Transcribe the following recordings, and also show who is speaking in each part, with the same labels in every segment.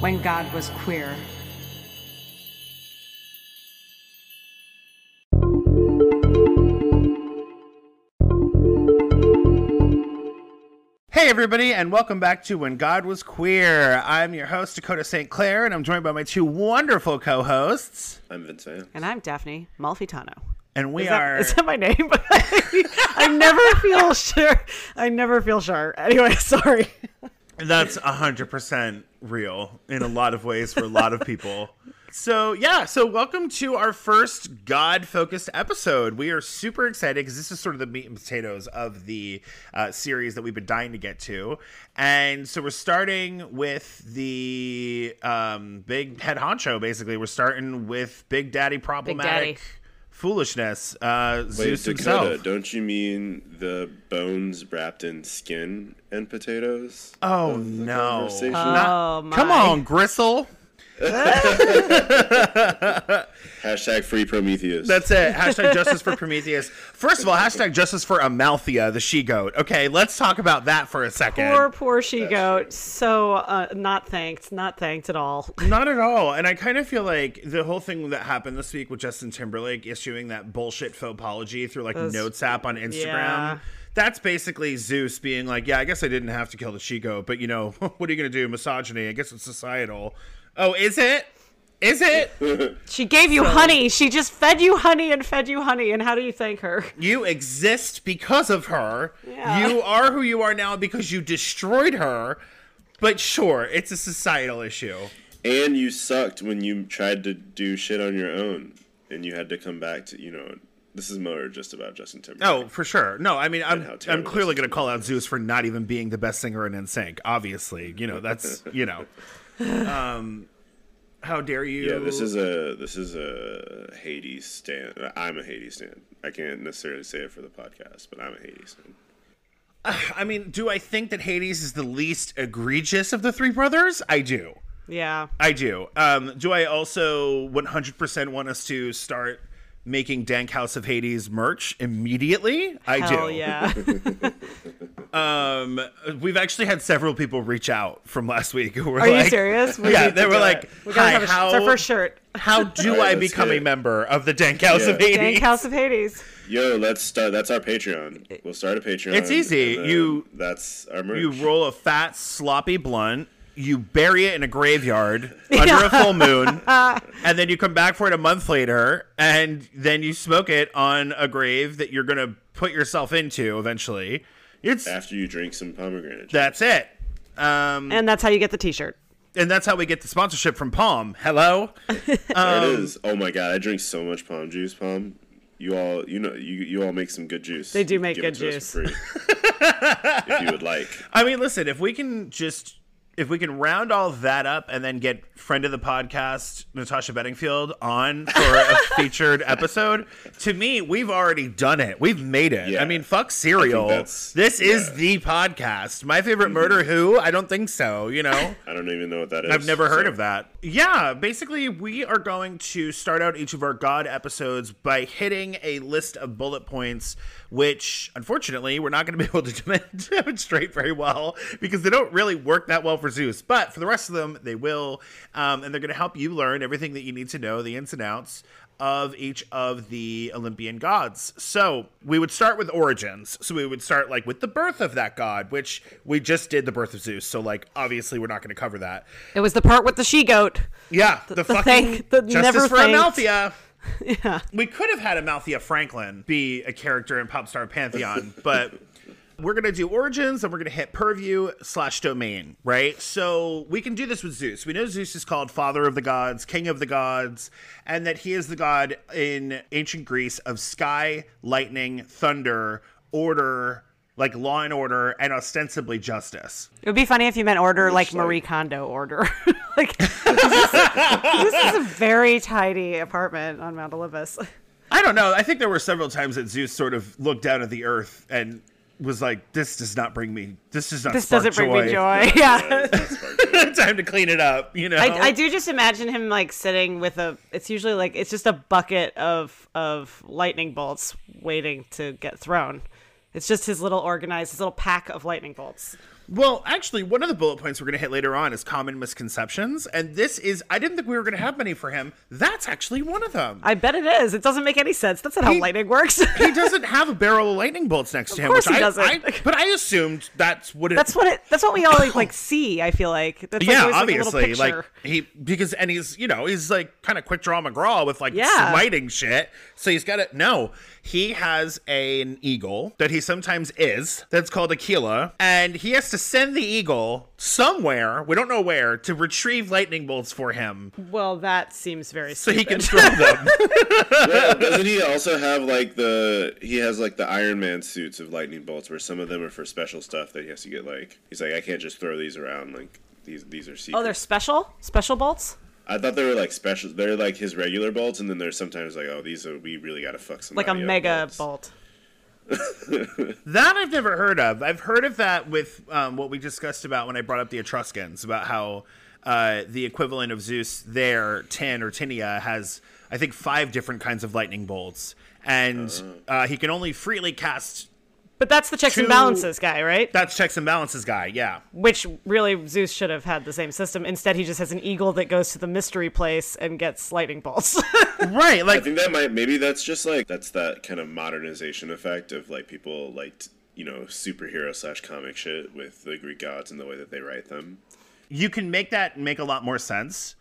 Speaker 1: When God was queer.
Speaker 2: Everybody, and welcome back to When God Was Queer. I'm your host, Dakota St. Clair, and I'm joined by my two wonderful co hosts.
Speaker 3: I'm Vince
Speaker 1: And I'm Daphne Malfitano.
Speaker 2: And we
Speaker 1: Is that,
Speaker 2: are.
Speaker 1: is that my name? I never feel sure. I never feel sure. Anyway, sorry.
Speaker 2: That's 100% real in a lot of ways for a lot of people. So, yeah, so welcome to our first God focused episode. We are super excited because this is sort of the meat and potatoes of the uh, series that we've been dying to get to. And so we're starting with the um, big head honcho, basically. We're starting with Big Daddy problematic
Speaker 1: Daddy.
Speaker 2: foolishness, uh,
Speaker 3: Wait,
Speaker 2: Zeus
Speaker 3: Dakota,
Speaker 2: himself.
Speaker 3: don't you mean the bones wrapped in skin and potatoes?
Speaker 2: Oh,
Speaker 3: of
Speaker 2: no.
Speaker 1: Oh, my.
Speaker 2: Come on, Gristle.
Speaker 3: Hashtag free Prometheus.
Speaker 2: That's it. Hashtag justice for Prometheus. First of all, hashtag justice for Amalthea, the she goat. Okay, let's talk about that for a second.
Speaker 1: Poor, poor she goat. So uh, not thanked. Not thanked at all.
Speaker 2: Not at all. And I kind of feel like the whole thing that happened this week with Justin Timberlake issuing that bullshit faux apology through like
Speaker 1: Those-
Speaker 2: Notes app on Instagram.
Speaker 1: Yeah.
Speaker 2: That's basically Zeus being like, yeah, I guess I didn't have to kill the she goat, but you know, what are you going to do? Misogyny. I guess it's societal. Oh, is it? Is it?
Speaker 1: She gave you honey. She just fed you honey and fed you honey. And how do you thank her?
Speaker 2: You exist because of her.
Speaker 1: Yeah.
Speaker 2: You are who you are now because you destroyed her. But sure, it's a societal issue.
Speaker 3: and you sucked when you tried to do shit on your own, and you had to come back to you know. This is more just about Justin Timberlake.
Speaker 2: Oh, for sure. No, I mean, I'm I'm clearly going to call out Zeus for not even being the best singer in NSYNC. Obviously, you know that's you know. Um, how dare you?
Speaker 3: Yeah, this is a this is a Hades stand. I'm a Hades stand. I can't necessarily say it for the podcast, but I'm a Hades stand.
Speaker 2: I mean, do I think that Hades is the least egregious of the three brothers? I do.
Speaker 1: Yeah.
Speaker 2: I do. Um, do I also 100% want us to start making Dank House of Hades merch immediately? I
Speaker 1: Hell
Speaker 2: do.
Speaker 1: yeah.
Speaker 2: Um, we've actually had several people reach out from last week who were
Speaker 1: Are
Speaker 2: like,
Speaker 1: you serious? We
Speaker 2: yeah, they were like,
Speaker 1: it. We gotta
Speaker 2: "Hi,
Speaker 1: have
Speaker 2: how
Speaker 1: it's our first shirt.
Speaker 2: how do
Speaker 3: Alright,
Speaker 2: I become
Speaker 3: get
Speaker 2: a member of the Dank House
Speaker 3: Yeah.
Speaker 2: of Hades?"
Speaker 1: Dank House of Hades.
Speaker 3: Yo, let's start. That's our Patreon. We'll start a Patreon.
Speaker 2: It's easy. You-
Speaker 3: That's our merch.
Speaker 2: You roll a fat, sloppy blunt. You bury it in a graveyard under a full moon, and then you come back for it a month later, and then you smoke it on a grave that you're gonna put yourself into eventually. It's
Speaker 3: after you drink some pomegranate. juice.
Speaker 2: that's it. Um,
Speaker 1: And that's how you get the T-shirt.
Speaker 2: and that's how we get the sponsorship from POM. Hello.
Speaker 3: There
Speaker 2: Um,
Speaker 3: it is. Oh my god, I drink so much POM juice, POM. You all, you know, you you all make some good juice.
Speaker 1: They do make
Speaker 3: Give it
Speaker 1: good
Speaker 3: juice. us for free. if you would like.
Speaker 2: I mean, listen, if we can just if we can round all that up and then get friend of the podcast Natasha Bedingfield on for a featured episode, to me, we've already done it. We've made it.
Speaker 3: Yeah.
Speaker 2: I mean, fuck serial.
Speaker 3: that's-
Speaker 2: This is the podcast. My favorite murder who? I don't think so, you know.
Speaker 3: I don't even know what that is.
Speaker 2: I've never heard
Speaker 3: so-
Speaker 2: of that. Yeah, basically, we are going to start out each of our God episodes by hitting a list of bullet points, which unfortunately we're not going to be able to demonstrate very well because they don't really work that well for Zeus. But for the rest of them, they will, um, and they're going to help you learn everything that you need to know, the ins and outs of each of the Olympian gods. So we would start with origins. So we would start like with the birth of that god, which we just did the birth of Zeus. So like obviously we're not going to cover that.
Speaker 1: It was the part with the she-goat.
Speaker 2: Yeah, the,
Speaker 1: the
Speaker 2: fucking
Speaker 1: thank- the
Speaker 2: justice
Speaker 1: never
Speaker 2: for
Speaker 1: thanked.
Speaker 2: Amalthea.
Speaker 1: Yeah.
Speaker 2: We could have had Amalthea Franklin be a character in Popstar Pantheon, but we're gonna do origins and we're gonna hit purview slash domain, right? So we can do this with Zeus. We know Zeus is called Father of the Gods, King of the Gods, and that he is the god in ancient Greece of sky, lightning, thunder, order, like law and order, and ostensibly justice.
Speaker 1: It would be funny if you meant order like
Speaker 3: like-
Speaker 1: Marie Kondo order. like this is, this is a very tidy apartment on Mount Olympus.
Speaker 2: I don't know. I think there were several times that Zeus sort of looked down at the earth and was like, "This does not bring me. This does not.
Speaker 1: This doesn't bring me
Speaker 2: joy.
Speaker 1: joy. Yeah.
Speaker 2: Time to clean it up. You know.
Speaker 1: I, I do just imagine him like sitting with a. It's usually like it's just a bucket of of lightning bolts waiting to get thrown. It's just his little organized, his little pack of lightning bolts.
Speaker 2: Well, actually, one of the bullet points we're going to hit later on is common misconceptions, and this is. I didn't think we were going to have many for him. That's actually one of them.
Speaker 1: I bet it is. It doesn't make any sense. That's not how lightning works.
Speaker 2: he doesn't have a barrel of lightning bolts next to him.
Speaker 1: Of course
Speaker 2: which
Speaker 1: he
Speaker 2: I-
Speaker 1: doesn't.
Speaker 2: I- but I assumed that's what it.
Speaker 1: that's what it. That's what we all like, like see. I feel like. That's
Speaker 2: yeah,
Speaker 1: like,
Speaker 2: obviously, like
Speaker 1: picture.
Speaker 2: he because and he's you know he's like kind of quick draw McGraw with like
Speaker 1: Yeah.
Speaker 2: smiting shit. So he's got it. No, he has an eagle that he sometimes is. That's called Aquila, and he has to send the eagle somewhere. We don't know where to retrieve lightning bolts for him,
Speaker 1: Well, that seems very.
Speaker 2: so he can throw them.
Speaker 3: Well, doesn't he also have like the he has like the Iron Man suits of lightning bolts where some of them are for special stuff that he has to get like he's like I can't just throw these around like these these are secret.
Speaker 1: Oh, they're special, special bolts.
Speaker 3: I thought they were like special. They're like his regular bolts, and then there's sometimes like oh these are we really got to fuck
Speaker 1: some.
Speaker 3: Like
Speaker 1: a mega
Speaker 3: bolts.
Speaker 1: bolt.
Speaker 2: That I've never heard of. I've heard of that with um, what we discussed about when I brought up the Etruscans, about how uh, the equivalent of Zeus there, Tin or Tinia, has, I think, five different kinds of lightning bolts. And uh, he can only freely cast.
Speaker 1: But that's the checks and balances guy, right?
Speaker 2: That's checks and balances guy, yeah.
Speaker 1: Which really Zeus should have had the same system. Instead, he just has an eagle that goes to the mystery place and gets lightning bolts.
Speaker 2: Right, like I
Speaker 3: think that might maybe that's just like that's that kind of modernization effect of like people like you know superhero slash comic shit with the Greek gods and the way that they write them.
Speaker 2: you can make that make a lot more sense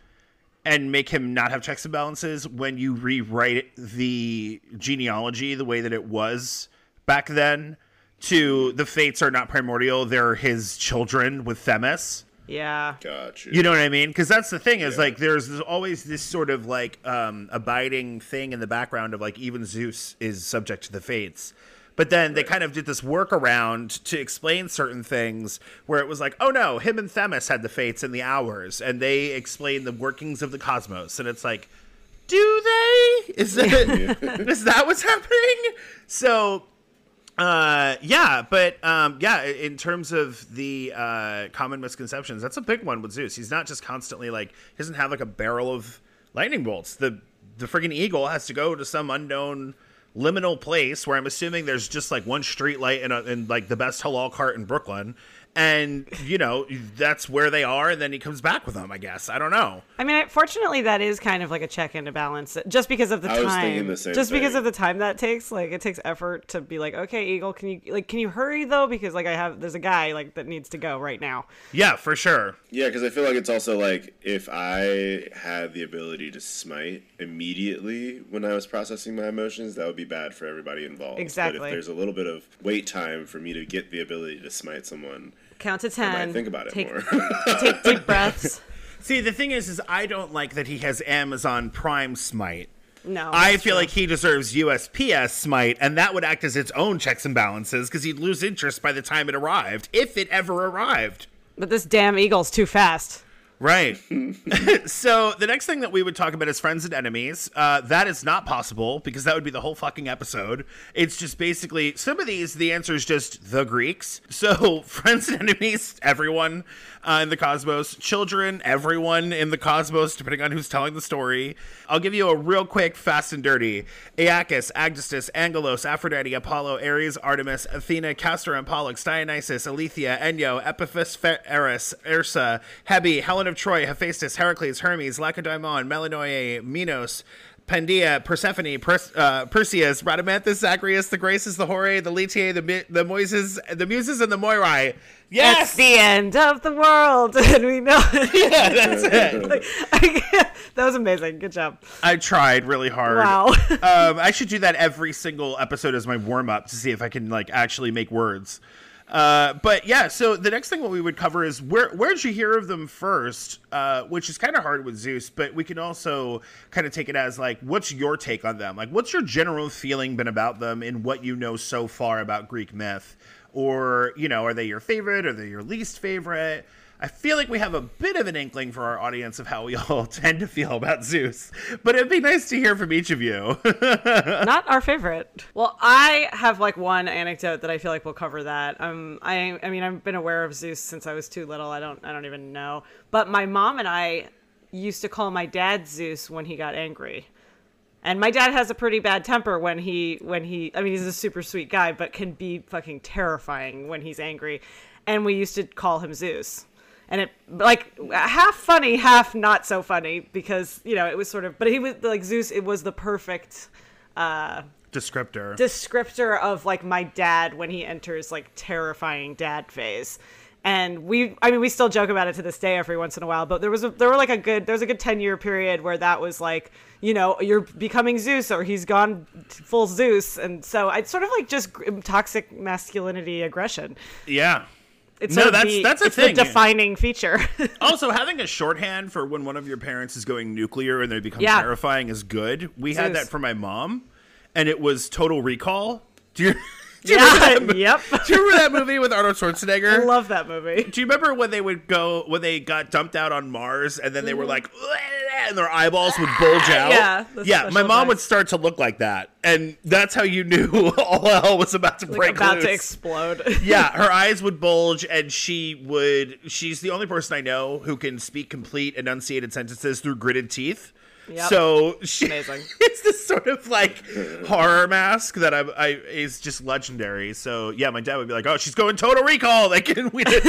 Speaker 2: and make him not have checks and balances when you rewrite the genealogy the way that it was back then to the fates are not primordial they're his children with themis
Speaker 1: yeah.
Speaker 3: Gotcha.
Speaker 2: you know what i mean because that's the thing is like there's, there's always this sort of like um abiding thing in the background of like even zeus is subject to the fates but then they kind of did this workaround to explain certain things where it was like, oh no, him and Themis had the fates and the hours, and they explained the workings of the cosmos. And it's like, do they? Is that, is that what's happening? So uh yeah but um yeah in terms of the uh common misconceptions that's a big one with zeus. He's not just constantly like he doesn't have like a barrel of lightning bolts. The the friggin' eagle has to go to some unknown liminal place where i'm assuming there's just like one street light in, a, in like the best halal cart in brooklyn and you know that's where they are and then he comes back with them i guess i don't know
Speaker 1: I mean, fortunately, that is kind of like a check and a balance, just because of the
Speaker 3: I was
Speaker 1: time.
Speaker 3: thinking the same
Speaker 1: just because of the time that takes, like it takes effort to be like, okay, Eagle, can you like, can you hurry though? Because like I have, there's a guy like that needs to go right now.
Speaker 2: yeah for sure
Speaker 3: Yeah, because I feel like it's also like if I had the ability to smite immediately when I was processing my emotions, that would be bad for everybody involved. exactly But
Speaker 1: Exactly.
Speaker 3: if there's a little bit of wait time for me to get the ability to smite someone,
Speaker 1: Count to ten.
Speaker 3: might think about it
Speaker 1: take,
Speaker 3: more.
Speaker 1: take deep breaths.
Speaker 2: see the thing is is i don't like that he has amazon prime smite
Speaker 1: No,
Speaker 2: I feel
Speaker 1: true.
Speaker 2: like he deserves USPS Smite, and that would act as its own checks and balances because he'd lose interest by the time it arrived, if it ever arrived.
Speaker 1: But this damn Eagle's too fast.
Speaker 2: Right. so the next thing that we would talk about is friends and enemies. Uh, that is not possible because that would be the whole fucking episode. It's just basically some of these. The answer is just the Greeks. So friends and enemies, everyone uh, in the cosmos, children, everyone in the cosmos, depending on who's telling the story. I'll give you a real quick, fast and dirty: Aeacus, Agdistis, Angelos, Aphrodite, Apollo, Ares, Artemis, Athena, Castor and Pollux, Dionysus, Alethea, Enyo, Epaphus, Eris, Ersa, Hebe, Helen of Troy, Hephaestus, Heracles, Hermes, Lacedaemon, Melinoe, Minos, Pandia, Persephone, Pers- uh, Perseus, Rhadamanthus, Zagreus, the Graces, the Horae, the Litae, the Mi- the Moises, the Muses, and the Moirai. Yes,
Speaker 1: It's the end of the world, and we know.
Speaker 2: yeah, that's it.
Speaker 1: Like, that was amazing. Good job.
Speaker 2: I tried really hard.
Speaker 1: Wow.
Speaker 2: um, I should do that every single episode as my warm up to see if I can like actually make words. Uh, but yeah, so the next thing what we would cover is where where did you hear of them first? Uh, which is kind of hard with Zeus, but we can also kind of take it as like, what's your take on them? Like, what's your general feeling been about them in what you know so far about Greek myth? Or you know, are they your favorite? Are they your least favorite? I feel like we have a bit of an inkling for our audience of how we all tend to feel about Zeus, but it'd be nice to hear from each of you.
Speaker 1: Not our favorite. Well, I have like one anecdote that I feel like will cover that. Um, I, I mean, I've been aware of Zeus since I was too little. I don't, I don't even know. But my mom and I used to call my dad Zeus when he got angry. And my dad has a pretty bad temper when he when he I mean he's a super sweet guy but can be fucking terrifying when he's angry. And we used to call him Zeus. And it like half funny, half not so funny because, you know, it was sort of but he was like Zeus it was the perfect uh
Speaker 2: Descriptor.
Speaker 1: descriptor of like my dad when he enters like terrifying dad phase and we i mean we still joke about it to this day every once in a while but there was a there were like a good there was a good 10 year period where that was like you know you're becoming zeus or he's gone full zeus and so it's sort of like just toxic masculinity aggression
Speaker 2: yeah.
Speaker 1: It's
Speaker 2: No, that's-
Speaker 1: the,
Speaker 2: that's a
Speaker 1: it's
Speaker 2: thing.
Speaker 1: the defining feature
Speaker 2: Also, having a shorthand for when one of your parents is going nuclear and they become
Speaker 1: Yeah.
Speaker 2: terrifying is good. We had that for my mom, and it was Total Recall. Do you, do you
Speaker 1: yeah yep
Speaker 2: Do you remember that movie with Arnold Schwarzenegger?
Speaker 1: i love that movie
Speaker 2: Do you remember when they would go when they got dumped out on Mars and then they were mm-hmm. like and their eyeballs would bulge out?
Speaker 1: Yeah,
Speaker 2: yeah. My mom
Speaker 1: effects.
Speaker 2: would start to look like that, and that's how you knew all hell was about to
Speaker 1: like
Speaker 2: break
Speaker 1: about
Speaker 2: loose.
Speaker 1: to explode
Speaker 2: yeah, her eyes would bulge, and she would. She's the only person I know who can speak complete enunciated sentences through gritted teeth.
Speaker 1: Yep.
Speaker 2: So she,
Speaker 1: Amazing.
Speaker 2: it's this sort of like horror mask that I, I is just legendary. So yeah, my dad would be like, "Oh, she's going total recall." Like, and we did,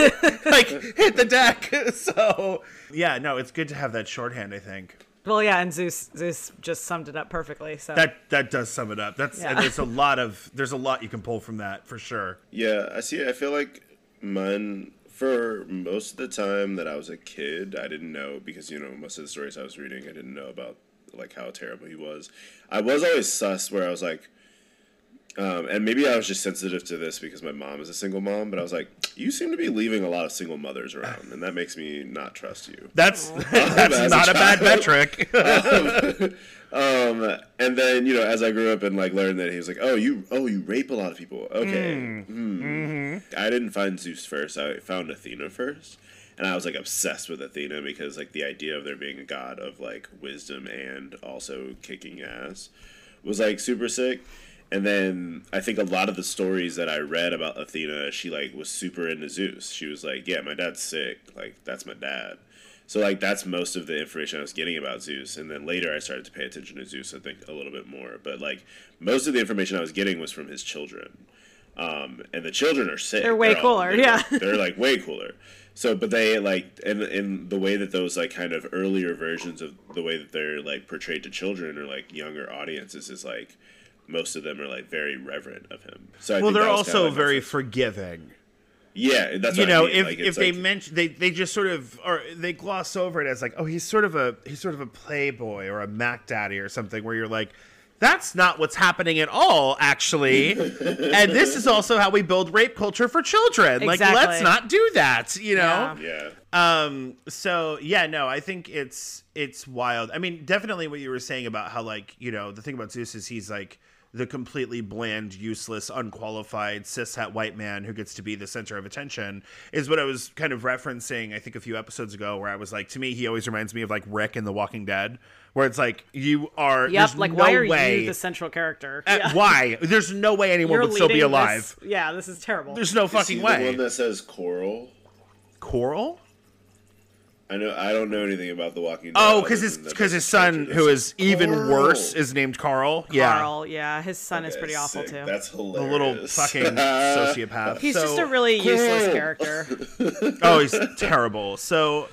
Speaker 2: like hit the deck. So yeah, no, it's good to have that shorthand. I think
Speaker 1: well yeah and zeus zeus just summed it up perfectly so
Speaker 2: that that does sum it up. That's
Speaker 1: Yeah.
Speaker 2: and there's a lot of there's a lot you can pull from that for sure.
Speaker 3: Yeah, I see. I feel like mine for most of the time that I was a kid, I didn't know because you know most of the stories I was reading, I didn't know about like how terrible he was. I was always sus where I was like, um, and maybe I was just sensitive to this because my mom is a single mom, but I was like, you seem to be leaving a lot of single mothers around, and that makes me not trust you.
Speaker 2: That's
Speaker 3: As
Speaker 2: that's not a bad metric.
Speaker 3: Um, and then you know, as I grew up and like learned that he was like, oh, you, oh, you rape a lot of people. Okay. Hmm. I didn't find Zeus first. I found Athena first, and I was like obsessed with Athena because like the idea of there being a god of like wisdom and also kicking ass was like super sick. And then I think a lot of the stories that I read about Athena, she like was super into Zeus. She was like, "Yeah, my dad's sick. Like that's my dad." So like that's most of the information I was getting about Zeus, and then later I started to pay attention to Zeus. I think a little bit more, but like most of the information I was getting was from his children, um, and the children are sick.
Speaker 1: They're way
Speaker 3: all-
Speaker 1: cooler,
Speaker 3: they're,
Speaker 1: yeah.
Speaker 3: they're like way cooler. So, but they like in in the way that those like kind of earlier versions of the way that they're like portrayed to children or like younger audiences is like most of them are like very reverent of him. So I
Speaker 2: well,
Speaker 3: think
Speaker 2: they're
Speaker 3: that kinda,
Speaker 2: also
Speaker 3: like,
Speaker 2: very
Speaker 3: first-
Speaker 2: forgiving.
Speaker 3: yeah. That's
Speaker 2: you
Speaker 3: what I
Speaker 2: know,
Speaker 3: mean.
Speaker 2: if
Speaker 3: Like,
Speaker 2: if they
Speaker 3: like-
Speaker 2: mention they they just sort of or they gloss over it as like, oh, he's sort of a he's sort of a playboy or a Mac Daddy or something, where you're like. That's not what's happening at all, actually. and this is also how we build rape culture for children. Like, let's not do that, you know?
Speaker 1: Yeah.
Speaker 3: yeah.
Speaker 2: um so yeah no i think it's it's wild i mean definitely what you were saying about how like you know the thing about zeus is he's like the completely bland useless unqualified cishet white man who gets to be the center of attention is what i was kind of referencing i think a few episodes ago where i was like to me he always reminds me of like rick in the walking dead where it's like you are
Speaker 1: Yep. Like,
Speaker 2: no
Speaker 1: why are
Speaker 2: way
Speaker 1: you the central character?
Speaker 2: uh,
Speaker 1: Yeah.
Speaker 2: why there's no way anyone
Speaker 1: You're
Speaker 2: would still be alive
Speaker 1: this- yeah, this is terrible.
Speaker 2: there's no
Speaker 3: Is he
Speaker 2: fucking
Speaker 3: the
Speaker 2: way
Speaker 3: one that says coral.
Speaker 2: coral
Speaker 3: I know. I don't know anything about the Walking Dead.
Speaker 2: Oh, because his because his son, who is who even
Speaker 3: Carl.
Speaker 2: worse, is named Carl. Yeah,
Speaker 1: Carl, yeah, his son is
Speaker 3: Okay,
Speaker 1: pretty awful
Speaker 3: sick.
Speaker 1: too.
Speaker 3: That's hilarious.
Speaker 2: the little fucking sociopath.
Speaker 1: He's
Speaker 2: So-
Speaker 1: just a really useless
Speaker 3: Carl.
Speaker 1: character.
Speaker 2: oh, he's terrible. So,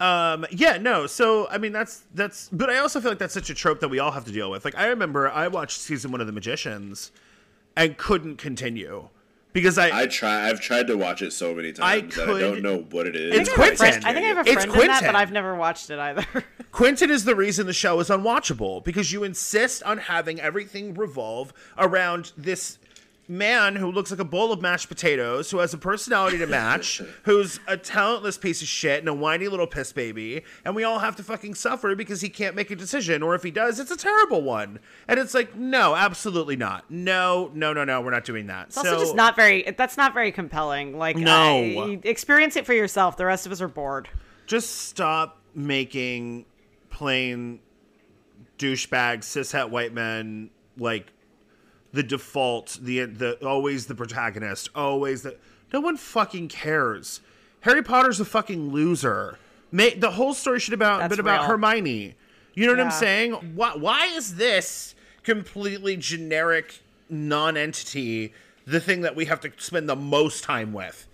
Speaker 2: um, yeah, no. So, I mean, that's that's. But I also feel like that's such a trope that we all have to deal with. Like, I remember I watched season one of The Magicians, and couldn't continue because I.
Speaker 3: I try. I've tried to watch it so many times. I
Speaker 2: could-
Speaker 3: don't know what it is.
Speaker 2: It's
Speaker 1: I think I have a friend- I think I have a
Speaker 2: It's
Speaker 1: friend in that, but I've never watched it either.
Speaker 2: Quentin is the reason the show is unwatchable because you insist on having everything revolve around this man who looks like a bowl of mashed potatoes, who has a personality to match, who's a talentless piece of shit and a whiny little piss baby, and we all have to fucking suffer because he can't make a decision, or if he does, it's a terrible one. And it's like, no, absolutely not. No, no, no, no, we're not doing that.
Speaker 1: It's also just not very. That's not very compelling. Like,
Speaker 2: No.
Speaker 1: I- experience it for yourself. The rest of us are bored.
Speaker 2: just stop making plain douchebag cishet white men like the default the the always the protagonist always the no one fucking cares harry potter's a fucking loser May, the whole story should have
Speaker 1: That's
Speaker 2: been about
Speaker 1: real.
Speaker 2: hermione you know what i'm saying why, why is this completely generic non-entity the thing that we have to spend the most time with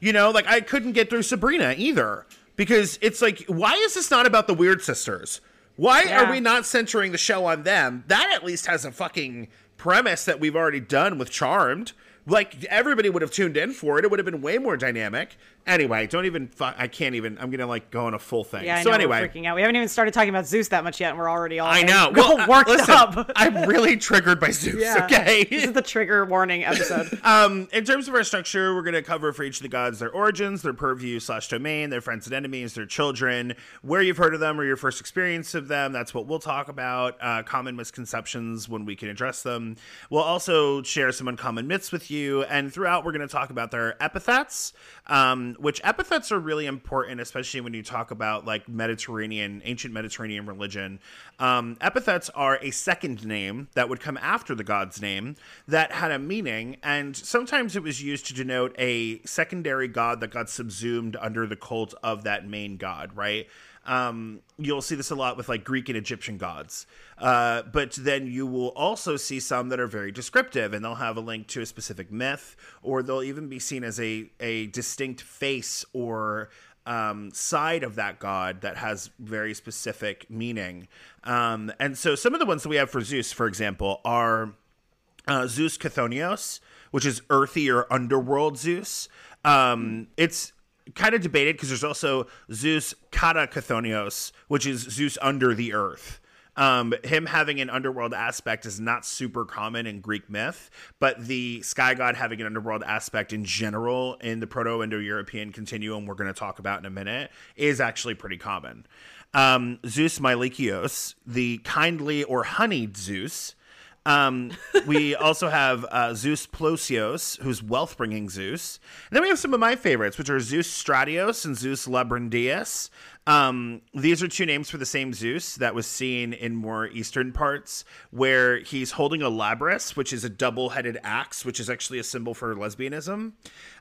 Speaker 2: you know, like I couldn't get through Sabrina either because it's like, why is this not about the weird sisters? Why
Speaker 1: Yeah.
Speaker 2: are we not centering the show on them? That at least has a fucking premise that we've already done with Charmed. Like everybody would have tuned in for it. It would have been way more dynamic. Anyway, don't even. Fu- I can't even. I'm gonna like go on a full thing.
Speaker 1: Yeah, I
Speaker 2: so
Speaker 1: know.
Speaker 2: anyway,
Speaker 1: we're freaking out. We haven't even started talking about Zeus that much yet, and we're already all
Speaker 2: I know.
Speaker 1: well, worked
Speaker 2: listen,
Speaker 1: up.
Speaker 2: I'm really triggered by Zeus.
Speaker 1: Yeah.
Speaker 2: Okay.
Speaker 1: this is the trigger warning episode.
Speaker 2: Um, in terms of our structure, we're going to cover for each of the gods their origins, their purview slash domain, their friends and enemies, their children, where you've heard of them or your first experience of them. That's what we'll talk about. Uh, common misconceptions when we can address them. We'll also share some uncommon myths with you, and throughout, we're going to talk about their epithets, um, which epithets are really important, especially when you talk about like Mediterranean, ancient Mediterranean religion. Um, epithets are a second name that would come after the god's name that had a meaning, and sometimes it was used to denote a secondary god that got subsumed under the cult of that main god, right? Um, you'll see this a lot with like Greek and Egyptian gods. Uh, but then you will also see some that are very descriptive and they'll have a link to a specific myth, or they'll even be seen as a, a distinct face or um, side of that god that has very specific meaning. Um, and so some of the ones that we have for Zeus, for example, are uh, Zeus Chthonios, which is earthy or underworld Zeus. Um, it's kind of debated because there's also Zeus Kata Chthonios, which is Zeus under the earth. Um, him having an underworld aspect is not super common in Greek myth, but the sky god having an underworld aspect in general in the Proto Indo European continuum, we're going to talk about in a minute, is actually pretty common. Um, Zeus Meilichios, the kindly or honeyed Zeus, um, we also have uh, Zeus Plousios, who's wealth bringing Zeus. And then we have some of my favorites, which are Zeus Stratios and Zeus Labrandeus. Um, these are two names for the same Zeus that was seen in more eastern parts, where he's holding a labrys, which is a double headed axe, which is actually a symbol for lesbianism.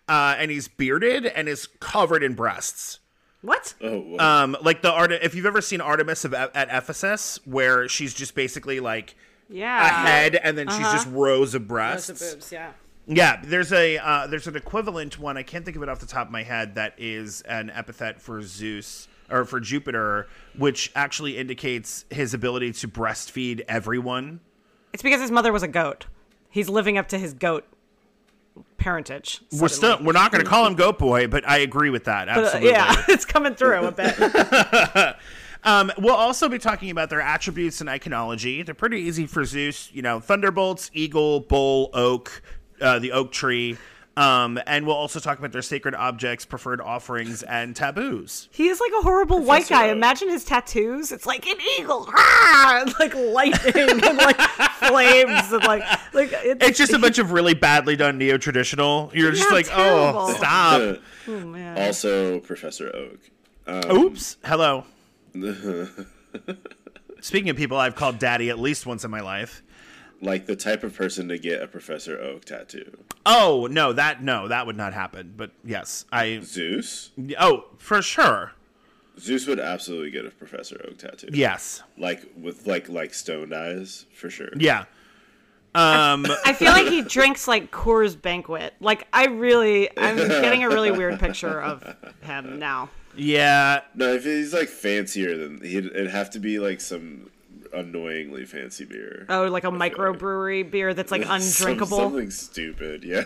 Speaker 2: Uh, and he's bearded and is covered in breasts.
Speaker 1: What?
Speaker 3: Oh.
Speaker 2: Um, like the art, if you've ever seen Artemis of, at Ephesus, where she's just basically like
Speaker 1: Yeah.
Speaker 2: a head and then she's
Speaker 1: Uh-huh.
Speaker 2: just rows of
Speaker 1: Those
Speaker 2: breasts.
Speaker 1: are boobs. Yeah.
Speaker 2: Yeah, there's a uh, there's an equivalent one. I can't think of it off the top of my head. That is an epithet for Zeus or for Jupiter, which actually indicates his ability to breastfeed everyone.
Speaker 1: It's because his mother was a goat. He's living up to his goat parentage.
Speaker 2: We're still we're not going to call him Goat Boy, but I agree with that.
Speaker 1: But, uh,
Speaker 2: Absolutely.
Speaker 1: yeah, it's coming through a bit.
Speaker 2: Um, we'll also be talking about their attributes and iconology. They're pretty easy for Zeus. You know, thunderbolts, eagle, bull, oak, uh, the oak tree. Um, and we'll also talk about their sacred objects, preferred offerings, and taboos.
Speaker 1: He is like a horrible white guy.
Speaker 3: Oak.
Speaker 1: Imagine his tattoos. It's like an eagle, ah! and like lightning and like flames and like like it's,
Speaker 2: It's just a bunch of really badly done neo traditional. You're just like,
Speaker 1: terrible.
Speaker 2: oh, stop.
Speaker 1: oh, man.
Speaker 3: also, Professor Oak. Um,
Speaker 2: Oops. Hello. Speaking of people I've called daddy at least once in my life.
Speaker 3: like the type of person to get a Professor Oak tattoo.
Speaker 2: Oh no, that no, that would not happen. But yes, I.
Speaker 3: Zeus.
Speaker 2: Oh, for sure.
Speaker 3: Zeus would absolutely get a Professor Oak tattoo.
Speaker 2: Yes.
Speaker 3: Like with like like stoned eyes for sure.
Speaker 2: Yeah. Um.
Speaker 1: I feel like he drinks like Coors Banquet. Like I really, I'm getting a really weird picture of him now.
Speaker 2: Yeah.
Speaker 3: No, if he's like fancier than he'd it'd have to be like some annoyingly fancy beer.
Speaker 1: Oh, like a microbrewery beer that's like
Speaker 3: Some-
Speaker 1: undrinkable.
Speaker 3: something stupid, yeah.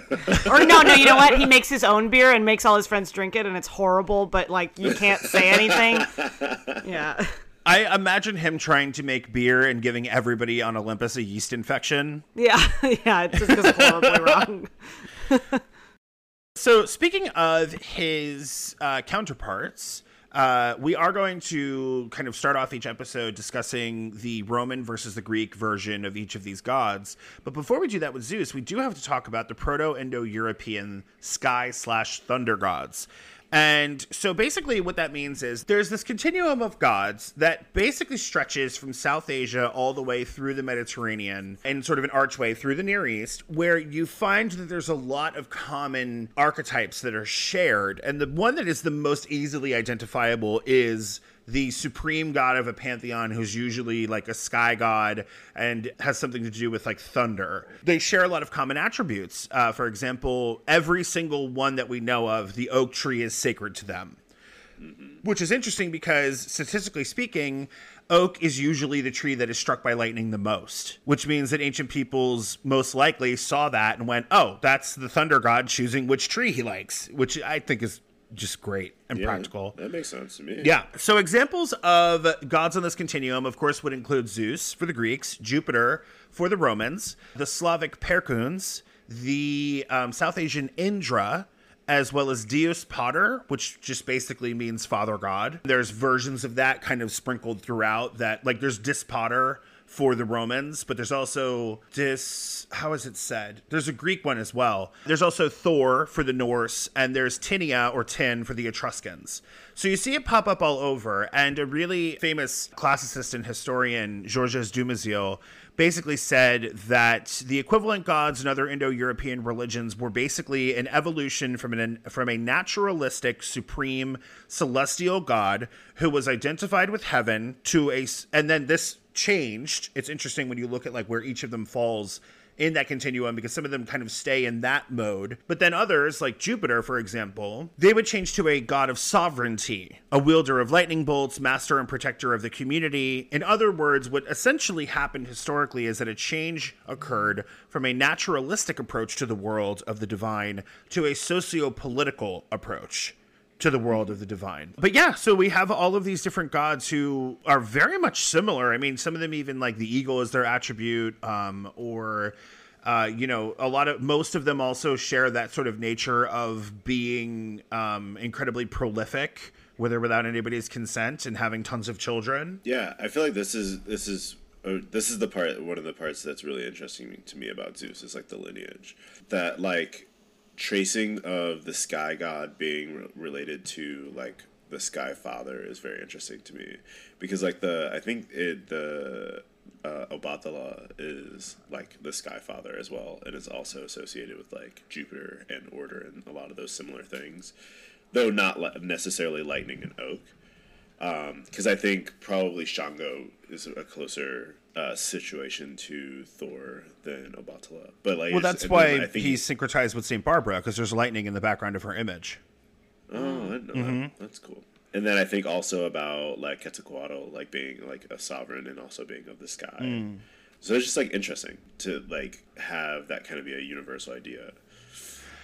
Speaker 1: Or no, no, you know what? He makes his own beer and makes all his friends drink it, and it's horrible. But like, you can't say anything. Yeah.
Speaker 2: I imagine him trying to make beer and giving everybody on Olympus a yeast infection.
Speaker 1: Yeah, yeah, it just goes horribly wrong.
Speaker 2: So, speaking of his uh, counterparts, uh, we are going to kind of start off each episode discussing the Roman versus the Greek version of each of these gods. But before we do that with Zeus, we do have to talk about the Proto Indo European sky slash thunder gods. And so basically, what that means is there's this continuum of gods that basically stretches from South Asia all the way through the Mediterranean and sort of an archway through the Near East, where you find that there's a lot of common archetypes that are shared. And the one that is the most easily identifiable is the supreme god of a pantheon who's usually like a sky god and has something to do with like thunder. They share a lot of common attributes. Uh, for example, every single one that we know of, the oak tree is sacred to them. Which is interesting because statistically speaking, oak is usually the tree that is struck by lightning the most, which means that ancient peoples most likely saw that and went, oh, that's the thunder god choosing which tree he likes, which I think is just great and
Speaker 3: Yeah,
Speaker 2: practical.
Speaker 3: That makes sense to me.
Speaker 2: Yeah. So examples of gods on this continuum, of course, would include Zeus for the Greeks, Jupiter for the Romans, the Slavic Perkuns, the um, South Asian Indra, as well as Deus Pater, which just basically means Father God. There's versions of that kind of sprinkled throughout. That like there's Dis Pater for the Romans, but there's also this, How is it said? There's a Greek one as well. There's also Thor for the Norse, and there's Tinia or Tin for the Etruscans. So you see it pop up all over, and a really famous classicist and historian, Georges Dumézil, basically said that the equivalent gods in other Indo-European religions were basically an evolution from an from a naturalistic, supreme, celestial god who was identified with heaven to a and then this changed. It's interesting when you look at like where each of them falls in that continuum because some of them kind of stay in that mode. But then others, like Jupiter, for example, they would change to a god of sovereignty, a wielder of lightning bolts, master and protector of the community. In other words, what essentially happened historically is that a change occurred from a naturalistic approach to the world of the divine to a socio political approach to the world of the divine. But yeah, so we have all of these different gods who are very much similar. I mean, some of them even like the eagle is their attribute, um, or uh, you know, a lot of most of them also share that sort of nature of being um, incredibly prolific, with or without anybody's consent, and having tons of children.
Speaker 3: Yeah, I feel like this is this is uh, this is the part one of the parts that's really interesting to me about Zeus is like the lineage that like tracing of the sky god being re- related to like the sky father is very interesting to me. Because like the I think it the uh, Obatala is like the sky father as well and is also associated with like Jupiter and order and a lot of those similar things though not li- necessarily lightning and oak. Because I think probably Shango is a closer uh, situation to Thor than Obatala. But like,
Speaker 2: Well, that's why
Speaker 3: then think
Speaker 2: he's syncretized with Saint Barbara because there's lightning in the background of her image.
Speaker 3: Oh, I didn't know
Speaker 2: Mm-hmm.
Speaker 3: that. That's cool. And then I think also about like Quetzalcoatl, like being like a sovereign and also being of the sky.
Speaker 2: Mm.
Speaker 3: So it's just like interesting to like have that kind of be a universal idea.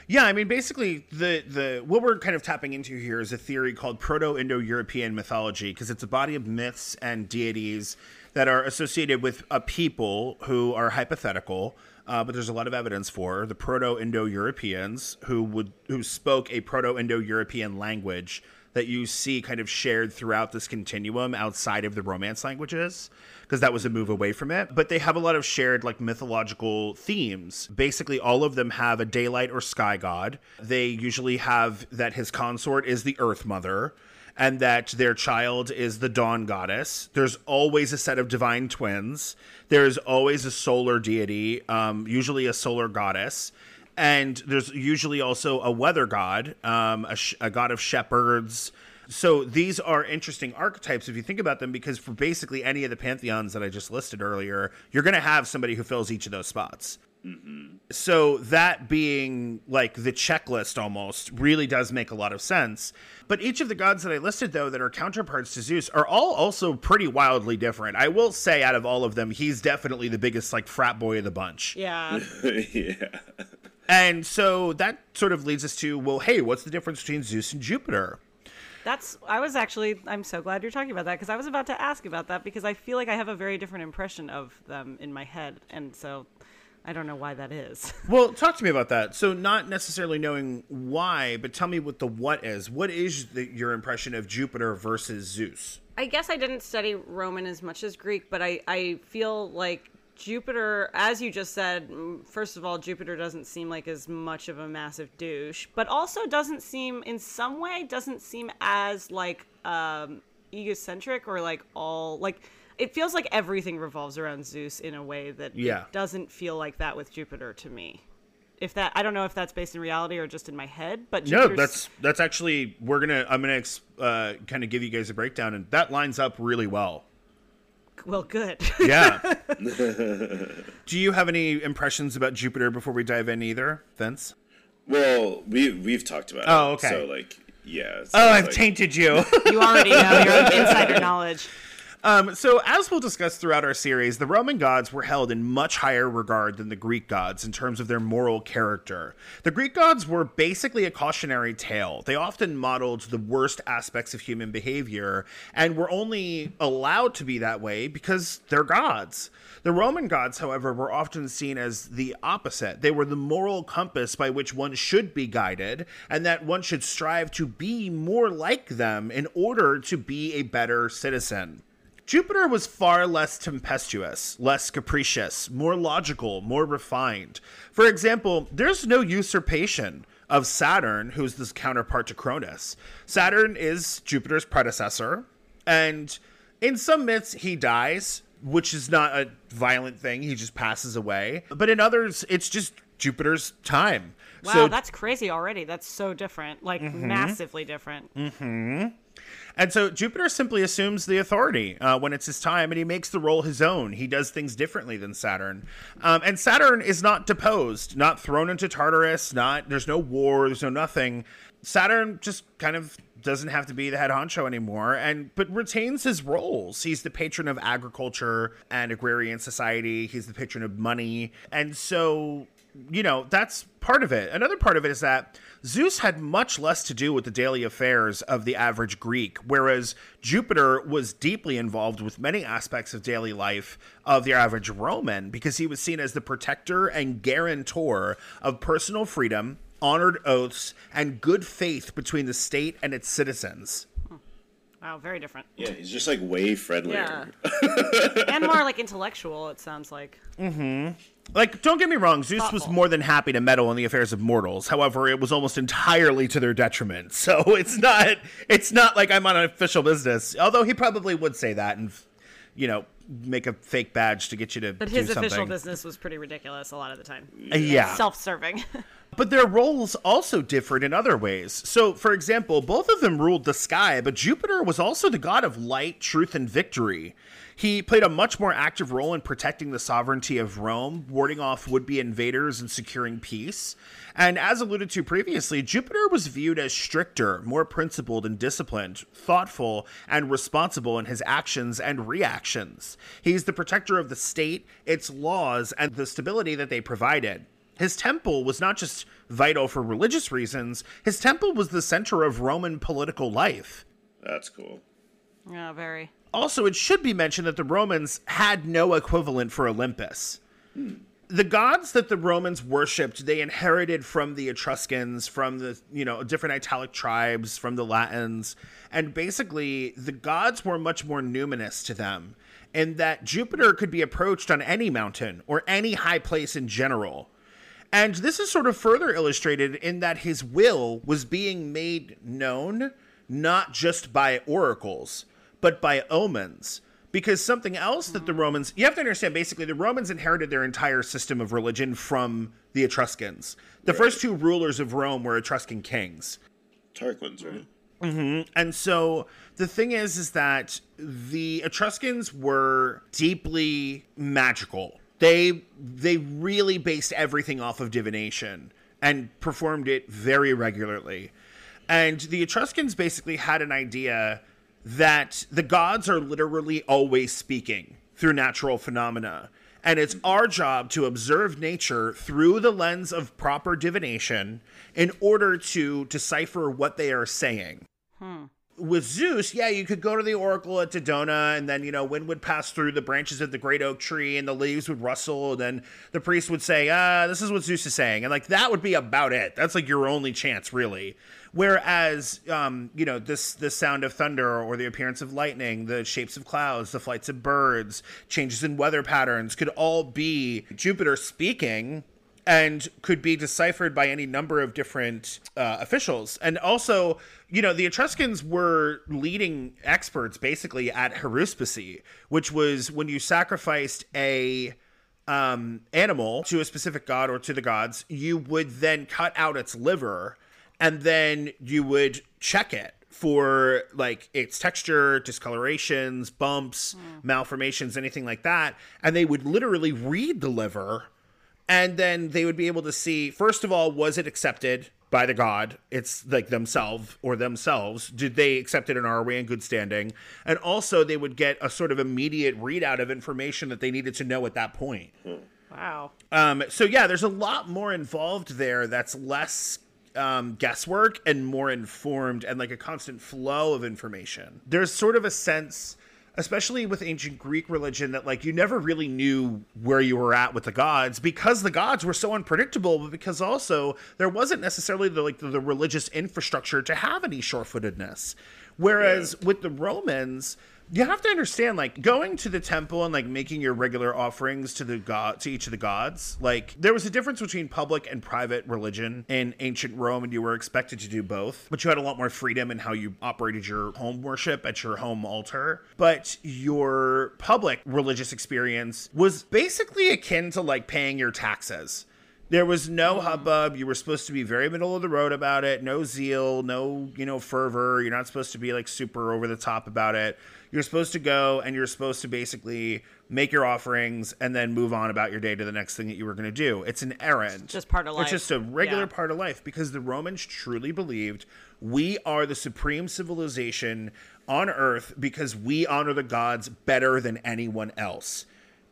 Speaker 2: Yeah, I mean, basically, the the what we're kind of tapping into here is a theory called Proto-Indo-European mythology, because it's a body of myths and deities that are associated with a people who are hypothetical, uh, but there's a lot of evidence for the Proto-Indo-Europeans who would who spoke a Proto-Indo-European language that you see kind of shared throughout this continuum outside of the Romance languages because that was a move away from it. But they have a lot of shared like mythological themes. Basically, all of them have a daylight or sky god. They usually have that his consort is the Earth Mother. And that their child is the dawn goddess. There's always a set of divine twins. There's always a solar deity, um, usually a solar goddess and there's usually also a weather god, um, a, sh- a god of shepherds. So these are interesting archetypes if you think about them, because for basically any of the pantheons that I just listed earlier, you're going to have somebody who fills each of those spots. So that being like the checklist almost really does make a lot of sense. But each of the gods that I listed though that are counterparts to Zeus are all also pretty wildly different. I will say out of all of them, he's definitely the biggest like frat boy of the bunch.
Speaker 1: Yeah.
Speaker 3: yeah.
Speaker 2: And so that sort of leads us to well, hey, what's the difference between Zeus and Jupiter?
Speaker 1: That's. I was actually. I'm so glad you're talking about that because I was about to ask about that because I feel like I have a very different impression of them in my head, and so I don't know why that is.
Speaker 2: Well, talk to me about that. So, not necessarily knowing why, but tell me what the what is. What is the, your impression of Jupiter versus Zeus?
Speaker 1: I guess I didn't study Roman as much as Greek, but I, I feel like Jupiter, as you just said, first of all, Jupiter doesn't seem like as much of a massive douche, but also doesn't seem, in some way, doesn't seem as like um, egocentric or like all like. It feels like everything revolves around Zeus in a way that
Speaker 2: Yeah.
Speaker 1: it doesn't feel like that with Jupiter to me. If that, I don't know if that's based in reality or just in my head, but
Speaker 2: No, that's that's actually we're gonna I'm gonna ex- uh, kind of give you guys a breakdown, and that lines up really well.
Speaker 1: Well, good.
Speaker 2: Yeah. Do you have any impressions about Jupiter before we dive in either, Vince?
Speaker 3: Well, we we've talked about
Speaker 2: Oh,
Speaker 3: it.
Speaker 2: okay.
Speaker 3: So like, yeah. so
Speaker 2: Oh, I've
Speaker 3: like-
Speaker 2: tainted you.
Speaker 1: you already know your insider knowledge.
Speaker 2: Um, so, as we'll discuss throughout our series, the Roman gods were held in much higher regard than the Greek gods in terms of their moral character. The Greek gods were basically a cautionary tale. They often modeled the worst aspects of human behavior and were only allowed to be that way because they're gods. The Roman gods, however, were often seen as the opposite. They were the moral compass by which one should be guided, and that one should strive to be more like them in order to be a better citizen. Jupiter was far less tempestuous, less capricious, more logical, more refined. For example, there's no usurpation of Saturn, who's this counterpart to Cronus. Saturn is Jupiter's predecessor, and in some myths, he dies, which is not a violent thing, he just passes away. But in others, it's just Jupiter's time.
Speaker 1: Wow,
Speaker 2: so
Speaker 1: that's crazy already. That's so different, like mm-hmm. massively different. Mm-hmm.
Speaker 2: And so Jupiter simply assumes the authority uh, when it's his time, and he makes the role his own. He does things differently than Saturn, um, and Saturn is not deposed, not thrown into Tartarus. Not there's no war, there's no nothing. Saturn just kind of doesn't have to be the head honcho anymore, and but retains his roles. He's the patron of agriculture and agrarian society. He's the patron of money, and so you know, that's part of it. Another part of it is that Zeus had much less to do with the daily affairs of the average Greek, whereas Jupiter was deeply involved with many aspects of daily life of the average Roman because he was seen as the protector and guarantor of personal freedom, honored oaths, and good faith between the state and its citizens.
Speaker 1: Wow, very different.
Speaker 3: Yeah, he's just like way friendlier.
Speaker 1: Yeah. and more like intellectual, it sounds like. Mm-hmm.
Speaker 2: Like, don't get me wrong, Zeus was more than happy to meddle in the affairs of mortals. However, it was almost entirely to their detriment. So it's not it's not like I'm on official business. Although he probably would say that and you know, make a fake badge to get you to
Speaker 1: But
Speaker 2: do
Speaker 1: his
Speaker 2: something.
Speaker 1: official business was pretty ridiculous a lot of the time.
Speaker 2: Uh, yeah.
Speaker 1: Self-serving.
Speaker 2: But their roles also differed in other ways. So, for example, both of them ruled the sky, but Jupiter was also the god of light, truth, and victory. He played a much more active role in protecting the sovereignty of Rome, warding off would be invaders, and securing peace. And as alluded to previously, Jupiter was viewed as stricter, more principled and disciplined, thoughtful, and responsible in his actions and reactions. He's the protector of the state, its laws, and the stability that they provided. His temple was not just vital for religious reasons, his temple was the center of Roman political life.
Speaker 3: That's cool.
Speaker 1: yeah, very.
Speaker 2: Also, it should be mentioned that the Romans had no equivalent for Olympus. Hmm. The gods that the Romans worshipped, they inherited from the Etruscans, from the, you know, different Italic tribes, from the Latins. And basically, the gods were much more numinous to them, in that Jupiter could be approached on any mountain or any high place in general. And this is sort of further illustrated in that his will was being made known not just by oracles, but by omens. Because something else that the hmm. Romans, you have to understand basically, the Romans inherited their entire system of religion from the Etruscans. The first two rulers of Rome were Etruscan kings.
Speaker 3: Tarquins, right? Mm-hmm.
Speaker 2: And so the thing is, is that the Etruscans were deeply magical. They they really based everything off of divination and performed it very regularly. And the Etruscans basically had an idea that the gods are literally always speaking through natural phenomena. And it's our job to observe nature through the lens of proper divination in order to decipher what they are saying. Hmm. With Zeus, yeah, you could go to the oracle at Dodona, and then you know wind would pass through the branches of the great oak tree, and the leaves would rustle, and then the priest would say, "Ah, this is what Zeus is saying," and like that would be about it. That's like your only chance, really. Whereas, um, you know, this the sound of thunder or the appearance of lightning, the shapes of clouds, the flights of birds, changes in weather patterns could all be Jupiter speaking and could be deciphered by any number of different uh, officials. And also, you know, the Etruscans were leading experts basically at haruspicy, which was when you sacrificed a um, animal to a specific god or to the gods, you would then cut out its liver and then you would check it for like its texture, discolorations, bumps, malformations, anything like that. And they would literally read the liver and then they would be able to see first of all was it accepted by the god? It's like themselves or themselves. Did they accept it and are we in good standing? And also they would get a sort of immediate readout of information that they needed to know at that point.
Speaker 1: Wow.
Speaker 2: um, so yeah there's a lot more involved there that's less um, guesswork and more informed and like a constant flow of information. There's sort of a sense especially with ancient Greek religion, that like you never really knew where you were at with the gods because the gods were so unpredictable, but because also there wasn't necessarily the like the, the religious infrastructure to have any sure-footedness. Whereas yeah. with the Romans, you have to understand like going to the temple and like making your regular offerings to the god to each of the gods like there was a difference between public and private religion in ancient rome and you were expected to do both but you had a lot more freedom in how you operated your home worship at your home altar but your public religious experience was basically akin to like paying your taxes there was no mm. hubbub. You were supposed to be very middle of the road about it. No zeal, no, you know, fervor. You're not supposed to be like super over the top about it you're supposed to go and you're supposed to basically make your offerings and then move on about your day to the next thing that you were going to do. It's an errand.
Speaker 1: It's just part of life.
Speaker 2: It's just a regular yeah. part of life because the Romans truly believed we are the supreme civilization on earth because we honor the gods better than anyone else.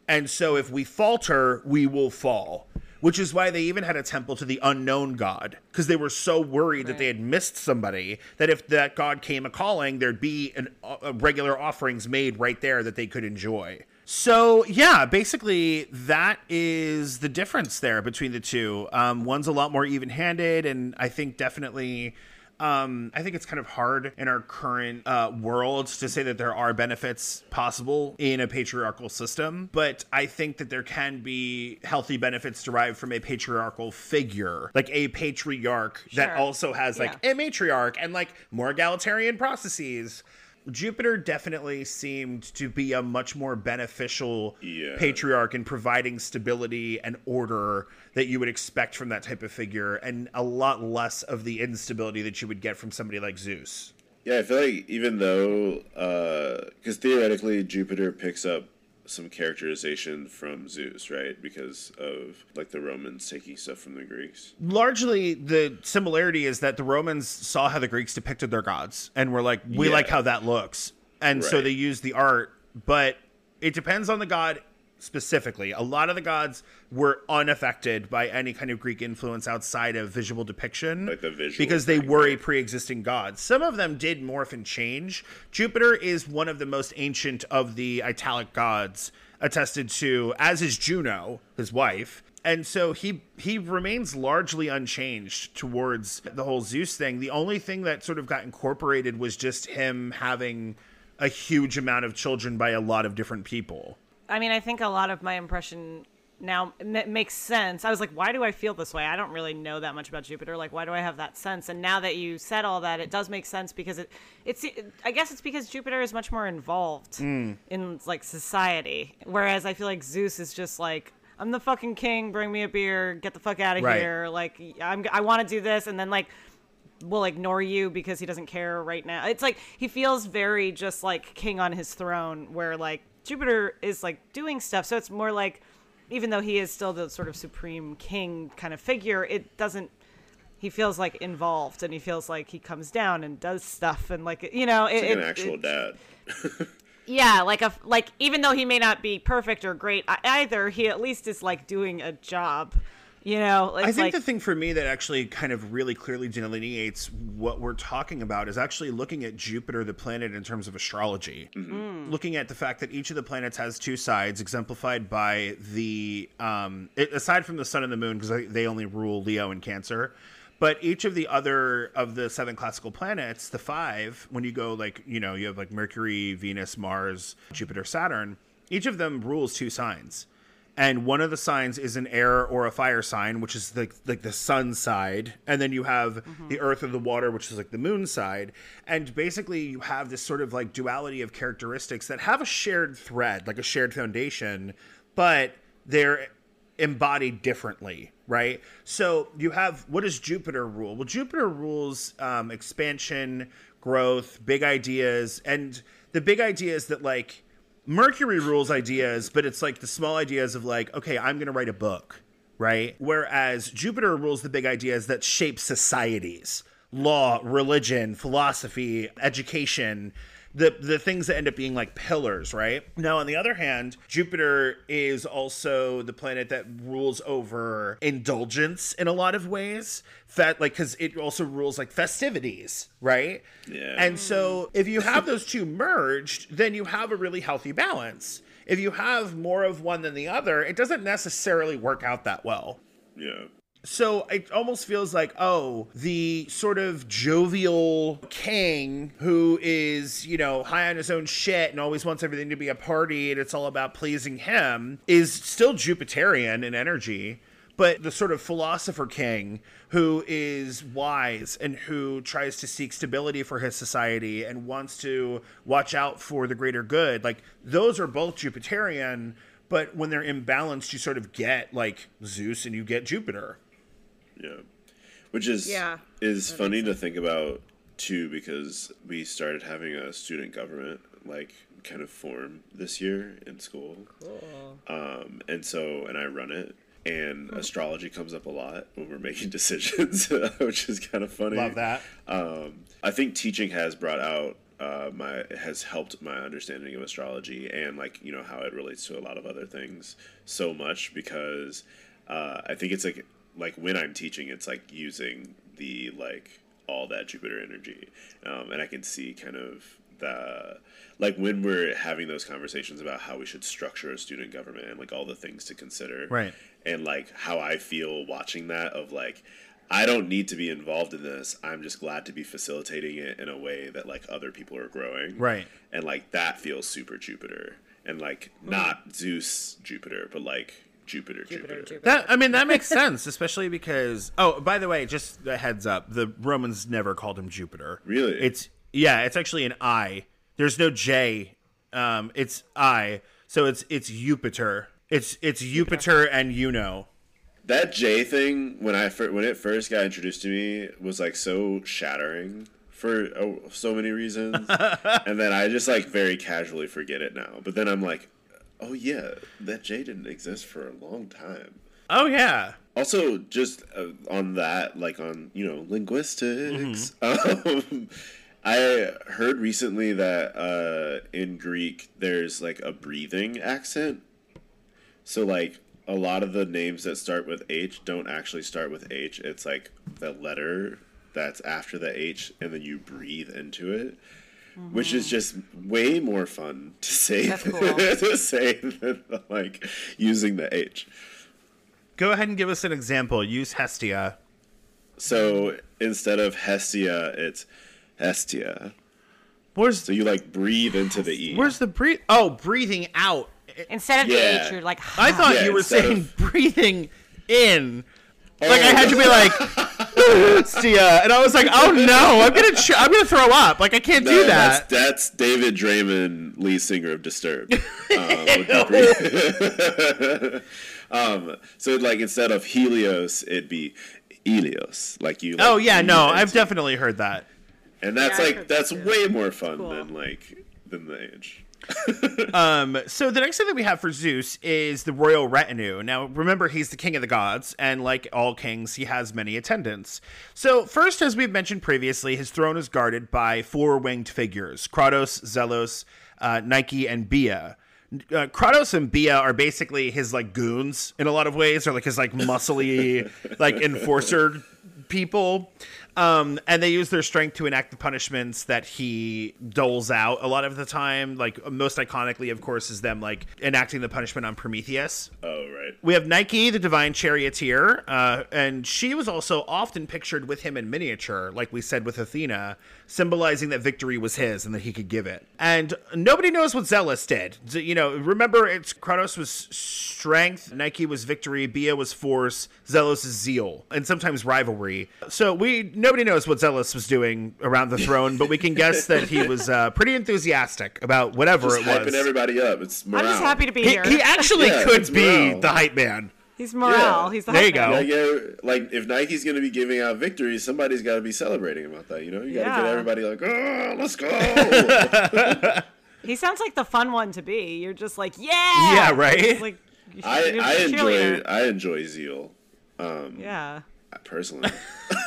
Speaker 2: And so if we falter, we will fall which is why they even had a temple to the unknown god because they were so worried right. that they had missed somebody that if that god came a calling there'd be an, uh, regular offerings made right there that they could enjoy so yeah basically that is the difference there between the two um, one's a lot more even-handed and i think definitely um, I think it's kind of hard in our current uh, world to say that there are benefits possible in a patriarchal system, but I think that there can be healthy benefits derived from a patriarchal figure, like a patriarch sure. that also has like yeah. a matriarch and like more egalitarian processes. Jupiter definitely seemed to be a much more beneficial yeah. patriarch in providing stability and order that you would expect from that type of figure, and a lot less of the instability that you would get from somebody like Zeus.
Speaker 3: Yeah, I feel like even though, because uh, theoretically Jupiter picks up some characterization from Zeus, right? Because of like the Romans taking stuff from the Greeks.
Speaker 2: Largely, the similarity is that the Romans saw how the Greeks depicted their gods and were like, we yeah. like how that looks. And right. so they used the art, but it depends on the god specifically. A lot of the gods were unaffected by any kind of Greek influence outside of visual depiction.
Speaker 3: Like the visual
Speaker 2: because they were a pre existing god. Some of them did morph and change. Jupiter is one of the most ancient of the italic gods, attested to, as is Juno, his wife. And so he he remains largely unchanged towards the whole Zeus thing. The only thing that sort of got incorporated was just him having a huge amount of children by a lot of different people.
Speaker 1: I mean, I think a lot of my impression now m- makes sense. I was like, why do I feel this way? I don't really know that much about Jupiter. Like, why do I have that sense? And now that you said all that, it does make sense because it, it's, I guess it's because Jupiter is much more involved mm. in like society, whereas I feel like Zeus is just like, I'm the fucking king. Bring me a beer. Get the fuck out of right. here. Like, I'm, I want to do this, and then like will ignore you because he doesn't care right now. It's like he feels very just like king on his throne, where like Jupiter is like doing stuff. So it's more like, even though he is still the sort of supreme king kind of figure, it doesn't. He feels like involved, and he feels like he comes down and does stuff, and like you know,
Speaker 3: it,
Speaker 1: like
Speaker 3: an actual
Speaker 1: it,
Speaker 3: dad.
Speaker 1: yeah, like a like even though he may not be perfect or great either, he at least is like doing a job You know, it's
Speaker 2: I think
Speaker 1: like
Speaker 2: the thing for me that actually kind of really clearly delineates what we're talking about is actually looking at Jupiter, the planet, in terms of astrology. Looking at the fact that each of the planets has two sides, exemplified by the, um, it, aside from the sun and the moon, because they only rule Leo and Cancer. But each of the other of the seven classical planets, the five, when you go like, you know, you have like Mercury, Venus, Mars, Jupiter, Saturn, each of them rules two signs and one of the signs is an air or a fire sign, which is like like the sun side, and then you have the earth or the water, which is like the moon side, and basically you have this sort of like duality of characteristics that have a shared thread, like a shared foundation, but they're embodied differently, right? So you have what does Jupiter rule? Well, Jupiter rules um, expansion, growth, big ideas, and the big idea is that like Mercury rules ideas, but it's like the small ideas of like, okay, I'm going to write a book, right? Whereas Jupiter rules the big ideas that shape societies, law, religion, philosophy, education, the the things that end up being like pillars, right? Now, on the other hand, Jupiter is also the planet that rules over indulgence in a lot of ways. That like because it also rules like festivities, right?
Speaker 3: Yeah.
Speaker 2: And so if you have those two merged, then you have a really healthy balance. If you have more of one than the other, it doesn't necessarily work out that well.
Speaker 3: Yeah.
Speaker 2: So it almost feels like, oh, the sort of jovial king who is, you know, high on his own shit and always wants everything to be a party and it's all about pleasing him is still Jupiterian in energy. But the sort of philosopher king who is wise and who tries to seek stability for his society and wants to watch out for the greater good, like those are both Jupiterian. But when they're imbalanced, you sort of get like Zeus and you get Jupiter.
Speaker 3: Yeah. Which is
Speaker 1: Yeah,
Speaker 3: is funny to think about too because we started having a student government like kind of form this year in school.
Speaker 1: Cool.
Speaker 3: Um and so and I run it and astrology comes up a lot when we're making decisions, which is kind of funny.
Speaker 2: Love that.
Speaker 3: Um, I think teaching has brought out uh, my has helped my understanding of astrology and like you know how it relates to a lot of other things so much because uh, I think it's like like when I'm teaching, it's like using the like all that Jupiter energy, um, and I can see kind of the like when we're having those conversations about how we should structure a student government and like all the things to consider,
Speaker 2: Right.
Speaker 3: and like how I feel watching that of like I don't need to be involved in this. I'm just glad to be facilitating it in a way that like other people are growing.
Speaker 2: Right.
Speaker 3: And like that feels super Jupiter. And like not Zeus Jupiter, but like Jupiter Jupiter.
Speaker 1: Jupiter, Jupiter.
Speaker 2: That I mean that makes sense, especially because oh, by the way, just a heads up, the Romans never called him Jupiter.
Speaker 3: Really?
Speaker 2: It's yeah, it's actually an I. There's no J. Um, it's I. So it's it's Jupiter. It's it's Jupiter and you know.
Speaker 3: That J thing when I fir- when it first got introduced to me was like so shattering for oh, so many reasons, and then I just like very casually forget it now. But then I'm like, oh yeah, that J didn't exist for a long time.
Speaker 2: Oh yeah.
Speaker 3: Also, just uh, on that, like on you know linguistics, um, I heard recently that uh, in Greek there's like a breathing accent. So like a lot of the names that start with H don't actually start with H. It's like the letter that's after the H, and then you breathe into it. Which is just way more fun to say
Speaker 1: That's cool.
Speaker 3: to say than like using the H.
Speaker 2: Go ahead and give us an example. Use Hestia.
Speaker 3: So instead of Hestia, it's Hestia.
Speaker 2: Where's
Speaker 3: So you like breathe into the E.
Speaker 2: where's the breathe? Oh, breathing out.
Speaker 1: Instead of
Speaker 3: Yeah.
Speaker 1: the H, you're like,
Speaker 2: I thought
Speaker 3: Yeah,
Speaker 2: you were saying
Speaker 3: of-
Speaker 2: breathing in. Like I had to be like Hestia, and I was like, oh no, I'm gonna ch- I'm gonna throw up. Like I can't
Speaker 3: No,
Speaker 2: do that.
Speaker 3: That's, that's David Draiman, lead singer of Disturbed. Um, would be breathe- um, so like instead of Helios, it'd be Helios. Like you. Like,
Speaker 2: Oh yeah, no, I've definitely heard that.
Speaker 3: And that's
Speaker 1: Yeah,
Speaker 3: like that's
Speaker 1: that
Speaker 3: way more fun
Speaker 1: Cool.
Speaker 3: than like than the H.
Speaker 2: Um, so the next thing that we have for Zeus is the royal retinue. Now, remember, he's the king of the gods, and like all kings, he has many attendants. So, first, as we've mentioned previously, his throne is guarded by four winged figures Kratos, Zelos, uh, Nike, and Bia. uh, Kratos and Bia are basically his like goons in a lot of ways, or like his like muscly like enforcer people. Um, and they use their strength to enact the punishments that he doles out a lot of the time. Like most iconically, of course, is them like enacting the punishment on Prometheus.
Speaker 3: Oh right.
Speaker 2: We have Nike, the divine charioteer, uh, and she was also often pictured with him in miniature, like we said with Athena, symbolizing that victory was his and that he could give it. And nobody knows what Zelos did. You know, remember, it's Kratos was strength, Nike was victory, Bia was force, Zelos is zeal, and sometimes rivalry. So we nobody knows what Zelos was doing around the throne, but we can guess that he was uh, pretty enthusiastic about whatever
Speaker 3: Just
Speaker 2: it
Speaker 3: hyping
Speaker 2: was.
Speaker 3: everybody up. It's morale.
Speaker 1: I'm just happy to be
Speaker 2: he,
Speaker 1: here.
Speaker 2: he actually
Speaker 3: Yeah,
Speaker 2: could be
Speaker 3: morale.
Speaker 2: the hype man.
Speaker 1: He's morale.
Speaker 3: Yeah.
Speaker 1: He's the
Speaker 2: There you
Speaker 1: hype
Speaker 2: go.
Speaker 1: man.
Speaker 3: Like, yeah, like if Nike's gonna be giving out victories, somebody's got to be celebrating about that. You know, you got to
Speaker 1: Yeah.
Speaker 3: get everybody like, oh, let's go.
Speaker 1: He sounds like the fun one to be. You're just like, yeah,
Speaker 2: Yeah, right?
Speaker 1: Like,
Speaker 3: I I enjoy. I enjoy zeal
Speaker 1: Yeah.
Speaker 3: Personally.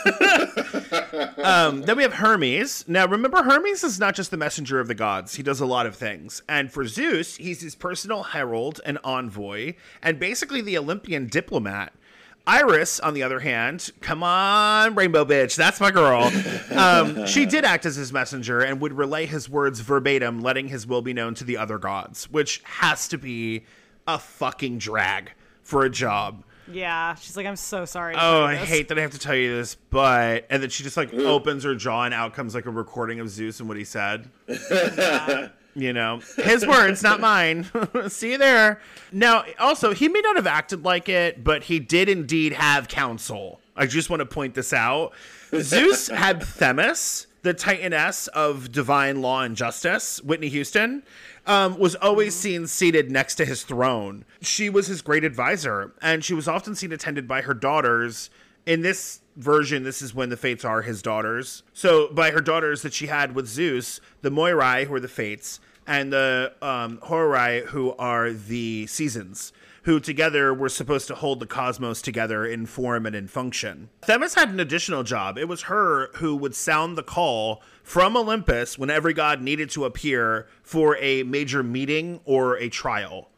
Speaker 2: Um, then we have Hermes. Now, remember, Hermes is not just the messenger of the gods. He does a lot of things. And for Zeus, he's his personal herald and envoy, and basically the Olympian diplomat. Iris, on the other hand, come on, Rainbow Bitch, that's my girl. Um, she did act as his messenger and would relay his words verbatim, letting his will be known to the other gods, which has to be a fucking drag for a job.
Speaker 1: Yeah. She's like, I'm so sorry.
Speaker 2: Oh, I hate that I have to tell you this, but and then she just like mm. opens her jaw and out comes like a recording of Zeus and what he said. you know, his words, not mine. See you there. Now, also, he may not have acted like it, but he did indeed have counsel. I just want to point this out. Zeus had Themis, the titaness of divine law and justice, Whitney Houston, um, was always seen seated next to his throne. She was his great advisor, and she was often seen attended by her daughters. In this version, this is when the Fates are his daughters. So, by her daughters that she had with Zeus, the Moirai, who are the Fates, and the um, Horai, who are the Seasons who together were supposed to hold the cosmos together in form and in function. Themis had an additional job. It was her who would sound the call from Olympus when every god needed to appear for a major meeting or a trial.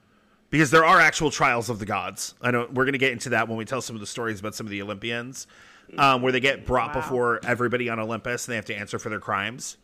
Speaker 2: Because there are actual trials of the gods. I know we're going to get into that when we tell some of the stories about some of the Olympians, um, where they get brought
Speaker 1: Wow.
Speaker 2: before everybody on Olympus and they have to answer for their crimes.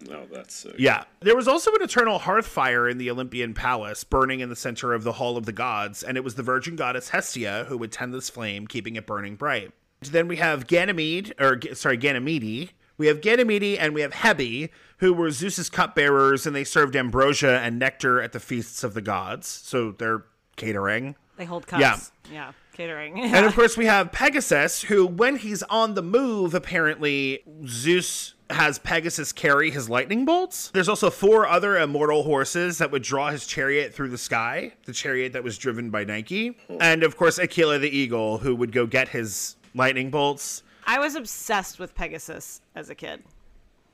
Speaker 3: No, that's sick.
Speaker 2: Yeah. There was also an eternal hearth fire in the Olympian palace, burning in the center of the Hall of the Gods, and it was the virgin goddess Hestia who would tend this flame, keeping it burning bright. Then we have Ganymede, or sorry, Ganymede. We have Ganymede and we have Hebe, who were Zeus's cupbearers, and they served ambrosia and nectar at the feasts of the gods. So they're catering.
Speaker 1: They hold cups.
Speaker 2: Yeah.
Speaker 1: Yeah. Catering.
Speaker 2: And of course, we have Pegasus, who, when he's on the move, apparently Zeus has Pegasus carry his lightning bolts. There's also four other immortal horses that would draw his chariot through the sky, the chariot that was driven by Nike. And of course, Aquila the eagle, who would go get his lightning bolts.
Speaker 1: I was obsessed with Pegasus as a kid.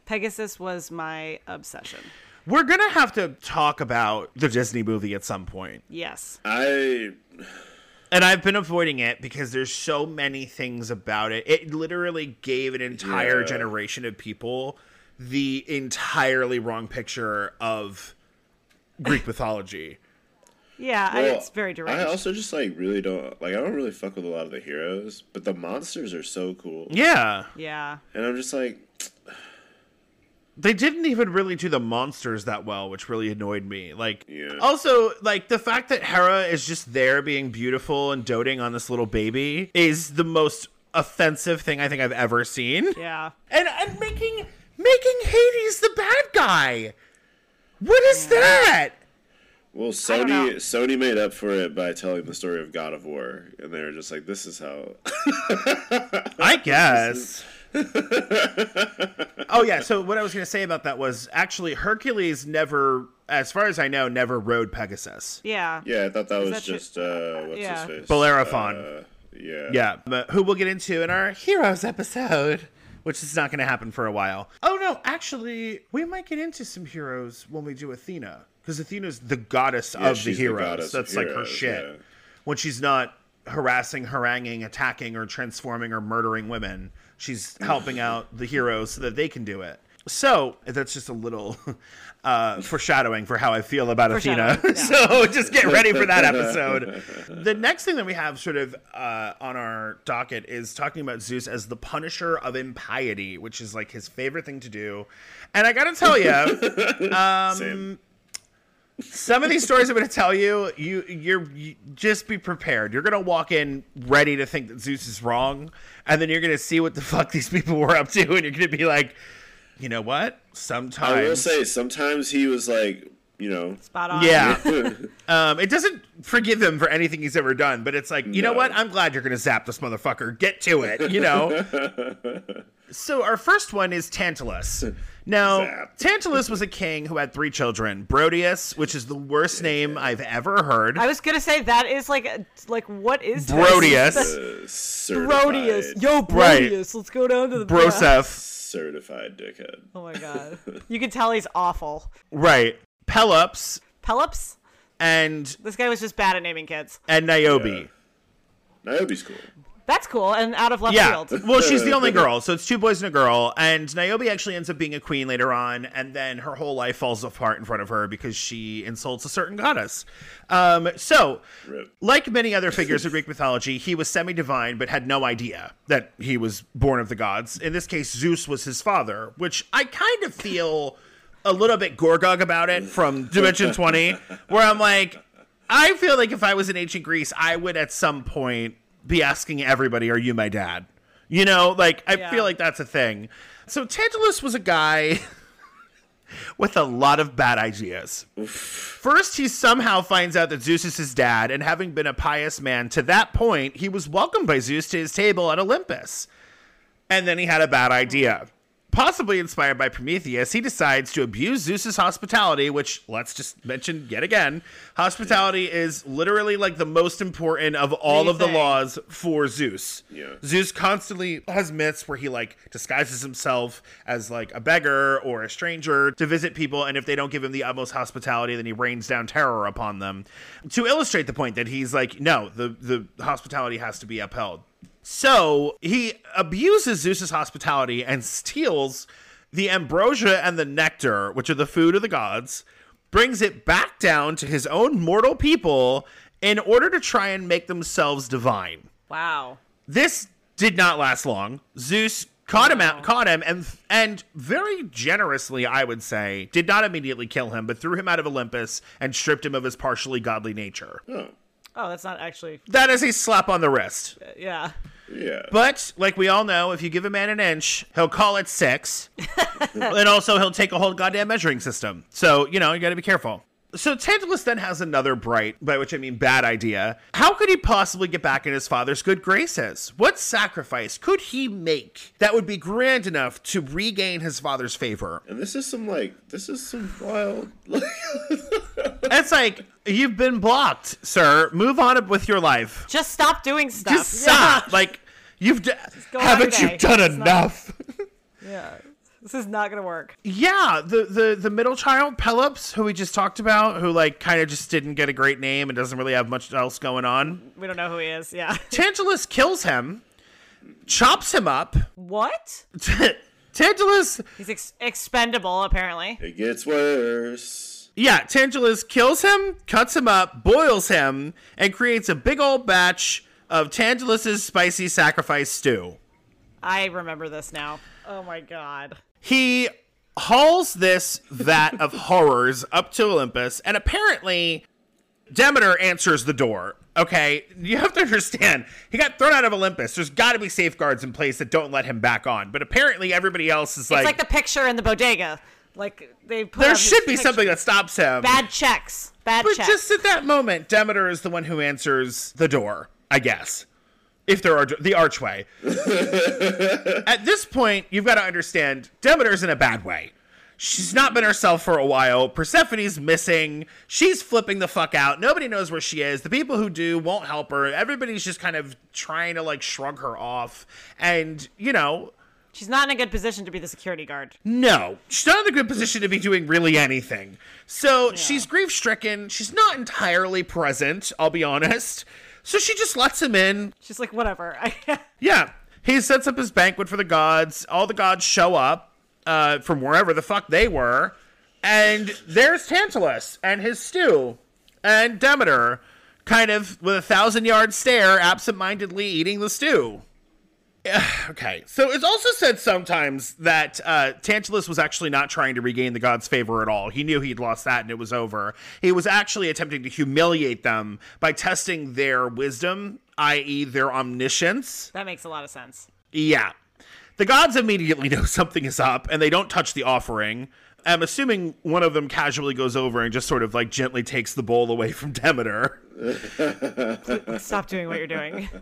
Speaker 1: Pegasus was my obsession.
Speaker 2: We're going to have to talk about the Disney movie at some point.
Speaker 1: Yes.
Speaker 3: I
Speaker 2: And I've been avoiding it because there's so many things about it. It literally gave an entire
Speaker 3: Yeah.
Speaker 2: generation of people the entirely wrong picture of Greek mythology.
Speaker 1: Yeah, I,
Speaker 3: well,
Speaker 1: it's very direct.
Speaker 3: I also just like really don't like. I don't really fuck with a lot of the heroes, but the monsters are so cool.
Speaker 2: Yeah.
Speaker 1: yeah.
Speaker 3: And I'm just like,
Speaker 2: They didn't even really do the monsters that well, which really annoyed me. Like
Speaker 3: Yeah.
Speaker 2: also like the fact that Hera is just there being beautiful and doting on this little baby is the most offensive thing I think I've ever seen.
Speaker 1: Yeah.
Speaker 2: and and making making Hades the bad guy. What is that?
Speaker 3: well. Sony Sony made up for it by telling the story of God of War, and they were just like, this is how.
Speaker 2: I guess. oh yeah. So what I was going to say about that was actually Hercules never, as far as I know, never rode Pegasus.
Speaker 1: Yeah.
Speaker 3: yeah, I thought that was
Speaker 1: that true?
Speaker 3: just uh, what's
Speaker 1: Yeah.
Speaker 3: his face,
Speaker 2: Bellerophon.
Speaker 3: Uh, yeah,
Speaker 2: Yeah, but who we'll get into in our heroes episode, which is not going to happen for a while. Oh no, actually, we might get into some heroes when we do Athena, because Athena's the goddess
Speaker 3: Yeah,
Speaker 2: of the
Speaker 3: she's the
Speaker 2: heroes. That's like her shit.
Speaker 3: yeah.
Speaker 2: When she's not harassing, haranguing, attacking, or transforming or murdering women, she's helping out the heroes so that they can do it. So that's just a little uh, foreshadowing for how I feel about Athena.
Speaker 1: Foreshadowing,
Speaker 2: so just get ready for that episode. the next thing that we have sort of uh, on our docket is talking about Zeus as the punisher of impiety, which is like his favorite thing to do. And I got to tell you, um. Some of these stories I'm going to tell you, you you're you, just be prepared. You're going to walk in ready to think that Zeus is wrong, and then you're going to see what the fuck these people were up to, and you're going to be like, you know what? Sometimes
Speaker 3: I will say sometimes he was like, you know,
Speaker 1: Spot on.
Speaker 2: yeah. um, it doesn't forgive him for anything he's ever done, but it's like, you know what? I'm glad you're going to zap this motherfucker. Get to it, you know? so, our first one is Tantalus. Now,
Speaker 3: Zap.
Speaker 2: Tantalus was a king who had three children Brodius, which is the worst name I've ever heard.
Speaker 1: I was gonna say that is like like what is this?
Speaker 2: Brodius.
Speaker 3: uh,
Speaker 1: Brodius. Yo,
Speaker 2: Right.
Speaker 1: Let's go down to the
Speaker 2: Broseph.
Speaker 3: certified dickhead.
Speaker 1: Oh my god. You can tell he's awful.
Speaker 2: Right. Pelops
Speaker 1: Pelops?
Speaker 2: and
Speaker 1: This guy was just bad at naming kids.
Speaker 2: and Niobe.
Speaker 3: Niobe's cool.
Speaker 1: That's cool and out of left
Speaker 2: Yeah.
Speaker 1: field.
Speaker 2: Well, she's the only girl, so it's two boys and a girl. And Niobe actually ends up being a queen later on, and then her whole life falls apart in front of her because she insults a certain goddess. Um, so,
Speaker 3: Rip.
Speaker 2: like many other figures of Greek mythology, he was semi divine but had no idea that he was born of the gods. In this case, Zeus was his father, which I kind of feel a little bit Gorgug about it from Dimension 20, where I'm like, I feel like if I was in ancient Greece, I would at some point be asking everybody, Are you my dad? You know, like, I
Speaker 1: Yeah.
Speaker 2: feel like that's a thing. So Tantalus was a guy with a lot of bad ideas. First, he somehow finds out that Zeus is his dad, and having been a pious man to that point, he was welcomed by Zeus to his table at Olympus. And then he had a bad idea. Possibly inspired by Prometheus, he decides to abuse Zeus's hospitality, which let's just mention yet again. Hospitality is literally like the most important of all of the laws for Zeus.
Speaker 3: Yeah.
Speaker 2: Zeus constantly has myths where he like disguises himself as like a beggar or a stranger to visit people, and if they don't give him the utmost hospitality, then he rains down terror upon them. To illustrate the point that he's like, no, the the hospitality has to be upheld. So he abuses Zeus's hospitality and steals the ambrosia and the nectar, which are the food of the gods, brings it back down to his own mortal people in order to try and make themselves divine.
Speaker 1: Wow.
Speaker 2: This did not last long. Zeus caught him out, caught him, and and very generously, I would say, did not immediately kill him, but threw him out of Olympus and stripped him of his partially godly nature.
Speaker 3: Oh,
Speaker 1: Oh, that's not actually
Speaker 2: That is a slap on the wrist.
Speaker 1: Uh, yeah.
Speaker 3: yeah.
Speaker 2: But like we all know, if you give a man an inch, he'll call it six, and also he'll take a whole goddamn measuring system. So you know you got to be careful. So Tantalus then has another bright, by which I mean bad idea. How could he possibly get back in his father's good graces? What sacrifice could he make that would be grand enough to regain his father's favor?
Speaker 3: and this is some like this is some wild.
Speaker 2: It's like you've been blocked, sir. Move on with your life.
Speaker 1: Just stop doing stuff.
Speaker 2: Just stop. Like you've d- haven't you
Speaker 1: day.
Speaker 2: done
Speaker 1: It's
Speaker 2: enough?
Speaker 1: Yeah. yeah. This is not gonna work.
Speaker 2: Yeah, the the the middle child, Pelops, who we just talked about, who like kind of just didn't get a great name and doesn't really have much else going on.
Speaker 1: We don't know who he is. Yeah.
Speaker 2: Tantalus kills him, chops him up.
Speaker 1: What?
Speaker 2: Tantalus,
Speaker 1: He's ex- expendable, apparently.
Speaker 3: it gets worse.
Speaker 2: yeah, Tantalus kills him, cuts him up, boils him, and creates a big old batch of Tantalus's spicy sacrifice stew.
Speaker 1: I remember this now. Oh my god.
Speaker 2: He hauls this vat of horrors up to Olympus, and apparently Demeter answers the door. Okay, you have to understand, he got thrown out of Olympus. There's got to be safeguards in place that don't let him back on. But apparently, everybody else is like
Speaker 1: It's
Speaker 2: like,
Speaker 1: like the picture in the bodega. Like they put
Speaker 2: there should be
Speaker 1: picture.
Speaker 2: something that stops him.
Speaker 1: bad checks. Bad
Speaker 2: but
Speaker 1: checks.
Speaker 2: just at that moment, Demeter is the one who answers the door, I guess. If there are the archway. At this point, you've got to understand Demeter's in a bad way. She's not been herself for a while. Persephone's missing. She's flipping the fuck out. Nobody knows where she is. The people who do won't help her. Everybody's just kind of trying to like shrug her off. And, you know,
Speaker 1: She's not in a good position to be the security guard.
Speaker 2: no, she's not in a good position to be doing really anything. So she's grief stricken. She's not entirely present, I'll be honest. So she just lets him in.
Speaker 1: She's like, whatever.
Speaker 2: Yeah. He sets up his banquet for the gods. All the gods show up. uh, from wherever the fuck they were, and there's Tantalus and his stew, and Demeter, kind of with a thousand yard stare, absentmindedly eating the stew. Okay, so it's also said sometimes that uh, Tantalus was actually not trying to regain the god's favor at all. He knew he'd lost that and it was over. He was actually attempting to humiliate them by testing their wisdom, i.e., their omniscience.
Speaker 1: That makes a lot of sense.
Speaker 2: Yeah. The gods immediately know something is up and they don't touch the offering. I'm assuming one of them casually goes over and just sort of like gently takes the bowl away from Demeter.
Speaker 1: Stop doing what you're doing.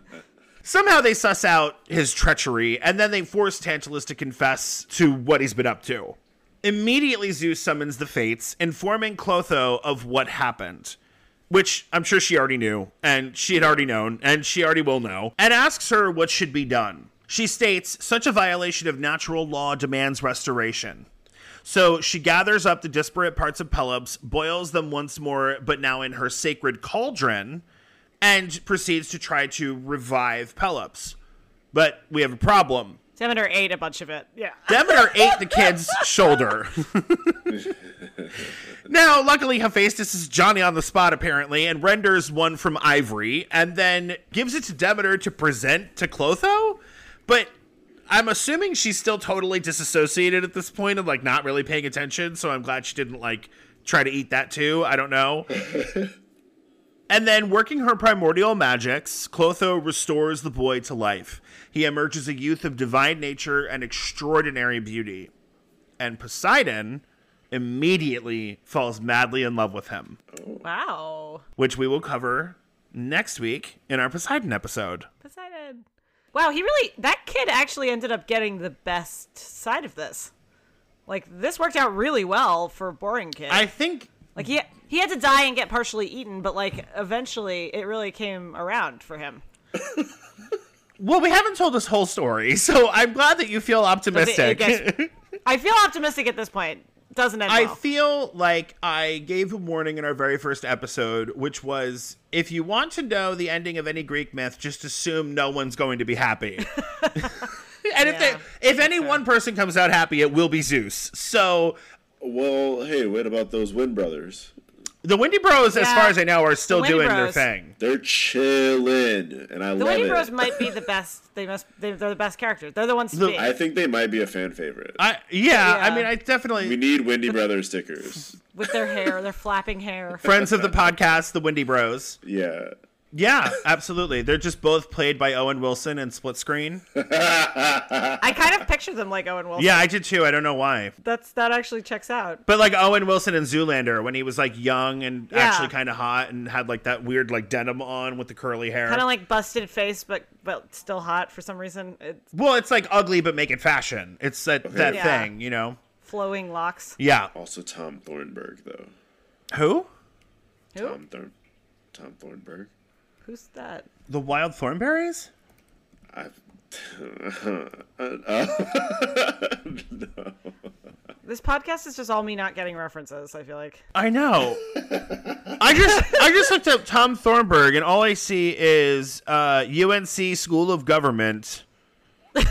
Speaker 2: Somehow they suss out his treachery, and then they force Tantalus to confess to what he's been up to. Immediately, Zeus summons the Fates, informing Clotho of what happened, which I'm sure she already knew, and she had already known, and she already will know, and asks her what should be done. She states, such a violation of natural law demands restoration. So she gathers up the disparate parts of Pelops, boils them once more, but now in her sacred cauldron, and proceeds to try to revive Pelops. But we have a problem.
Speaker 1: Demeter ate a bunch of it. Yeah.
Speaker 2: Demeter ate the kid's shoulder. now, luckily, Hephaestus is Johnny on the spot, apparently, and renders one from ivory, and then gives it to Demeter to present to Clotho. But I'm assuming she's still totally disassociated at this point and, like, not really paying attention, so I'm glad she didn't, like, try to eat that too. I don't know. And then, working her primordial magics, Clotho restores the boy to life. He emerges a youth of divine nature and extraordinary beauty. And Poseidon immediately falls madly in love with him,
Speaker 1: Wow.
Speaker 2: which we will cover next week in our Poseidon episode.
Speaker 1: Poseidon. Wow, he really that kid actually ended up getting the best side of this. Like this worked out really well for boring kid.
Speaker 2: I think
Speaker 1: like he he had to die and get partially eaten, but like eventually it really came around for him.
Speaker 2: well, we haven't told this whole story, so I'm glad that you feel
Speaker 1: But it-
Speaker 2: optimistic.
Speaker 1: gets- I feel optimistic at this point. Doesn't end
Speaker 2: I
Speaker 1: well.
Speaker 2: feel like I gave a warning in our very first episode, which was if you want to know the ending of any Greek myth, just assume no one's going to be happy. and if they, if any one person comes out happy, it will be Zeus. So
Speaker 3: Well, hey, what about those Wind Brothers?
Speaker 2: The Windy Bros, as far as I know, are still
Speaker 1: the
Speaker 2: doing
Speaker 1: Bros.
Speaker 2: their thing.
Speaker 3: They're chilling, and I
Speaker 1: the
Speaker 3: love
Speaker 1: Winnie
Speaker 3: it.
Speaker 1: Bros might be the best. They must. They, they're the best characters. They're the ones to
Speaker 2: The-
Speaker 1: be.
Speaker 3: I think they might be a fan favorite.
Speaker 2: I yeah, I mean, I definitely
Speaker 3: we need Windy Brothers stickers.
Speaker 1: with their hair, their flapping hair.
Speaker 2: friends of the podcast, the Windy Bros.
Speaker 3: Yeah.
Speaker 2: Yeah, absolutely. They're just both played by Owen Wilson in split screen.
Speaker 1: I kind of picture them like Owen Wilson.
Speaker 2: Yeah, I did too. I don't know why.
Speaker 1: that's that actually checks out.
Speaker 2: But like Owen Wilson in Zoolander when he was like young and
Speaker 1: Yeah.
Speaker 2: actually kind of hot and had like that weird like denim on with the curly hair.
Speaker 1: Kind of like busted face, but but still hot for some reason. It's
Speaker 2: well, it's like ugly but make it fashion. It's that that
Speaker 1: Yeah.
Speaker 2: thing, you know.
Speaker 1: flowing locks.
Speaker 2: Yeah.
Speaker 3: Also, Tom Thornburg though.
Speaker 2: Who?
Speaker 1: Who?
Speaker 3: Tom Thorn. Tom Thornburg.
Speaker 1: Who's that?
Speaker 2: The Wild Thornberrys?
Speaker 3: I.
Speaker 1: This podcast is just all me not getting references. I feel like.
Speaker 2: I know. I just I just looked up Tom Thornburg and all I see is uh, UNC School of Government.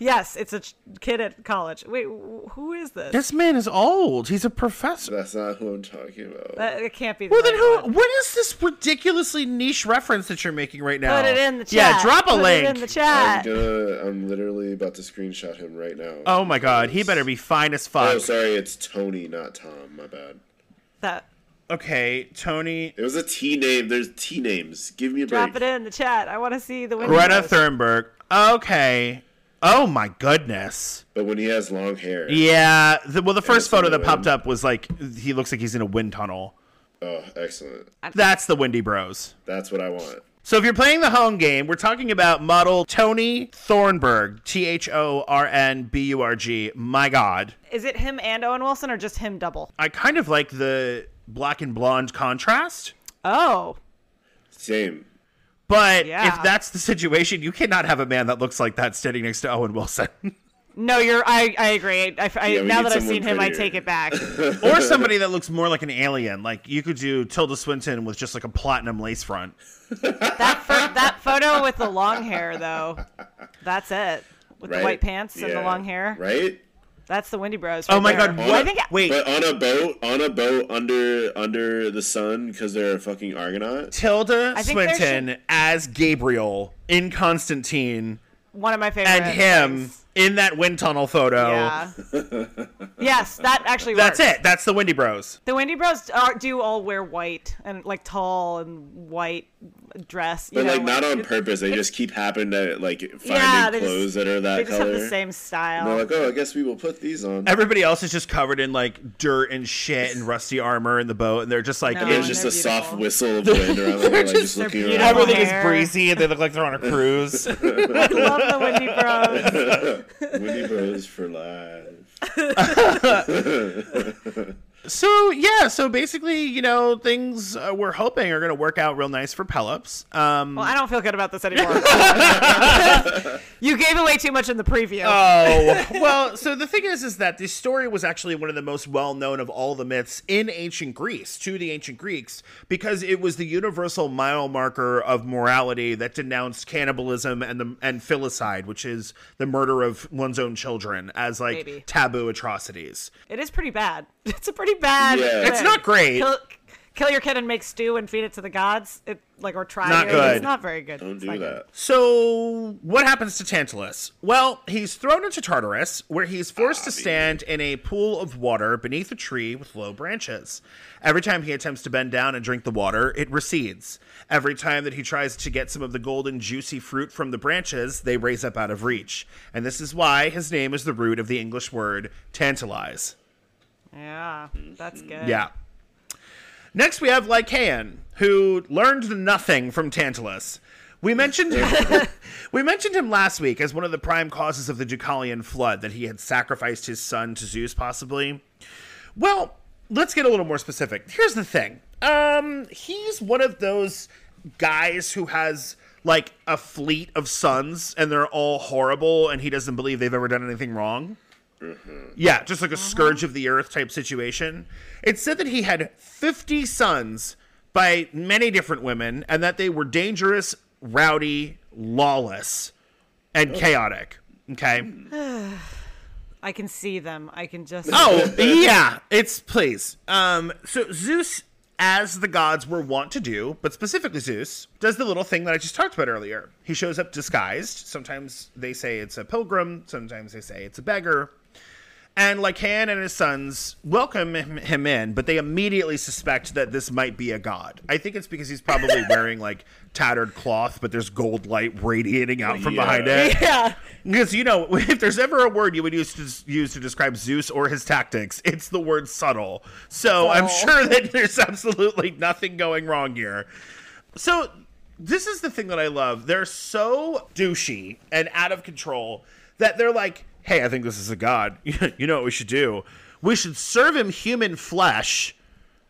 Speaker 1: Yes, it's a ch- kid at college. Wait, wh- who is this?
Speaker 2: This man is old. He's a professor.
Speaker 3: That's not who I'm talking about.
Speaker 1: That, it can't be. The
Speaker 2: Well, then who?
Speaker 1: one.
Speaker 2: What is this ridiculously niche reference that you're making right now?
Speaker 1: Put it in the chat.
Speaker 2: Yeah, drop a
Speaker 1: Put
Speaker 2: link.
Speaker 1: It in the chat.
Speaker 3: I'm
Speaker 1: chat.
Speaker 3: gonna. I'm literally about to screenshot him right now.
Speaker 2: Oh my god, he better be fine as fuck.
Speaker 3: Oh, sorry, it's Tony, not Tom. My bad.
Speaker 1: That
Speaker 2: Okay, Tony.
Speaker 3: It was a T name. There's T names. Give me a break.
Speaker 1: drop it in the chat. I want to see the window.
Speaker 2: Greta Thunberg. Okay. Oh my goodness.
Speaker 3: But when he has long hair.
Speaker 2: Yeah. The, well, the first photo that popped up was like he looks like he's in a wind tunnel.
Speaker 3: Oh, excellent.
Speaker 2: That's the Windy Bros.
Speaker 3: That's what I want.
Speaker 2: So if you're playing the home game, we're talking about model Tony Thornburg, T H O R N B U R G. My God,
Speaker 1: Is it him and Owen Wilson, or just him double?
Speaker 2: I kind of like the black and blonde contrast.
Speaker 1: Oh,
Speaker 3: Same.
Speaker 2: But
Speaker 1: Yeah.
Speaker 2: if that's the situation, you cannot have a man that looks like that standing next to Owen Wilson.
Speaker 1: no, you're. I I agree. I, I-
Speaker 3: Yeah,
Speaker 1: now that I've
Speaker 3: someone
Speaker 1: seen him, I take it back.
Speaker 2: or somebody that looks more like an alien. Like you could do Tilda Swinton with just like a platinum lace front.
Speaker 1: that pho- that photo with the long hair, though. That's it. With
Speaker 3: Right?
Speaker 1: the white pants and the long hair.
Speaker 3: Right?
Speaker 1: That's the Windy Bros.
Speaker 2: Oh my
Speaker 1: there.
Speaker 2: god!
Speaker 1: Well,
Speaker 2: What?
Speaker 1: I think
Speaker 2: Wait,
Speaker 3: But on a boat, on a boat under under the sun because they're a fucking Argonaut.
Speaker 2: Tilda
Speaker 1: I think
Speaker 2: Swinton as Gabriel in Constantine
Speaker 1: one of my favorite.
Speaker 2: and him
Speaker 1: things.
Speaker 2: In that wind tunnel photo.
Speaker 1: Yeah. yes, that actually.
Speaker 2: That's it. That's the Windy Bros.
Speaker 1: The Windy Bros are, do all wear white and like tall and white dress. You
Speaker 3: But
Speaker 1: know,
Speaker 3: like not on purpose. They just keep happening to like finding
Speaker 1: Yeah,
Speaker 3: clothes
Speaker 1: just-
Speaker 3: that are that
Speaker 1: They just
Speaker 3: color.
Speaker 1: have the same
Speaker 3: And
Speaker 1: style.
Speaker 3: they're like, oh, I guess we will put these on.
Speaker 2: Everybody else is just covered in like dirt and shit and rusty armor in the boat, and they're just like
Speaker 1: No,
Speaker 2: in-
Speaker 3: There's
Speaker 1: and
Speaker 3: just
Speaker 1: they're
Speaker 3: a soft whistle of wind around them, like
Speaker 2: just-
Speaker 3: just
Speaker 1: they're
Speaker 3: looking around.
Speaker 2: everything is breezy, and they look like they're on a cruise.
Speaker 1: I love the Windy Bros.
Speaker 3: Windy Bros for life.
Speaker 2: so yeah, so basically, you know, things uh, we're hoping are going to work out real nice for Pelops. Um,
Speaker 1: Well, I don't feel good about this anymore. you gave away too much in the preview.
Speaker 2: Oh well, so the thing is, is that this story was actually one of the most well known of all the myths in ancient Greece to the ancient Greeks because it was the universal mile marker of morality that denounced cannibalism and the and filicide, which is the murder of one's own children, as like
Speaker 1: Maybe.
Speaker 2: taboo atrocities.
Speaker 1: it is pretty bad. It's a pretty bad.
Speaker 3: Yeah.
Speaker 2: It's not great.
Speaker 1: Kill, kill your kid and make stew and feed it to the gods. It like or try.
Speaker 2: Not
Speaker 1: to.
Speaker 2: good.
Speaker 1: It's not very good.
Speaker 3: Don't
Speaker 1: It's
Speaker 3: do
Speaker 1: not good.
Speaker 3: that.
Speaker 2: So, what happens to Tantalus? Well, he's thrown into Tartarus, where he's forced to ah, stand in a pool of water beneath a tree with low branches. Every time he attempts to bend down and drink the water, it recedes. Every time that he tries to get some of the golden, juicy fruit from the branches, they raise up out of reach. And this is why his name is the root of the English word tantalize.
Speaker 1: Yeah, that's good.
Speaker 2: Yeah. Next, we have Lycaon, who learned nothing from Tantalus. We mentioned we mentioned him last week as one of the prime causes of the Deucalion flood that he had sacrificed his son to Zeus, possibly. Well, let's get a little more specific. Here's the thing. Um, he's one of those guys who has like a fleet of sons, and they're all horrible, and he doesn't believe they've ever done anything wrong. Yeah, just like a scourge of the earth type situation. It said that he had 50 sons by many different women and that they were dangerous, rowdy, lawless, and chaotic. Okay.
Speaker 1: I can see them. I can just.
Speaker 2: Oh, yeah. It's please. Um so Zeus as the gods were wont to do, but specifically Zeus, does the little thing that I just talked about earlier. He shows up disguised. Sometimes they say it's a pilgrim, sometimes they say it's a beggar. And Lycaon and his sons welcome him, him in, but they immediately suspect that this might be a god. I think it's because he's probably wearing like tattered cloth, but there's gold light radiating out from
Speaker 3: Yeah.
Speaker 2: behind it.
Speaker 1: Yeah.
Speaker 2: Because you know, if there's ever a word you would use to use to describe Zeus or his tactics, it's the word subtle. So I'm sure that there's absolutely nothing going wrong here. So this is the thing that I love. They're so douchey and out of control that they're like, "Hey, I think this is a god. you know what we should do? We should serve him human flesh."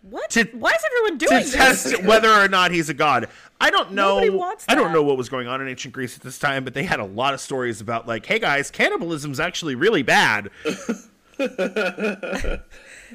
Speaker 1: What?
Speaker 2: To-
Speaker 1: Why is everyone
Speaker 2: to
Speaker 1: doing this?
Speaker 2: test whether or not he's a god. I don't know.
Speaker 1: Nobody wants
Speaker 2: I don't know what was going on in ancient Greece at this time, but they had a lot of stories about like, hey guys, cannibalism's actually really bad.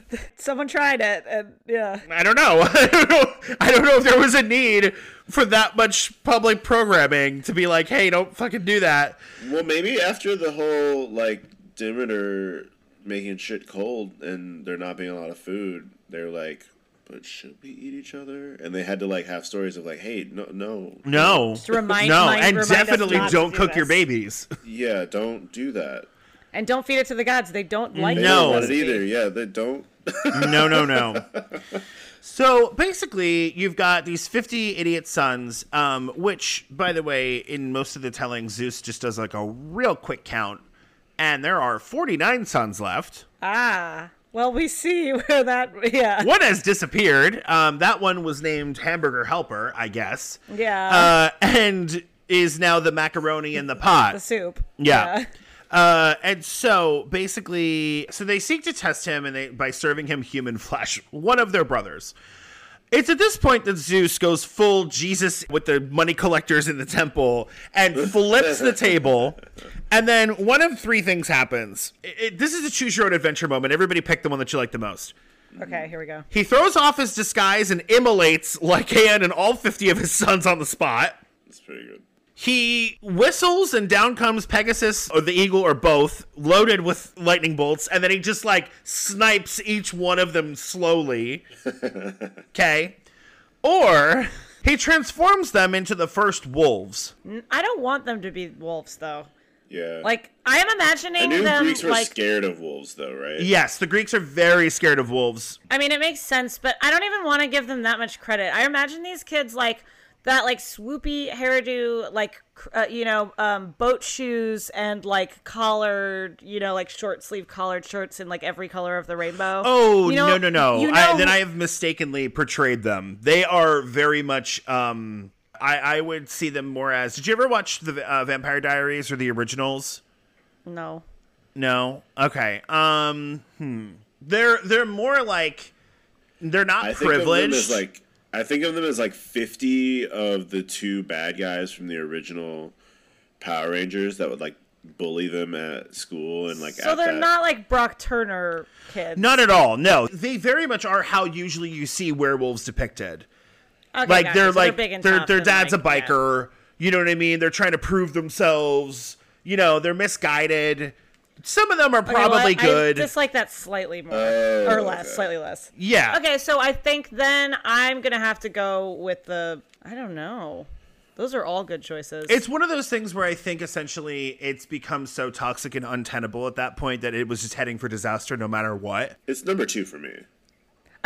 Speaker 1: Someone tried it, and yeah.
Speaker 2: I don't know. I don't know. I don't know if there was a need for that much public programming to be like, hey, don't fucking do that.
Speaker 3: Well, maybe after the whole like Demeter making shit cold and there not being a lot of food, they're like, "But should we eat each other?" And they had to like have stories of like, "Hey, no, no,
Speaker 2: No.
Speaker 1: to remind-
Speaker 2: no,
Speaker 1: mind-
Speaker 2: and
Speaker 1: remind
Speaker 2: definitely don't
Speaker 1: do
Speaker 2: cook your babies.
Speaker 3: yeah, don't do that."
Speaker 1: And don't feed it to the gods. They don't like
Speaker 2: No.
Speaker 3: it either. Yeah, they don't.
Speaker 2: no, no, no. So basically, you've got these 50 idiot sons, um, which, by the way, in most of the telling, Zeus just does like a real quick count. And there are 49 sons left.
Speaker 1: Ah. Well, we see where that. Yeah.
Speaker 2: One has disappeared. Um, that one was named Hamburger Helper, I guess.
Speaker 1: Yeah.
Speaker 2: Uh, and is now the macaroni in the pot.
Speaker 1: the soup.
Speaker 2: Yeah. Uh, and so basically, so they seek to test him, and they by serving him human flesh. One of their brothers. It's at this point that Zeus goes full Jesus with the money collectors in the temple and flips the table. And then one of three things happens. It- it- this is a choose your own adventure moment. Everybody pick the one that you like the most.
Speaker 1: Okay, here we go.
Speaker 2: He throws off his disguise and immolates Lycaon and all 50 of his sons on the spot.
Speaker 3: It's pretty good.
Speaker 2: He whistles and down comes Pegasus or the eagle or both, loaded with lightning bolts, and then he just like snipes each one of them slowly. Okay. Or he transforms them into the first wolves.
Speaker 1: I don't want them to be wolves though.
Speaker 3: Yeah.
Speaker 1: Like I am
Speaker 3: I
Speaker 1: imagining
Speaker 3: knew
Speaker 1: them
Speaker 3: Greeks were
Speaker 1: like
Speaker 3: scared of wolves, though, right?
Speaker 2: Yes, the Greeks are very scared of wolves.
Speaker 1: I mean, it makes sense, but I don't even want to give them that much credit. I imagine these kids like that, like swoopy hairdo, like uh, you know, um, boat shoes and like collared, you know, like short sleeve collared shirts in like every color of the rainbow.
Speaker 2: Oh
Speaker 1: You know-
Speaker 2: no no no!
Speaker 1: you
Speaker 2: I,
Speaker 1: know
Speaker 2: then I have mistakenly portrayed them. They are very much. Um, I I would see them more as. Did you ever watch the uh, Vampire Diaries or the originals?
Speaker 1: no.
Speaker 2: No. Okay. Um. Hmm. They're they're more like. They're not
Speaker 3: I think of them
Speaker 2: privileged.
Speaker 3: as like I think of them as like fifty of the two bad guys from the original Power Rangers that would like bully them at school and like
Speaker 1: So they're
Speaker 3: that-
Speaker 1: not like Brock Turner kids.
Speaker 2: not at all. No, they very much are how usually you see werewolves depicted.
Speaker 1: Okay,
Speaker 2: like
Speaker 1: gotcha.
Speaker 2: they're
Speaker 1: So
Speaker 2: like
Speaker 1: big and
Speaker 2: their
Speaker 1: tough
Speaker 2: their dad's
Speaker 1: like,
Speaker 2: a biker. You know what I mean? They're trying to prove themselves. You know, they're misguided. Some of them are
Speaker 1: Yeah. Okay, well,
Speaker 2: probably good.
Speaker 1: I dislike that slightly more
Speaker 3: Oh,
Speaker 1: or less,
Speaker 3: okay.
Speaker 1: slightly less.
Speaker 2: yeah.
Speaker 1: Okay, so I think then I'm gonna have to go with the. I don't know. Those are all good choices.
Speaker 2: It's one of those things where I think essentially it's become so toxic and untenable at that point that it was just heading for disaster no matter what.
Speaker 3: It's number two for me.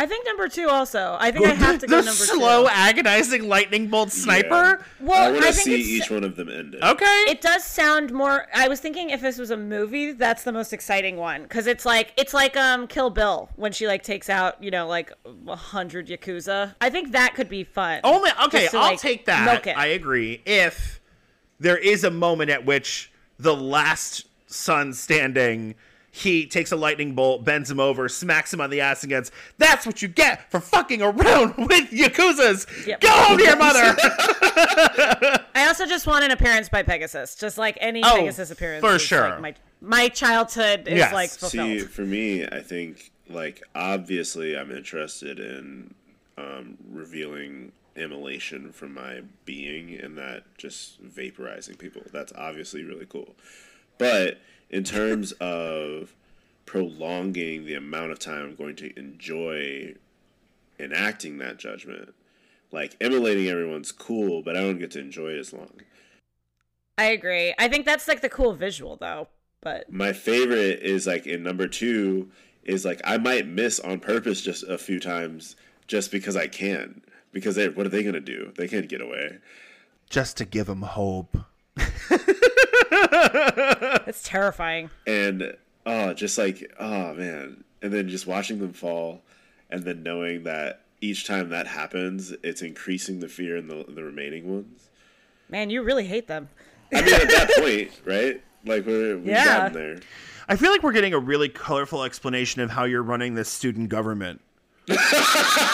Speaker 1: I think number two also. I think I have to
Speaker 2: the
Speaker 1: go number
Speaker 2: slow,
Speaker 1: two.
Speaker 2: agonizing lightning bolt sniper.
Speaker 1: Well,
Speaker 3: I want to see each one of them ended.
Speaker 2: Okay.
Speaker 1: It does sound more. I was thinking if this was a movie, that's the most exciting one because it's like it's like um Kill Bill when she like takes out you know like a hundred yakuza. I think that could be fun.
Speaker 2: Only okay,
Speaker 1: to,
Speaker 2: I'll
Speaker 1: like,
Speaker 2: take that.
Speaker 1: milk it.
Speaker 2: I agree. If there is a moment at which the last son standing, he takes a lightning bolt, bends him over, smacks him on the ass, and gets that's what you get for fucking around with yakuzas.
Speaker 1: Yep.
Speaker 2: Go home to your mother.
Speaker 1: I also just want an appearance by Pegasus, just like any
Speaker 2: Oh,
Speaker 1: Pegasus appearance.
Speaker 2: for sure.
Speaker 1: Like, my my childhood is
Speaker 2: Yes.
Speaker 1: like
Speaker 3: See, for me, I think like obviously I'm interested in um, revealing immolation from my being and that just vaporizing people. That's obviously really cool. But in terms of prolonging the amount of time I'm going to enjoy enacting that judgment, like immolating everyone's cool, but I don't get to enjoy it as long.
Speaker 1: I agree. I think that's like the cool visual though. But
Speaker 3: my favorite is like in number two is like I might miss on purpose just a few times just because I can. Because they, what are they gonna do? They can't get away.
Speaker 2: Just to give them hope.
Speaker 1: it's terrifying.
Speaker 3: And oh, just like oh man, and then just watching them fall, and then knowing that each time that happens, it's increasing the fear in the the remaining ones.
Speaker 1: Man, you really hate them.
Speaker 3: I mean, at that point, right? Like we're we've
Speaker 1: Yeah.
Speaker 3: gotten there.
Speaker 2: I feel like we're getting a really colorful explanation of how you're running this student government.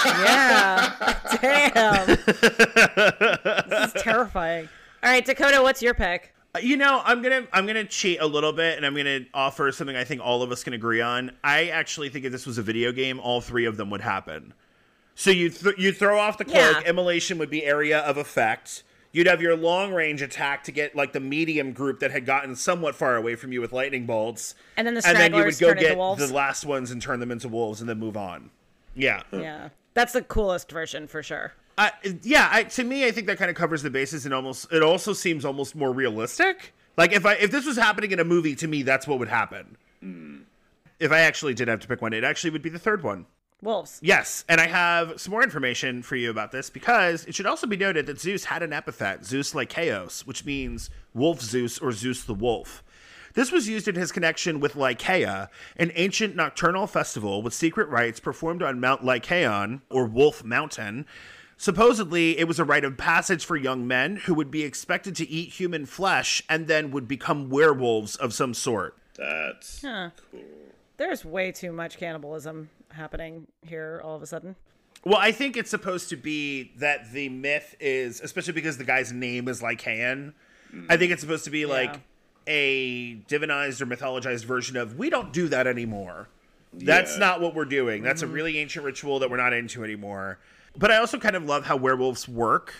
Speaker 1: Yeah. Damn. this is terrifying. All right, Dakota, what's your pick?
Speaker 2: You know, I'm gonna I'm gonna cheat a little bit, and I'm gonna offer something I think all of us can agree on. I actually think if this was a video game, all three of them would happen. So you th- you throw off the cloak.
Speaker 1: Yeah.
Speaker 2: Immolation would be area of effect. You'd have your long range attack to get like the medium group that had gotten somewhat far away from you with lightning bolts,
Speaker 1: And then the
Speaker 2: and then you would go get the last ones and turn them into wolves, and then move on. Yeah,
Speaker 1: Yeah. That's the coolest version for sure.
Speaker 2: I, yeah. I, to me, I think that kind of covers the bases, and almost it also seems almost more realistic. Like if I if this was happening in a movie, to me, that's what would happen. If I actually did have to pick one, it actually would be the third one.
Speaker 1: Wolves.
Speaker 2: Yes, and I have some more information for you about this because it should also be noted that Zeus had an epithet, Zeus Lycaos, which means Wolf Zeus or Zeus the Wolf. This was used in his connection with Lycaea, an ancient nocturnal festival with secret rites performed on Mount Lycaon, or Wolf Mountain. Supposedly, it was a rite of passage for young men who would be expected to eat human flesh and then would become werewolves of some sort.
Speaker 3: That's
Speaker 1: Huh.
Speaker 3: cool.
Speaker 1: There's way too much cannibalism happening here all of a sudden.
Speaker 2: Well, I think it's supposed to be that the myth is, especially because the guy's name is Lycaon. Hmm. I think it's supposed to be like a divinized or mythologized version of we don't do that anymore. That's
Speaker 3: Yeah.
Speaker 2: not what we're doing. That's a mm-hmm. really ancient ritual that we're not into anymore. But I also kind of love how werewolves work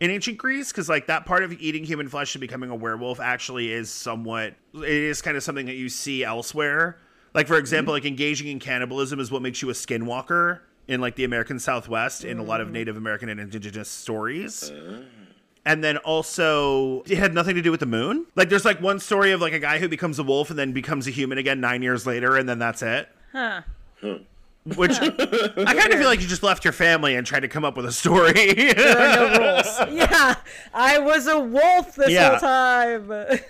Speaker 2: in ancient Greece because like that part of eating human flesh and becoming a werewolf actually is somewhat it is kind of something that you see elsewhere. Like for example, like engaging in cannibalism is what makes you a skinwalker in like the American Southwest in a lot of mm. Native American and indigenous stories. Uh. And then also, it had nothing to do with the moon. Like, there's like one story of like a guy who becomes a wolf and then becomes a human again nine years later, and then that's it.
Speaker 1: Huh.
Speaker 2: Which I kind of feel like you just left your family and tried to come up with a story.
Speaker 1: There are no rules. Yeah, I was a wolf this
Speaker 2: Yeah.
Speaker 1: whole time.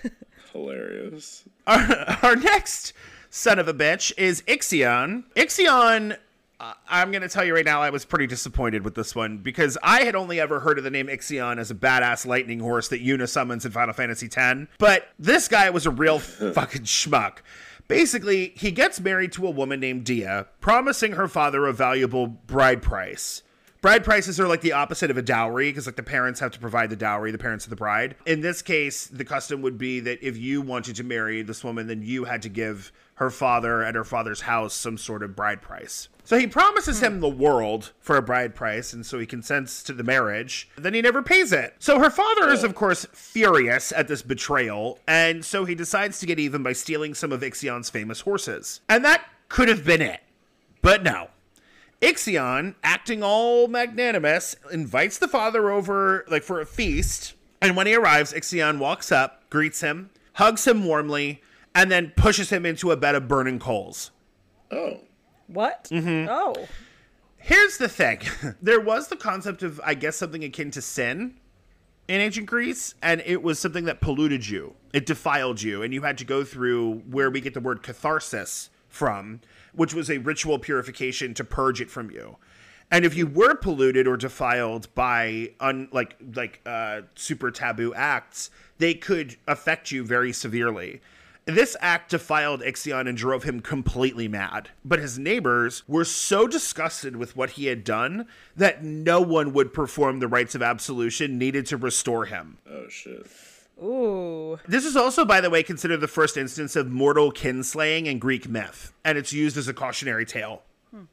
Speaker 3: Hilarious.
Speaker 2: our, our next son of a bitch is Ixion. Ixion, uh, I'm going to tell you right now, I was pretty disappointed with this one because I had only ever heard of the name Ixion as a badass lightning horse that Yuna summons in Final Fantasy X. But this guy was a real fucking schmuck. Basically, he gets married to a woman named Dia, promising her father a valuable bride price. Bride prices are like the opposite of a dowry because like the parents have to provide the dowry, the parents of the bride. In this case, the custom would be that if you wanted to marry this woman, then you had to give her father at her father's house some sort of bride price. So he promises him the world for a bride price, and so he consents to the marriage. Then he never pays it. So her father is, of course, furious at this betrayal, and so he decides to get even by stealing some of Ixion's famous horses. And that could have been it. But no. Ixion, acting all magnanimous, invites the father over like for a feast. And when he arrives, Ixion walks up, greets him, hugs him warmly, and then pushes him into a bed of burning coals.
Speaker 3: Oh.
Speaker 1: what?
Speaker 2: Mm-hmm.
Speaker 1: Oh,
Speaker 2: Here's the thing. there was the concept of, I guess, something akin to sin in ancient Greece, and it was something that polluted you. It defiled you, and you had to go through where we get the word catharsis from, which was a ritual purification to purge it from you. And if you were polluted or defiled by un, like like uh, super taboo acts, they could affect you very severely. This act defiled Ixion and drove him completely mad. But his neighbors were so disgusted with what he had done that no one would perform the rites of absolution needed to restore him.
Speaker 3: Oh shit.
Speaker 1: ooh.
Speaker 2: This is also, by the way, considered the first instance of mortal kinslaying in Greek myth, and it's used as a cautionary tale. Hmm.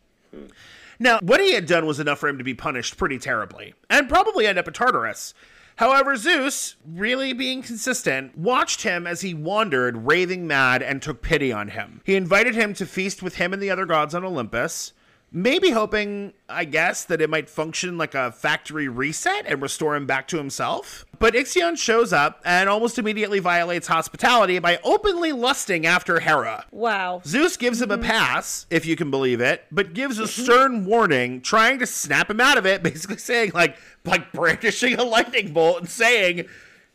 Speaker 2: Now, what he had done was enough for him to be punished pretty terribly, and probably end up at Tartarus. However, Zeus, really being consistent, watched him as he wandered, raving mad, and took pity on him. He invited him to feast with him and the other gods on Olympus, maybe hoping, I guess, that it might function like a factory reset and restore him back to himself. But Ixion shows up and almost immediately violates hospitality by openly lusting after Hera.
Speaker 1: Wow.
Speaker 2: Zeus gives him a mm-hmm. pass, if you can believe it, but gives a mm-hmm. stern warning, trying to snap him out of it, basically saying, like, like brandishing a lightning bolt and saying,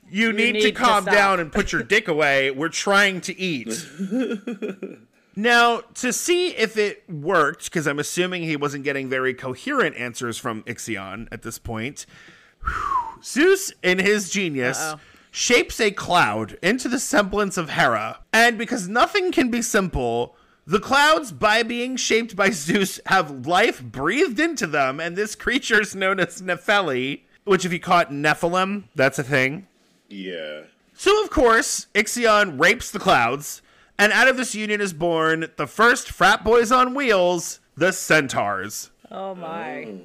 Speaker 2: you need, to
Speaker 1: need to
Speaker 2: calm
Speaker 1: stop."
Speaker 2: down and put your dick away. We're trying to eat. now, to see if it worked, because I'm assuming he wasn't getting very coherent answers from Ixion at this point, Zeus, in his genius,
Speaker 1: Uh-oh.
Speaker 2: shapes a cloud into the semblance of Hera. And because nothing can be simple, the clouds, by being shaped by Zeus, have life breathed into them, and this creature is known as Nephele, which, if you caught Nephilim, that's a thing.
Speaker 3: Yeah.
Speaker 2: So, of course, Ixion rapes the clouds, and out of this union is born the first frat boys on wheels, the Centaurs.
Speaker 1: Oh my.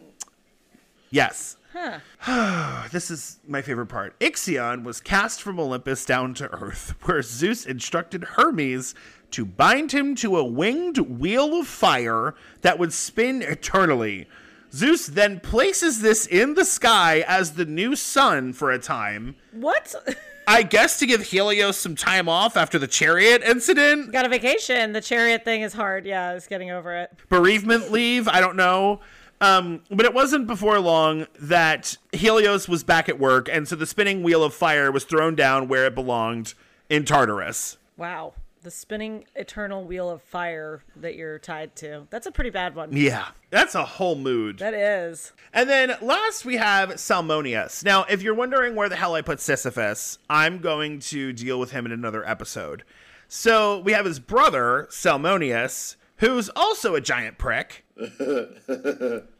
Speaker 2: Yes.
Speaker 1: Huh.
Speaker 2: This is my favorite part. Ixion was cast from Olympus down to Earth, where Zeus instructed Hermes to bind him to a winged wheel of fire that would spin eternally. Zeus then places this in the sky as the new sun for a time.
Speaker 1: What?
Speaker 2: I guess to give Helios some time off after the chariot incident.
Speaker 1: Got a vacation. The chariot thing is hard. Yeah, it's getting over it.
Speaker 2: bereavement leave. I don't know. Um, but it wasn't before long that Helios was back at work, and so the spinning wheel of fire was thrown down where it belonged in Tartarus.
Speaker 1: Wow. The spinning eternal wheel of fire that you're tied to. That's a pretty bad one.
Speaker 2: Yeah, that's a whole mood.
Speaker 1: That is.
Speaker 2: And then last we have Salmoneus. Now, if you're wondering where the hell I put Sisyphus, I'm going to deal with him in another episode. So we have his brother, Salmoneus, who's also a giant prick.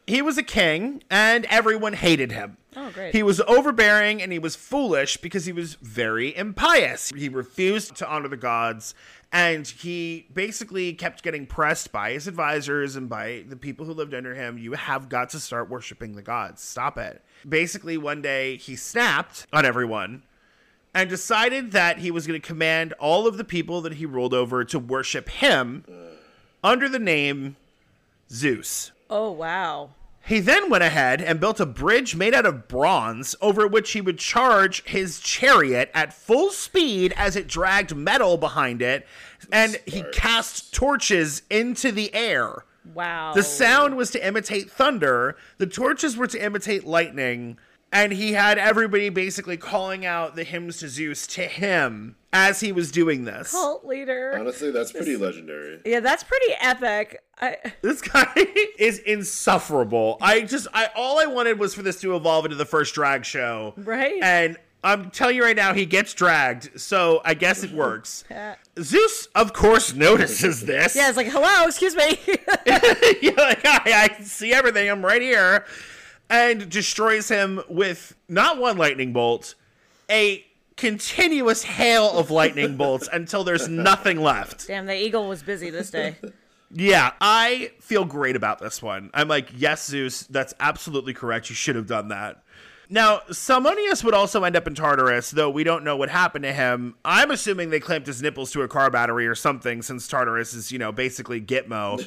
Speaker 2: he was a king and everyone hated him.
Speaker 1: Oh, great.
Speaker 2: He was overbearing and he was foolish because he was very impious. He refused to honor the gods and he basically kept getting pressed by his advisors and by the people who lived under him. You have got to start worshiping the gods. Stop it. Basically, one day he snapped on everyone and decided that he was going to command all of the people that he ruled over to worship him under the name Zeus.
Speaker 1: Oh wow.
Speaker 2: He then went ahead and built a bridge made out of bronze over which he would charge his chariot at full speed as it dragged metal behind it, and he cast torches into the air.
Speaker 1: Wow.
Speaker 2: The sound was to imitate thunder, the torches were to imitate lightning, and he had everybody basically calling out the hymns to Zeus to him as he was doing this.
Speaker 1: cult leader.
Speaker 3: Honestly, that's pretty legendary.
Speaker 1: Yeah, that's pretty epic. I
Speaker 2: This guy is insufferable. I just I all I wanted was for this to evolve into the first drag show.
Speaker 1: Right.
Speaker 2: And I'm telling you right now, he gets dragged, so I guess it works.
Speaker 1: Yeah.
Speaker 2: Zeus, of course, notices this.
Speaker 1: yeah, it's like, hello, excuse me.
Speaker 2: You're like, I, I see everything. I'm right here. And destroys him with not one lightning bolt, a continuous hail of lightning bolts until there's nothing left.
Speaker 1: Damn, the eagle was busy this day.
Speaker 2: Yeah, I feel great about this one. I'm like, yes, Zeus, that's absolutely correct. You should have done that. Now, Salmoneus would also end up in Tartarus, though we don't know what happened to him. I'm assuming they clamped his nipples to a car battery or something, since Tartarus is, you know, basically Gitmo.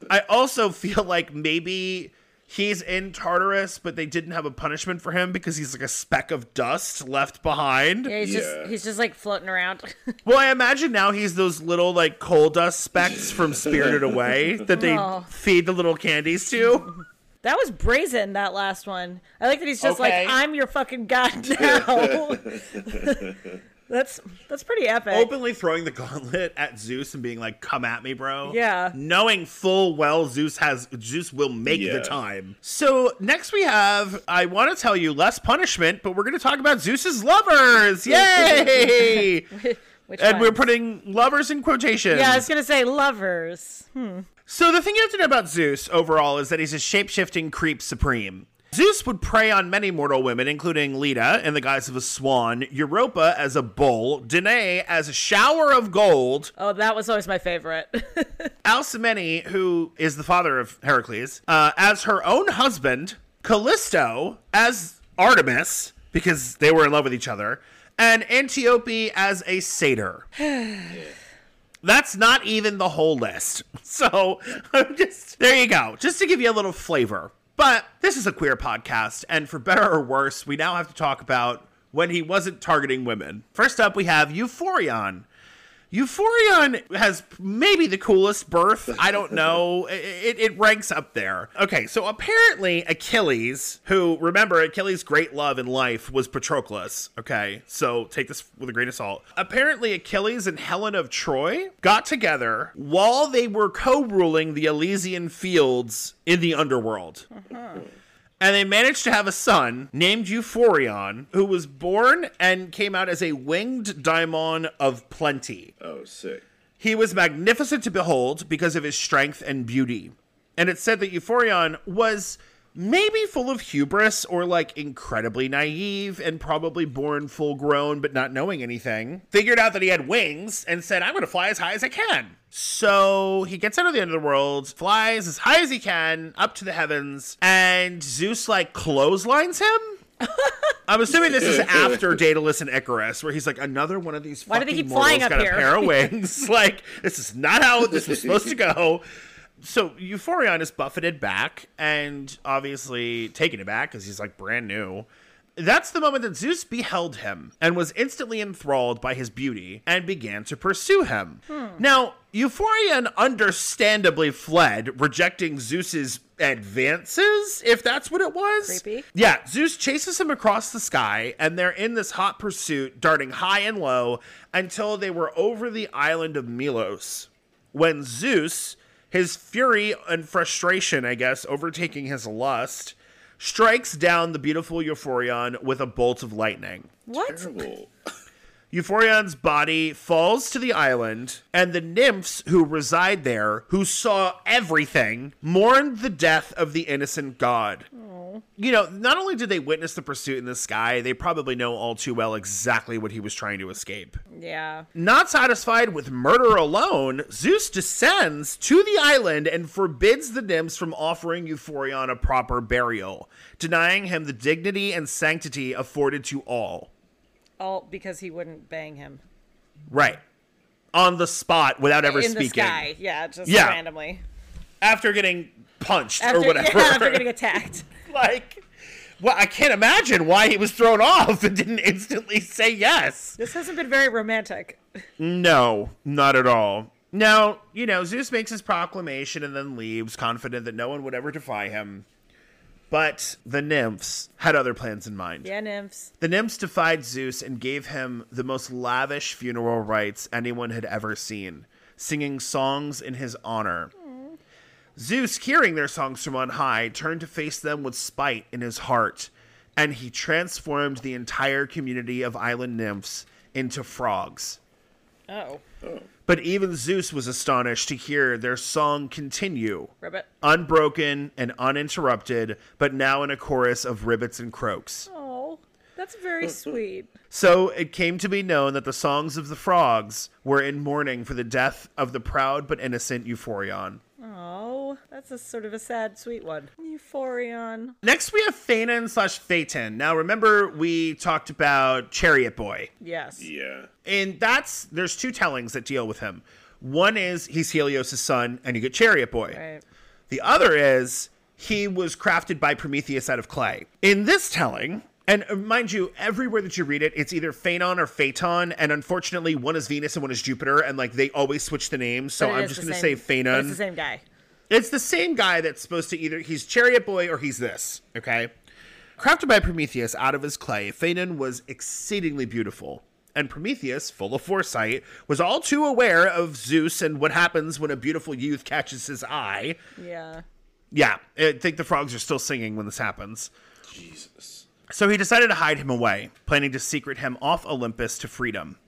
Speaker 2: I also feel like maybe he's in Tartarus, but they didn't have a punishment for him because he's like a speck of dust left behind.
Speaker 1: Yeah, he's
Speaker 3: Yeah.
Speaker 1: just he's just like floating around.
Speaker 2: Well, I imagine now he's those little like coal dust specks from Spirited Away that they
Speaker 1: Oh.
Speaker 2: feed the little candies to.
Speaker 1: that was brazen. That last one. I like that he's just
Speaker 2: Okay.
Speaker 1: like, I'm your fucking god now. That's that's pretty epic.
Speaker 2: Openly throwing the gauntlet at Zeus and being like, "Come at me, bro."
Speaker 1: Yeah.
Speaker 2: Knowing full well Zeus has Zeus will make the time. So next we have I want to tell you less punishment, but we're going to talk about Zeus's lovers. Yay!
Speaker 1: Which
Speaker 2: and we're putting lovers in quotations.
Speaker 1: Yeah, I was gonna say lovers. Hmm.
Speaker 2: So the thing you have to know about Zeus overall is that he's a shape-shifting creep supreme. Zeus would prey on many mortal women, including Leda in the guise of a swan, Europa as a bull, Danae as a shower of gold,
Speaker 1: Oh, that was always my favorite.
Speaker 2: Alcmene, who is the father of Heracles, uh, as her own husband, Callisto as Artemis, because they were in love with each other, and Antiope as a satyr. That's not even the whole list. So I'm just there you go, just to give you a little flavor. But this is a queer podcast, and for better or worse, we now have to talk about when he wasn't targeting women. First up, we have Euphorion. Euphorion has maybe the coolest birth. I don't know. It, it, ranks up there. Okay, so apparently Achilles, who remember Achilles' great love in life was Patroclus. Okay, so take this with a grain of salt. Apparently Achilles and Helen of Troy got together while they were co-ruling the Elysian fields in the underworld. Uh-huh. And they managed to have a son named Euphorion, who was born and came out as a winged daimon of plenty.
Speaker 3: Oh, sick.
Speaker 2: He was magnificent to behold because of his strength and beauty. And it's said that Euphorion was maybe full of hubris or like incredibly naive and probably born full grown but not knowing anything. Figured out that he had wings and said, I'm going to fly as high as I can. So he gets out of the end of the world, flies as high as he can up to the heavens, and Zeus like clotheslines him. I'm assuming this is after Daedalus and Icarus, where he's like another one of these.
Speaker 1: Why do they
Speaker 2: fucking
Speaker 1: keep flying up
Speaker 2: got
Speaker 1: here?"
Speaker 2: a pair of wings. like this is not how this was supposed to go. So Euphorion is buffeted back and obviously taken aback because he's like brand new. That's the moment that Zeus beheld him and was instantly enthralled by his beauty and began to pursue him. Hmm. Now, Euphorion understandably fled, rejecting Zeus's advances, if that's what it was.
Speaker 1: Creepy.
Speaker 2: Yeah, Zeus chases him across the sky, and they're in this hot pursuit, darting high and low until they were over the island of Milos. When Zeus, his fury and frustration, I guess, overtaking his lust, strikes down the beautiful Euphorion with a bolt of lightning.
Speaker 1: what?
Speaker 3: Terrible.
Speaker 2: Euphorion's body falls to the island, and the nymphs who reside there, who saw everything, mourn the death of the innocent god. You know, not only did they witness the pursuit in the sky, they probably know all too well exactly what he was trying to escape.
Speaker 1: Yeah.
Speaker 2: Not satisfied with murder alone, Zeus descends to the island and forbids the nymphs from offering Euphorion a proper burial, denying him the dignity and sanctity afforded to all.
Speaker 1: All because he wouldn't bang him
Speaker 2: Right. On the spot without ever speaking.
Speaker 1: in
Speaker 2: speaking.
Speaker 1: the sky. Yeah, just
Speaker 2: Yeah.
Speaker 1: randomly
Speaker 2: After getting punched
Speaker 1: after,
Speaker 2: or whatever.
Speaker 1: yeah, after getting attacked.
Speaker 2: like, well, I can't imagine why he was thrown off and didn't instantly say yes.
Speaker 1: This hasn't been very romantic.
Speaker 2: No, not at all. Now, you know, Zeus makes his proclamation and then leaves, confident that no one would ever defy him. But the nymphs had other plans in mind.
Speaker 1: Yeah, nymphs.
Speaker 2: The nymphs defied Zeus and gave him the most lavish funeral rites anyone had ever seen, singing songs in his honor. Zeus, hearing their songs from on high, turned to face them with spite in his heart, and he transformed the entire community of island nymphs into frogs.
Speaker 1: Oh, oh.
Speaker 2: But even Zeus was astonished to hear their song continue,
Speaker 1: ribbit.
Speaker 2: unbroken and uninterrupted, but now in a chorus of ribbits and croaks.
Speaker 1: Oh, that's very sweet.
Speaker 2: So it came to be known that the songs of the frogs were in mourning for the death of the proud but innocent Euphorion.
Speaker 1: Oh, that's a sort of a sad, sweet one. Euphorion.
Speaker 2: Next, we have Phaeton slash Phaenon. Now, remember we talked about Chariot Boy,
Speaker 1: Yes.
Speaker 3: Yeah.
Speaker 2: and that's there's two tellings that deal with him. One is he's Helios' son, and you get Chariot Boy.
Speaker 1: Right.
Speaker 2: The other is he was crafted by Prometheus out of clay. In this telling, and uh, mind you, everywhere that you read it, it's either Phaeton or Phaenon, and unfortunately, one is Venus and one is Jupiter, and like they always switch the names. So I'm just going to say
Speaker 1: but
Speaker 2: Phaeton.
Speaker 1: It's the same guy.
Speaker 2: It's the same guy that's supposed to either he's Chariot Boy or he's this. Okay, crafted by Prometheus out of his clay, Phaeton was exceedingly beautiful. And Prometheus, full of foresight, was all too aware of Zeus and what happens when a beautiful youth catches his eye.
Speaker 1: Yeah.
Speaker 2: Yeah, I think the frogs are still singing when this happens.
Speaker 3: Jesus.
Speaker 2: So he decided to hide him away, planning to secret him off Olympus to freedom.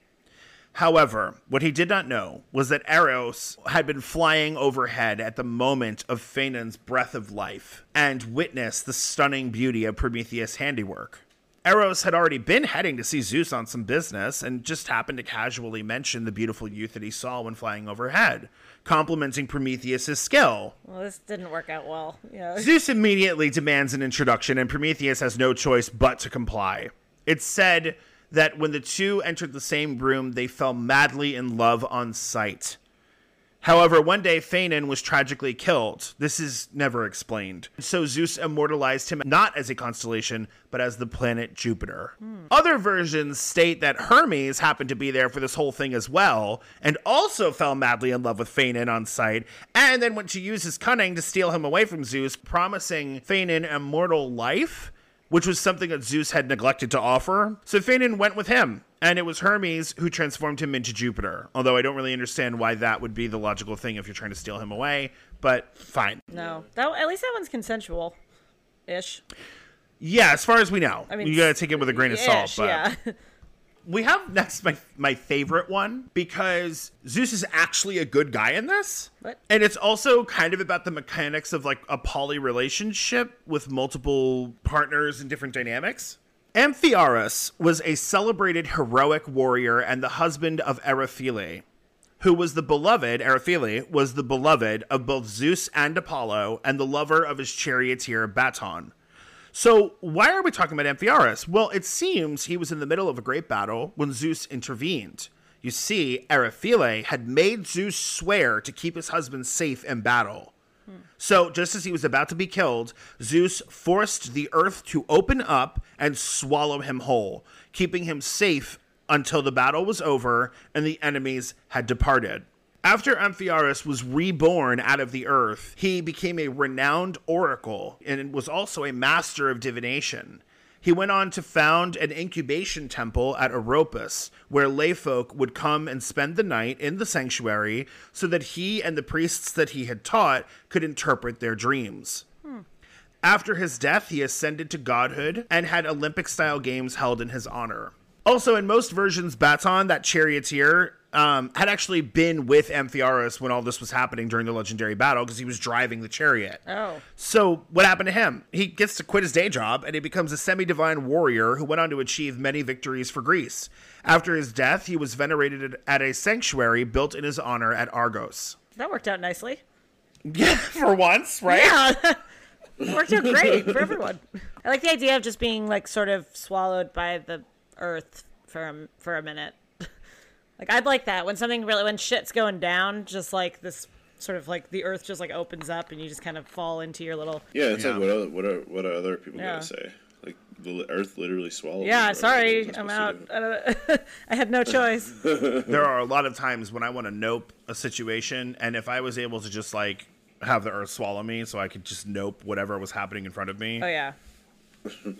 Speaker 2: However, what he did not know was that Eros had been flying overhead at the moment of Phaenon's breath of life and witnessed the stunning beauty of Prometheus' handiwork. Eros had already been heading to see Zeus on some business and just happened to casually mention the beautiful youth that he saw when flying overhead, complimenting Prometheus' skill.
Speaker 1: Well, this didn't work out well. Yeah.
Speaker 2: Zeus immediately demands an introduction, and Prometheus has no choice but to comply. It's said that when the two entered the same room, they fell madly in love on sight. However, one day Phaeton was tragically killed. This is never explained. So Zeus immortalized him not as a constellation, but as the planet Jupiter. Hmm. Other versions state that Hermes happened to be there for this whole thing as well, and also fell madly in love with Phaeton on sight, and then went to use his cunning to steal him away from Zeus, promising Phaeton immortal life which was something that Zeus had neglected to offer. So Phaeton went with him, and it was Hermes who transformed him into Jupiter. Although I don't really understand why that would be the logical thing if you're trying to steal him away, but fine.
Speaker 1: No. That at least that one's consensual. Ish.
Speaker 2: Yeah, as far as we know. I
Speaker 1: mean,
Speaker 2: you gotta take it with a grain of salt. But
Speaker 1: yeah.
Speaker 2: we have next my my favorite one because Zeus is actually a good guy in this.
Speaker 1: What?
Speaker 2: And it's also kind of about the mechanics of like a poly relationship with multiple partners and different dynamics. Amphiaraus was a celebrated heroic warrior and the husband of Eriphyle, who was the beloved, Eriphyle was the beloved of both Zeus and Apollo and the lover of his charioteer Baton. So, why are we talking about Amphiaraus? Well, it seems he was in the middle of a great battle when Zeus intervened. You see, Eriphyle had made Zeus swear to keep his husband safe in battle. So, just as he was about to be killed, Zeus forced the earth to open up and swallow him whole, keeping him safe until the battle was over and the enemies had departed. After Amphiaraus was reborn out of the earth, he became a renowned oracle and was also a master of divination. He went on to found an incubation temple at Oropus, where layfolk would come and spend the night in the sanctuary so that he and the priests that he had taught could interpret their dreams. After his death, he ascended to godhood and had Olympic style games held in his honor. Also, in most versions, Baton, that charioteer, um, had actually been with Amphiaraus when all this was happening during the legendary battle because he was driving the chariot.
Speaker 1: Oh.
Speaker 2: So, what happened to him? He gets to quit his day job and he becomes a semi divine warrior who went on to achieve many victories for Greece. After his death, he was venerated at a sanctuary built in his honor at Argos.
Speaker 1: That worked out nicely.
Speaker 2: Yeah, for once, right?
Speaker 1: Yeah. It worked out great for everyone. I like the idea of just being like sort of swallowed by the earth for a, for a minute. Like I'd like that when something really when shit's going down, just like this sort of like the earth just like opens up and you just kind of fall into your little
Speaker 3: Yeah, it's
Speaker 2: Yeah.
Speaker 3: like what other, what are what are other people
Speaker 1: Yeah.
Speaker 3: gonna say? Like the Earth literally swallowed.
Speaker 1: Yeah,
Speaker 3: me,
Speaker 1: sorry, I'm out. I, I had no choice.
Speaker 2: there are a lot of times when I want to nope a situation, and if I was able to just like have the earth swallow me so I could just nope whatever was happening in front of me,
Speaker 1: Oh yeah,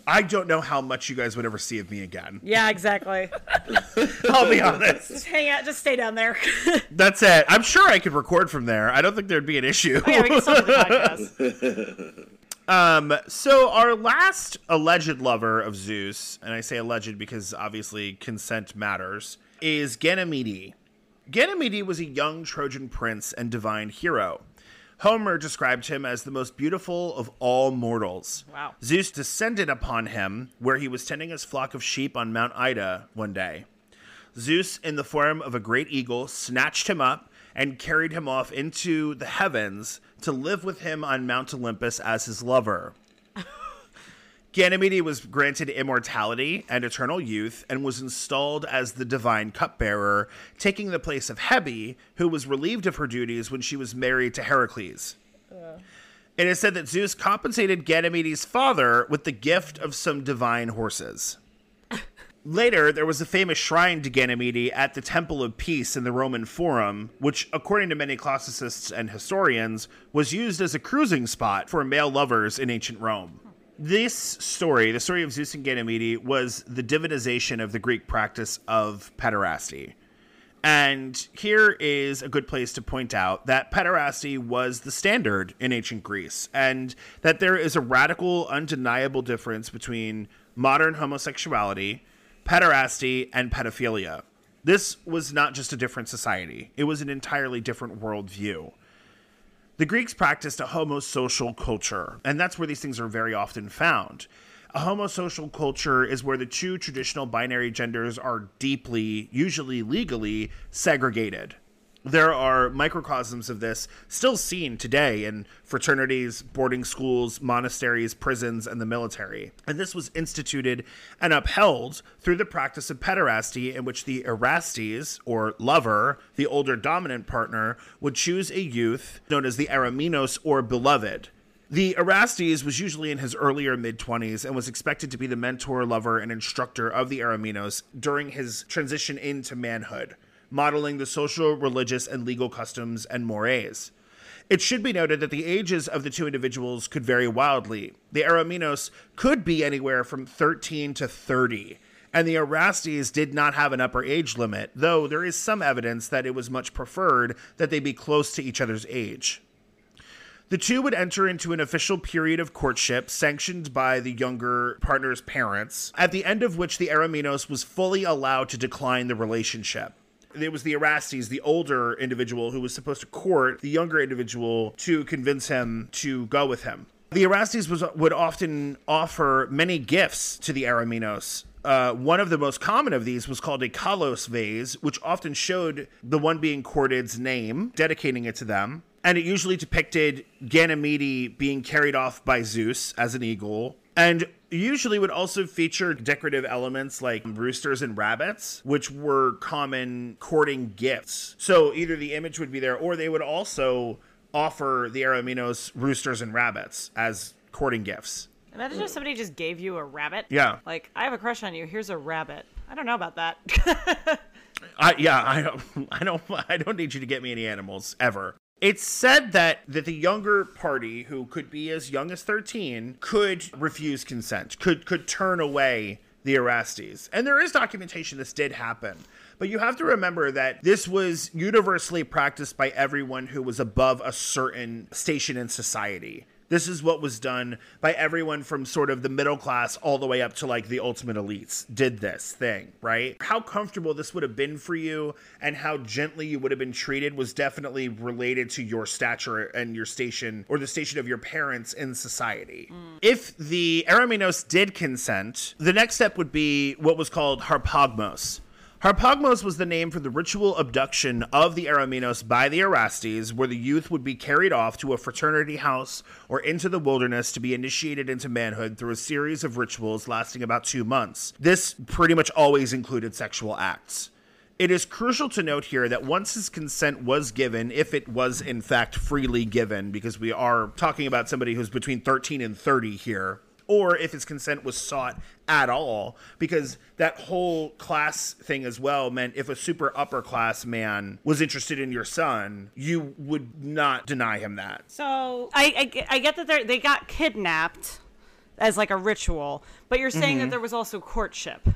Speaker 2: I don't know how much you guys would ever see of me again.
Speaker 1: yeah, exactly.
Speaker 2: I'll be honest.
Speaker 1: Just hang out, just stay down there.
Speaker 2: That's it. I'm sure I could record from there. I don't think there'd be an issue.
Speaker 1: yeah, we can still do the podcast.
Speaker 2: Um, so our last alleged lover of Zeus, and I say alleged because obviously consent matters, is Ganymede. Ganymede was a young Trojan prince and divine hero. Homer described him as the most beautiful of all mortals.
Speaker 1: Wow.
Speaker 2: Zeus descended upon him where he was tending his flock of sheep on Mount Ida one day. Zeus, in the form of a great eagle, snatched him up and carried him off into the heavens to live with him on Mount Olympus as his lover. Ganymede was granted immortality and eternal youth and was installed as the divine cupbearer, taking the place of Hebe, who was relieved of her duties when she was married to Heracles. It is said that Zeus compensated Ganymede's father with the gift of some divine horses. Later, there was a famous shrine to Ganymede at the Temple of Peace in the Roman Forum, which, according to many classicists and historians, was used as a cruising spot for male lovers in ancient Rome. This story, the story of Zeus and Ganymede, was the divinization of the Greek practice of pederasty. And here is a good place to point out that pederasty was the standard in ancient Greece, and that there is a radical, undeniable difference between modern homosexuality, pederasty, and pedophilia. This was not just a different society, it was an entirely different worldview. The Greeks practiced a homosocial culture, and that's where these things are very often found. A homosocial culture is where the two traditional binary genders are deeply, usually legally, segregated. There are microcosms of this still seen today in fraternities, boarding schools, monasteries, prisons, and the military. And this was instituted and upheld through the practice of pederasty, in which the erastes, or lover, the older dominant partner, would choose a youth known as the eromenos, or beloved. The Erastes was usually in his earlier mid 20s and was expected to be the mentor, lover, and instructor of the Eromenos during his transition into manhood, modeling the social, religious, and legal customs and mores. It should be noted that the ages of the two individuals could vary wildly. The Eromenos could be anywhere from 13 to 30, and the Erastes did not have an upper age limit, though there is some evidence that it was much preferred that they be close to each other's age. The two would enter into an official period of courtship sanctioned by the younger partner's parents, at the end of which the Eromenos was fully allowed to decline the relationship. It was the Erastes, the older individual, who was supposed to court the younger individual to convince him to go with him. The Erastes was, would often offer many gifts to the Eromenos. Uh, one of the most common of these was called a kalos vase, which often showed the one being courted's name, dedicating it to them. And it usually depicted Ganymede being carried off by Zeus as an eagle, and usually would also feature decorative elements like roosters and rabbits, which were common courting gifts. So either the image would be there, or they would also offer the Eromenos roosters and rabbits as courting gifts.
Speaker 1: Imagine if somebody just gave you a rabbit.
Speaker 2: Yeah.
Speaker 1: Like, I have a crush on you. Here's a rabbit. I don't know about that.
Speaker 2: I, yeah, I don't, I don't, I don't need you to get me any animals ever. It's said that that the younger party, who could be as young as thirteen, could refuse consent, could could turn away the Erastes, and there is documentation this did happen. But you have to remember that this was universally practiced by everyone who was above a certain station in society. This is what was done by everyone from sort of the middle class all the way up to like the ultimate elites did this thing, right? How comfortable this would have been for you and how gently you would have been treated was definitely related to your stature and your station or the station of your parents in society. Mm. If the Eromenos did consent, the next step would be what was called harpagmos. Harpagmos was the name for the ritual abduction of the Eromenos by the Erastes, where the youth would be carried off to a fraternity house or into the wilderness to be initiated into manhood through a series of rituals lasting about two months. This pretty much always included sexual acts. It is crucial to note here that once his consent was given, if it was in fact freely given, because we are talking about somebody who's between 13 and 30 here, or if his consent was sought at all, because that whole class thing as well meant if a super upper class man was interested in your son, you would not deny him that.
Speaker 1: So I, I, get- I get that they they got kidnapped as like a ritual, but you're saying
Speaker 2: Mm-hmm.
Speaker 1: that there was also courtship.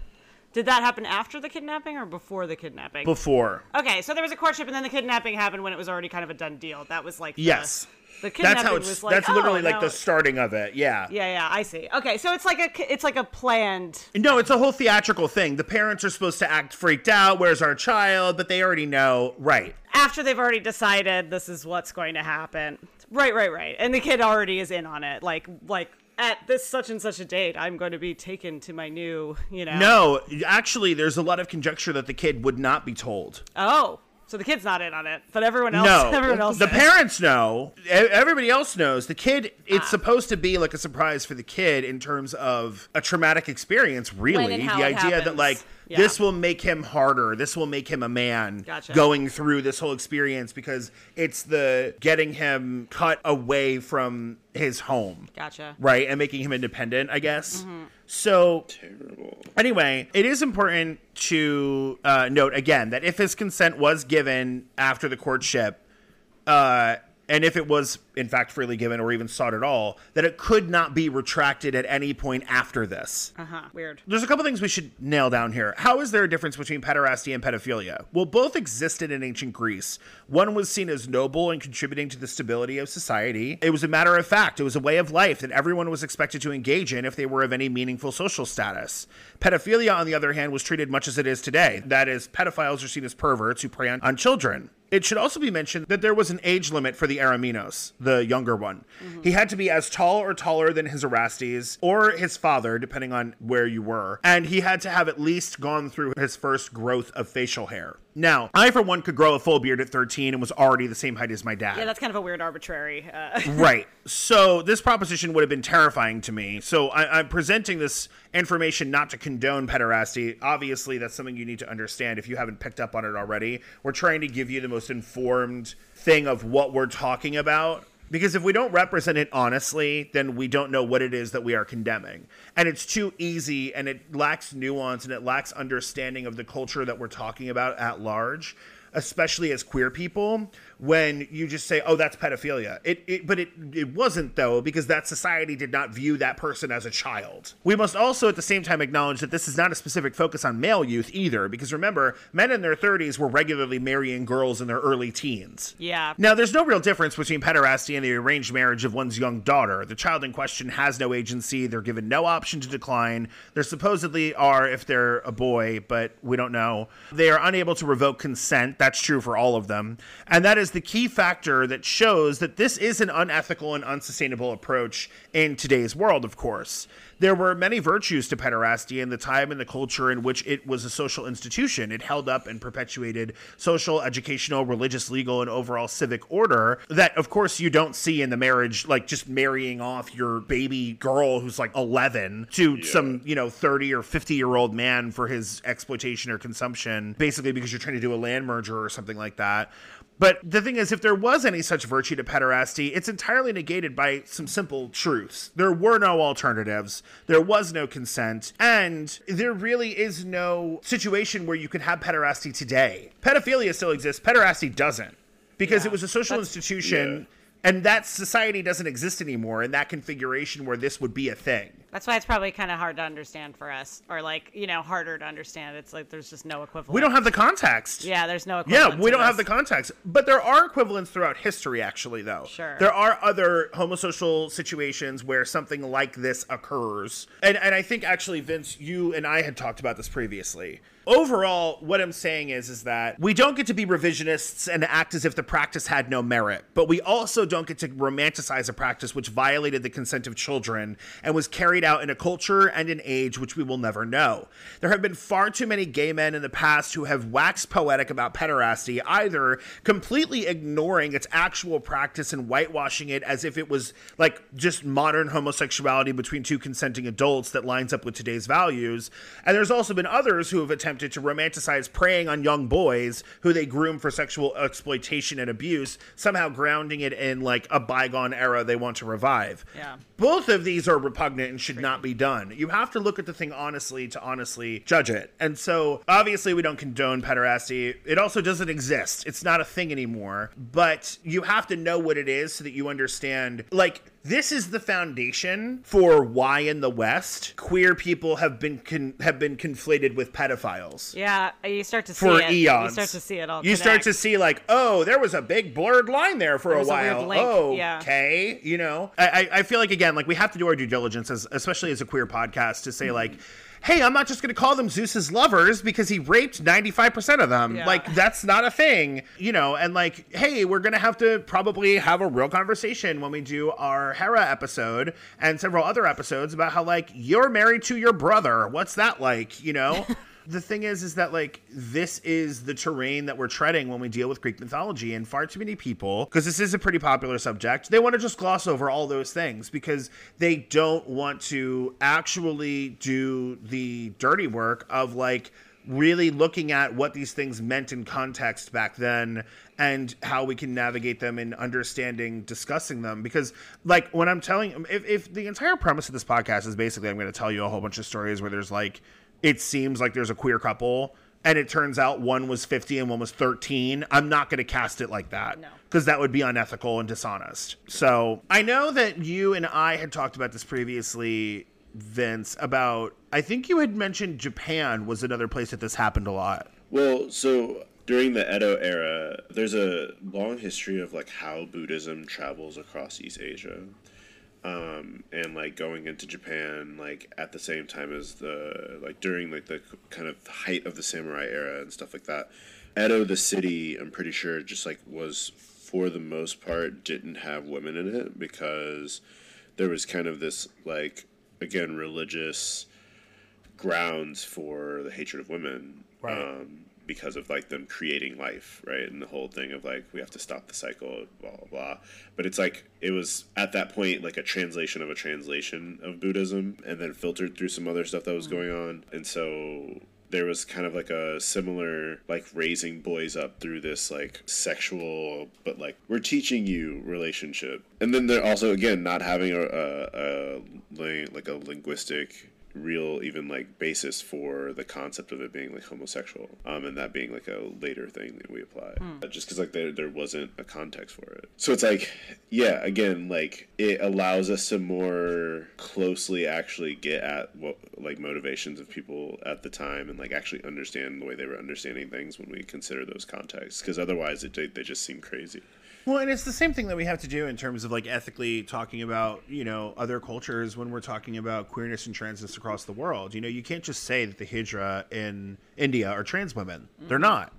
Speaker 1: Did that happen after the kidnapping or before the kidnapping?
Speaker 2: Before.
Speaker 1: okay, so there was a courtship, and then the kidnapping happened when it was already kind of a done deal. That was like the-
Speaker 2: Yes.
Speaker 1: The, kidnapping
Speaker 2: That's how it's
Speaker 1: was like
Speaker 2: that's
Speaker 1: oh,
Speaker 2: literally like
Speaker 1: now-
Speaker 2: the starting of it. Yeah.
Speaker 1: Yeah, yeah, I see. Okay, so it's like a it's like a planned.
Speaker 2: No, it's a whole theatrical thing. The parents are supposed to act freaked out. Where's our child? But they already know. Right.
Speaker 1: after they've already decided this is what's going to happen. Right, right, right. And the kid already is in on it. Like like at this such and such a date, I'm going to be taken to my new, you know.
Speaker 2: No, actually, there's a lot of conjecture that the kid would not be told.
Speaker 1: Oh, so the kid's not in on it, but everyone else
Speaker 2: No,
Speaker 1: everyone else
Speaker 2: the
Speaker 1: is.
Speaker 2: parents know. E- Everybody else knows. The kid. It's ah. supposed to be like a surprise for the kid in terms of a traumatic experience. Really, the
Speaker 1: it
Speaker 2: idea that like
Speaker 1: Yeah.
Speaker 2: this will make him harder. This will make him a man.
Speaker 1: Gotcha.
Speaker 2: Going through this whole experience because it's the getting him cut away from his home.
Speaker 1: Gotcha.
Speaker 2: Right, and making him independent. I guess. So
Speaker 3: Terrible.
Speaker 2: Anyway, it is important to uh, note again that if his consent was given after the courtship, uh, and if it was in fact freely given or even sought at all, that it could not be retracted at any point after this.
Speaker 1: Uh huh. Weird.
Speaker 2: There's a couple things we should nail down here. How is there a difference between pederasty and pedophilia? Well, both existed in ancient Greece. One was seen as noble and contributing to the stability of society. It was a matter of fact, it was a way of life that everyone was expected to engage in if they were of any meaningful social status. Pedophilia, on the other hand, was treated much as it is today. That is, pedophiles are seen as perverts who prey on, on children. It should also be mentioned that there was an age limit for the Eromenos, the younger one. Mm-hmm. He had to be as tall or taller than his Erastes or his father, depending on where you were, and he had to have at least gone through his first growth of facial hair. Now, I, for one, could grow a full beard at 13 and was already the same height as my dad.
Speaker 1: Yeah, that's kind of a weird arbitrary. Uh,
Speaker 2: right. So this proposition would have been terrifying to me. So I, I'm presenting this information not to condone pederasty. Obviously, that's something you need to understand if you haven't picked up on it already. We're trying to give you the most informed thing of what we're talking about. Because if we don't represent it honestly, then we don't know what it is that we are condemning. And it's too easy and it lacks nuance and it lacks understanding of the culture that we're talking about at large especially as queer people, when you just say, "Oh, that's pedophilia." It, it but it it wasn't though because that society did not view that person as a child. We must also at the same time acknowledge that this is not a specific focus on male youth either, because remember, men in their 30s were regularly marrying girls in their early teens.
Speaker 1: yeah.
Speaker 2: Now, there's no real difference between pederasty and the arranged marriage of one's young daughter. The child in question has no agency. They're given no option to decline. There supposedly are if they're a boy, but we don't know. They are unable to revoke consent. That's true for all of them. And that is the key factor that shows that this is an unethical and unsustainable approach in today's world, of course. There were many virtues to pederasty in the time and the culture in which it was a social institution. It held up and perpetuated social, educational, religious, legal, and overall civic order that, of course, you don't see in the marriage, like just marrying off your baby girl who's like 11 to some, you know, 30 or 50 year old man for his exploitation or consumption, basically because you're trying to do a land merger or something like that. But the thing is, if there was any such virtue to pederasty, it's entirely negated by some simple truths. There were no alternatives, there was no consent, and there really is no situation where you could have pederasty today. Pedophilia still exists, pederasty doesn't. Because
Speaker 1: Yeah,
Speaker 2: it was a social institution, and that society doesn't exist anymore in that configuration where this would be a thing.
Speaker 1: That's why it's probably kind of hard to understand for us, or like you know harder to understand. It's like there's just no equivalent.
Speaker 2: We don't have the context.
Speaker 1: Yeah, there's no
Speaker 2: Yeah, we don't have the context. But there are equivalents throughout history, actually, though.
Speaker 1: Sure.
Speaker 2: There are other homosocial situations where something like this occurs. And, and I think, actually, Vince, you and I had talked about this previously. Overall, what I'm saying is, is that we don't get to be revisionists and act as if the practice had no merit, but we also don't get to romanticize a practice which violated the consent of children and was carried out in a culture and an age which we will never know. There have been far too many gay men in the past who have waxed poetic about pederasty, either completely ignoring its actual practice and whitewashing it as if it was like just modern homosexuality between two consenting adults that lines up with today's values. And there's also been others who have attempted to romanticize preying on young boys who they groom for sexual exploitation and abuse, somehow grounding it in like a bygone era they want to revive.
Speaker 1: Yeah.
Speaker 2: Both of these are repugnant and should not be done. You have to look at the thing honestly to honestly judge it. And so, obviously, we don't condone pederasty. It also doesn't exist. It's not a thing anymore. But you have to know what it is so that you understand. Like, this is the foundation for why in the West queer people have been con- have been conflated with pedophiles
Speaker 1: Yeah, you start to see
Speaker 2: for
Speaker 1: it.
Speaker 2: eons.
Speaker 1: You start to see it all.
Speaker 2: You start to see like, oh, there was a big blurred line there for
Speaker 1: There
Speaker 2: a
Speaker 1: was a
Speaker 2: while. Oh,
Speaker 1: yeah.
Speaker 2: okay. You know, I, I I feel like again, like we have to do our due diligence, as especially as a queer podcast, to
Speaker 1: Mm-hmm.
Speaker 2: say like. Hey, I'm not just going to call them Zeus's lovers because he raped 95% of them.
Speaker 1: Yeah.
Speaker 2: Like, that's not a thing, you know? And, like, hey, we're going to have to probably have a real conversation when we do our Hera episode and several other episodes about how, like, you're married to your brother. What's that like, you know? the thing is is that like this is the terrain that we're treading when we deal with greek mythology and far too many people because this is a pretty popular subject they want to just gloss over all those things because they don't want to actually do the dirty work of like really looking at what these things meant in context back then and how we can navigate them and understanding discussing them because like when i'm telling if, if the entire premise of this podcast is basically i'm going to tell you a whole bunch of stories where there's like it seems like there's a queer couple and it turns out one was 50 and one was 13 i'm not going to cast it like that
Speaker 1: No.
Speaker 2: because that would be unethical and dishonest so i know that you and i had talked about this previously vince about i think you had mentioned japan was another place that this happened a lot
Speaker 3: Well, so during the Edo era, there's a long history of like how Buddhism travels across East Asia. Um, and like going into Japan, like at the same time as the like during like the kind of height of the samurai era and stuff like that. Edo, the city, I'm pretty sure just like was for the most part didn't have women in it because there was kind of this like again religious grounds for the hatred of women
Speaker 2: Right.
Speaker 3: um, because of like them creating life right? And the whole thing of like we have to stop the cycle blah blah blah. But it's like it was at that point like a translation of a translation of buddhism and then filtered through some other stuff that was mm. going on. And so there was kind of like a similar like raising boys up through this like sexual but like we're teaching you relationship. And then they're also again not having a, a, a like a linguistic real even like basis for the concept of it being like homosexual um and that being like a later thing that we apply. Uh, just because like there, there wasn't a context for it. So it's like yeah again like it allows us to more closely actually get at what like motivations of people at the time and like actually understand the way they were understanding things when we consider those contexts. Because otherwise it they just seem crazy
Speaker 2: Well, and it's the same thing that we have to do in terms of like ethically talking about, you know, other cultures when we're talking about queerness and transness across the world. You know, you can't just say that the Hijra in India are trans women. They're mm-hmm. not.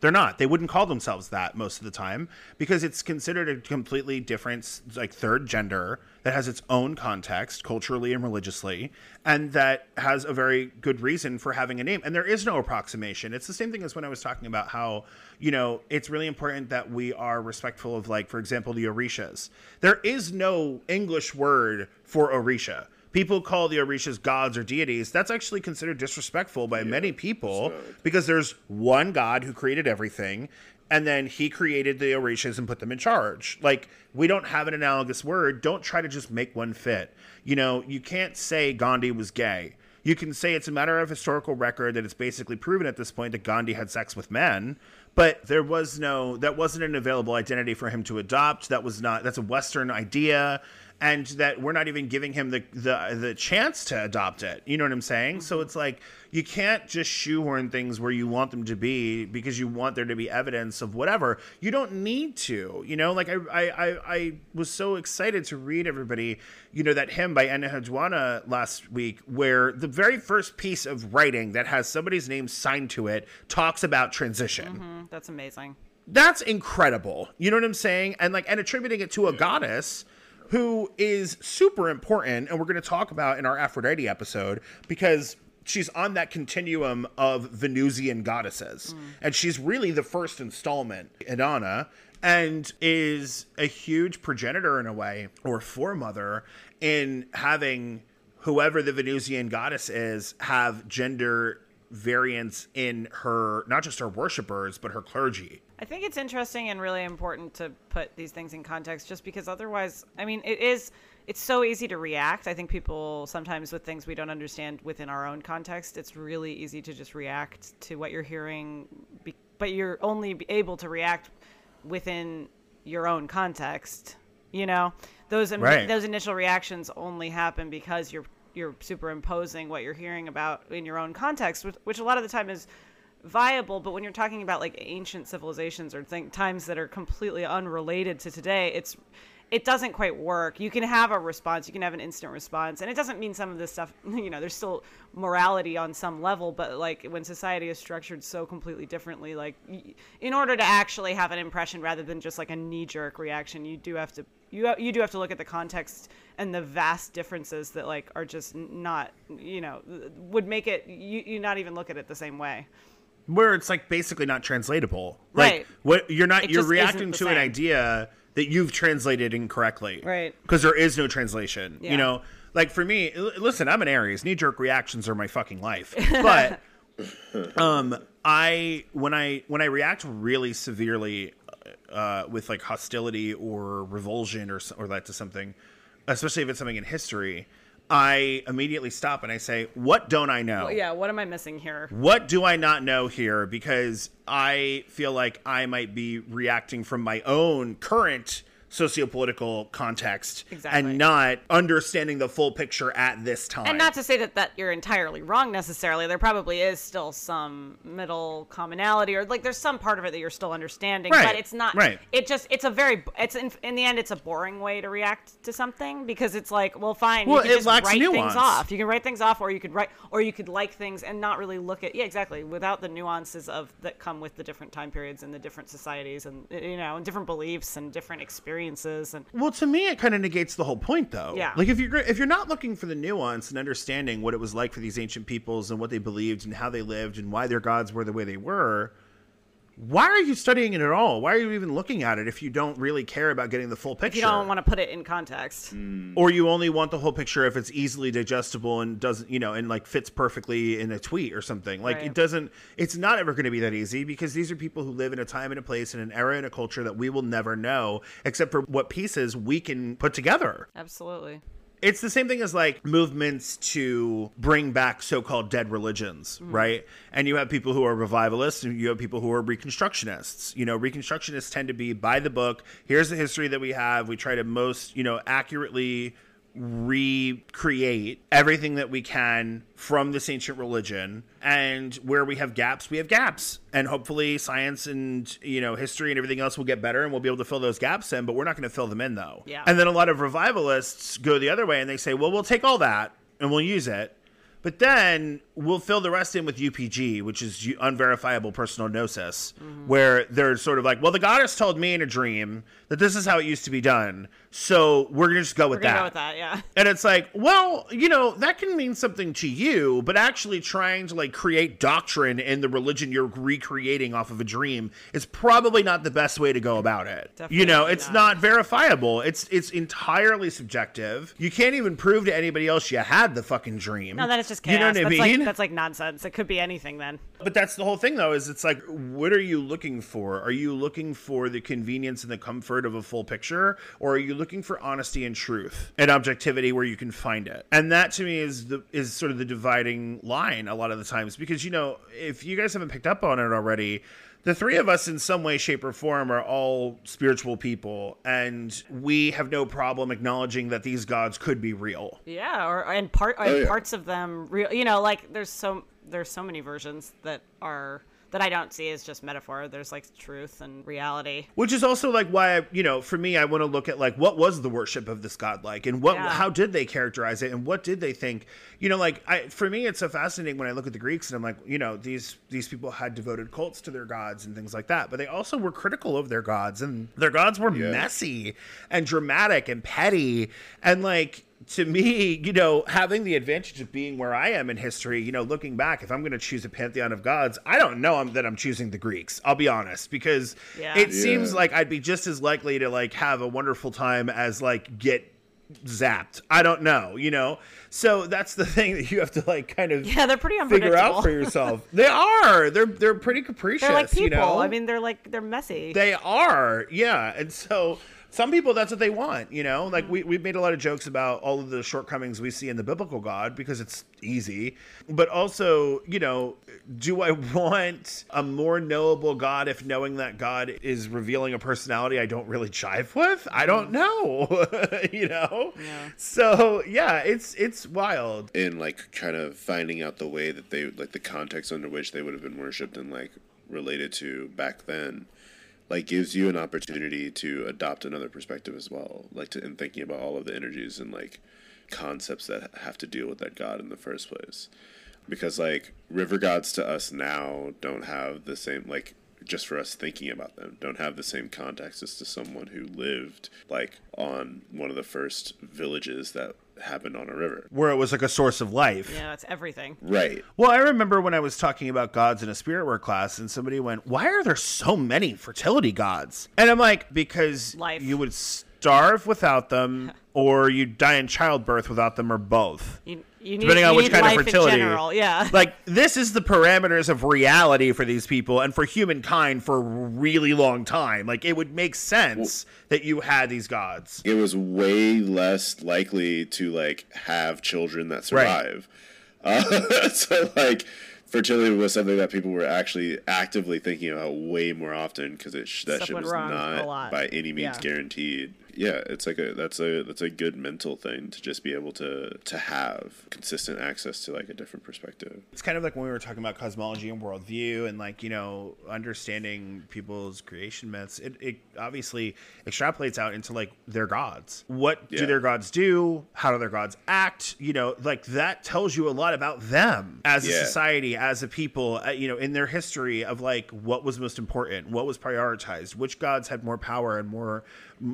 Speaker 2: They're not. They wouldn't call themselves that most of the time because it's considered a completely different, like, third gender that has its own context culturally and religiously, and that has a very good reason for having a name. And there is no approximation. It's the same thing as when I was talking about how, you know, it's really important that we are respectful of, like, for example, the Orishas. There is no English word for Orisha. People call the Orishas gods or deities. That's actually considered disrespectful by many people because there's one god who created everything and then he created the orishas and put them in charge. Like we don't have an analogous word. Don't try to just make one fit. You know you can't say gandhi was gay. You can say it's a matter of historical record that it's basically proven at this point that gandhi had sex with men but there was no that wasn't an available identity for him to adopt. That was not that's a western idea and that we're not even giving him the the the chance to adopt it. You know what I'm saying? So it's like you can't just shoehorn things where you want them to be because you want there to be evidence of whatever. You don't need to. You know, like I I I, I was so excited to read everybody, you know, that hymn by Enheduanna last week, where the very first piece of writing that has somebody's name signed to it talks about transition.
Speaker 1: Mm, That's amazing.
Speaker 2: That's incredible. You know what I'm saying? And like and attributing it to a goddess who is super important and we're going to talk about in our Aphrodite episode because she's on that continuum of Venusian goddesses. Mm. And she's really the first installment, Inanna, and is a huge progenitor in a way or foremother in having whoever the Venusian goddess is have gender variance in her not just her worshippers but her clergy.
Speaker 1: I think it's interesting and really important to put these things in context just because otherwise, I mean, it is it's so easy to react. I think people sometimes with things we don't understand within our own context, it's really easy to just react to what you're hearing, but you're only able to react within your own context. You know, those
Speaker 2: Right.
Speaker 1: those initial reactions only happen because you're you're superimposing what you're hearing about in your own context, which, which a lot of the time is viable but when you're talking about like ancient civilizations or times that are completely unrelated to today it's it doesn't quite work. You can have a response you can have an instant response and it doesn't mean some of this stuff you know there's still morality on some level but like when society is structured so completely differently like in order to actually have an impression rather than just like a knee jerk reaction you do have to you you do have to look at the context and the vast differences that like are just not you know would make it you, you not even look at it the same way
Speaker 2: where it's like basically not translatable. Like
Speaker 1: Right.
Speaker 2: what you're not
Speaker 1: It
Speaker 2: you're reacting to an idea that you've translated incorrectly.
Speaker 1: Right.
Speaker 2: Because there is no translation.
Speaker 1: Yeah.
Speaker 2: You know, like for me, l- listen, I'm an Aries. Knee jerk reactions are my fucking life. But um I when I when I react really severely uh with like hostility or revulsion or or that to something, especially if it's something in history, I immediately stop and I say, "What don't I know?"
Speaker 1: yeah what am i missing here
Speaker 2: what do I not know here? Because I feel like I might be reacting from my own current sociopolitical context
Speaker 1: Exactly.
Speaker 2: and not understanding the full picture at this time.
Speaker 1: and not to say that that you're entirely wrong necessarily there probably is still some middle commonality or like there's some part of it that you're still understanding
Speaker 2: Right,
Speaker 1: but it's not
Speaker 2: right.
Speaker 1: it just it's a very it's in, in the end it's a boring way to react to something because it's like well fine
Speaker 2: Well,
Speaker 1: you can just write
Speaker 2: nuance.
Speaker 1: things off you can write things off or you could write or you could like things and not really look at yeah exactly without the nuances of that come with the different time periods and the different societies and you know and different beliefs and different experiences and
Speaker 2: Well, to me, it kind of negates the whole point, though.
Speaker 1: Yeah.
Speaker 2: Like if you're if you're not looking for the nuance and understanding what it was like for these ancient peoples and what they believed and how they lived and why their gods were the way they were, why are you studying it at all? Why are you even looking at it if you don't really care about getting the full picture?
Speaker 1: if you don't want to put it in context mm.
Speaker 2: or you only want the whole picture if it's easily digestible and doesn't you know and like fits perfectly in a tweet or something like
Speaker 1: Right.
Speaker 2: it doesn't it's not ever going to be that easy because these are people who live in a time and a place and an era and a culture that we will never know except for what pieces we can put together
Speaker 1: absolutely
Speaker 2: it's the same thing as like movements to bring back so-called dead religions mm. right? And you have people who are revivalists and you have people who are reconstructionists. You know reconstructionists tend to be by the book. Here's the history that we have. We try to most you know accurately recreate everything that we can from this ancient religion and where we have gaps we have gaps and hopefully science and you know history and everything else will get better and we'll be able to fill those gaps in but we're not going to fill them in though
Speaker 1: Yeah.
Speaker 2: and then a lot of revivalists go the other way and they say well we'll take all that and we'll use it but then we'll fill the rest in with UPG, which is unverifiable personal gnosis,
Speaker 1: Mm-hmm.
Speaker 2: where they're sort of like, well, the goddess told me in a dream that this is how it used to be done, so we're gonna just go with that.
Speaker 1: go with that yeah
Speaker 2: And it's like, well, you know, that can mean something to you, but actually trying to like create doctrine in the religion you're recreating off of a dream is probably not the best way to go about it. you know, it's
Speaker 1: not.
Speaker 2: not verifiable. It's it's entirely subjective. You can't even prove to anybody else you had the fucking dream.
Speaker 1: no that is that's just chaos.
Speaker 2: You know what I mean?
Speaker 1: Like, that's like nonsense. It could be anything then.
Speaker 2: But that's the whole thing, though, is it's like, what are you looking for? Are you looking for the convenience and the comfort of a full picture, or are you looking for honesty and truth and objectivity where you can find it? And that to me is the is sort of the dividing line a lot of the times because you know if you guys haven't picked up on it already. The three of us, in some way, shape, or form, are all spiritual people, and we have no problem acknowledging that these gods could be real.
Speaker 1: Yeah, or and part
Speaker 3: Oh,
Speaker 1: and
Speaker 3: yeah.
Speaker 1: parts of them real. You know, like there's so there's so many versions that are that I don't see as just metaphor. There's like truth and reality.
Speaker 2: Which is also like why I, you know, for me, I want to look at like what was the worship of this god like, and what,
Speaker 1: Yeah.
Speaker 2: how did they characterize it, and what did they think? You know, like I, for me, it's so fascinating when I look at the Greeks and I'm like, you know, these these people had devoted cults to their gods and things like that, but they also were critical of their gods, and their gods were
Speaker 3: Yeah.
Speaker 2: messy and dramatic and petty, and like to me, you know, having the advantage of being where I am in history, you know, looking back, if I'm going to choose a pantheon of gods, I don't know I'm, that I'm choosing the Greeks. I'll be honest, because
Speaker 1: Yeah.
Speaker 2: it
Speaker 3: Yeah.
Speaker 2: seems like I'd be just as likely to like have a wonderful time as like get zapped. I don't know, you know. So that's the thing that you have to like kind of
Speaker 1: Yeah, they're pretty
Speaker 2: figure
Speaker 1: unpredictable.
Speaker 2: out for yourself. they are. They're they're pretty capricious.
Speaker 1: They're like people.
Speaker 2: You know?
Speaker 1: I mean, they're like they're messy.
Speaker 2: They are, yeah. And so some people, that's what they want, you know? Like, mm-hmm. we, we've made a lot of jokes about all of the shortcomings we see in the biblical God because it's easy. But also, you know, do I want a more knowable God if knowing that God is revealing a personality I don't really jive with? I don't mm. know, you know?
Speaker 1: Yeah.
Speaker 2: So, yeah, it's it's wild.
Speaker 3: in like kind of finding out the way that they like the context under which they would have been worshipped and like related to back then like gives you an opportunity to adopt another perspective as well like to in thinking about all of the energies and like concepts that have to deal with that god in the first place. Because like river gods to us now don't have the same like just for us thinking about them don't have the same context as to someone who lived like on one of the first villages that happened on a river
Speaker 2: Where it was like a source of life.
Speaker 1: yeah, that's everything.
Speaker 3: right
Speaker 2: Well, I remember when I was talking about gods in a spirit work class, and somebody went, "Why are there so many fertility gods?" And I'm like, "Because
Speaker 1: Life.
Speaker 2: you would starve without them, or you die in childbirth without them, or both."
Speaker 1: You, you need,
Speaker 2: Depending on
Speaker 1: you
Speaker 2: which
Speaker 1: need
Speaker 2: kind of
Speaker 1: life
Speaker 2: fertility.
Speaker 1: In general, yeah.
Speaker 2: Like this is the parameters of reality for these people and for humankind for a really long time. Like it would make sense that you had these gods.
Speaker 3: it was way less likely to like have children that
Speaker 2: Right.
Speaker 3: survive. Uh, so like fertility was something that people were actually actively thinking about way more often because it sh- that
Speaker 1: Stuff
Speaker 3: shit was not by any means
Speaker 1: Yeah.
Speaker 3: guaranteed. Yeah, it's like a that's a that's a good mental thing to just be able to to have consistent access to like a different perspective.
Speaker 2: It's kind of like when we were talking about cosmology and worldview and like, you know, understanding people's creation myths. It, it obviously extrapolates out into like their gods. What do their gods do? How do their gods act? You know, like that tells you a lot about them as a
Speaker 3: Yeah.
Speaker 2: society, as a people, uh, you know, in their history of like what was most important, what was prioritized, which gods had more power and more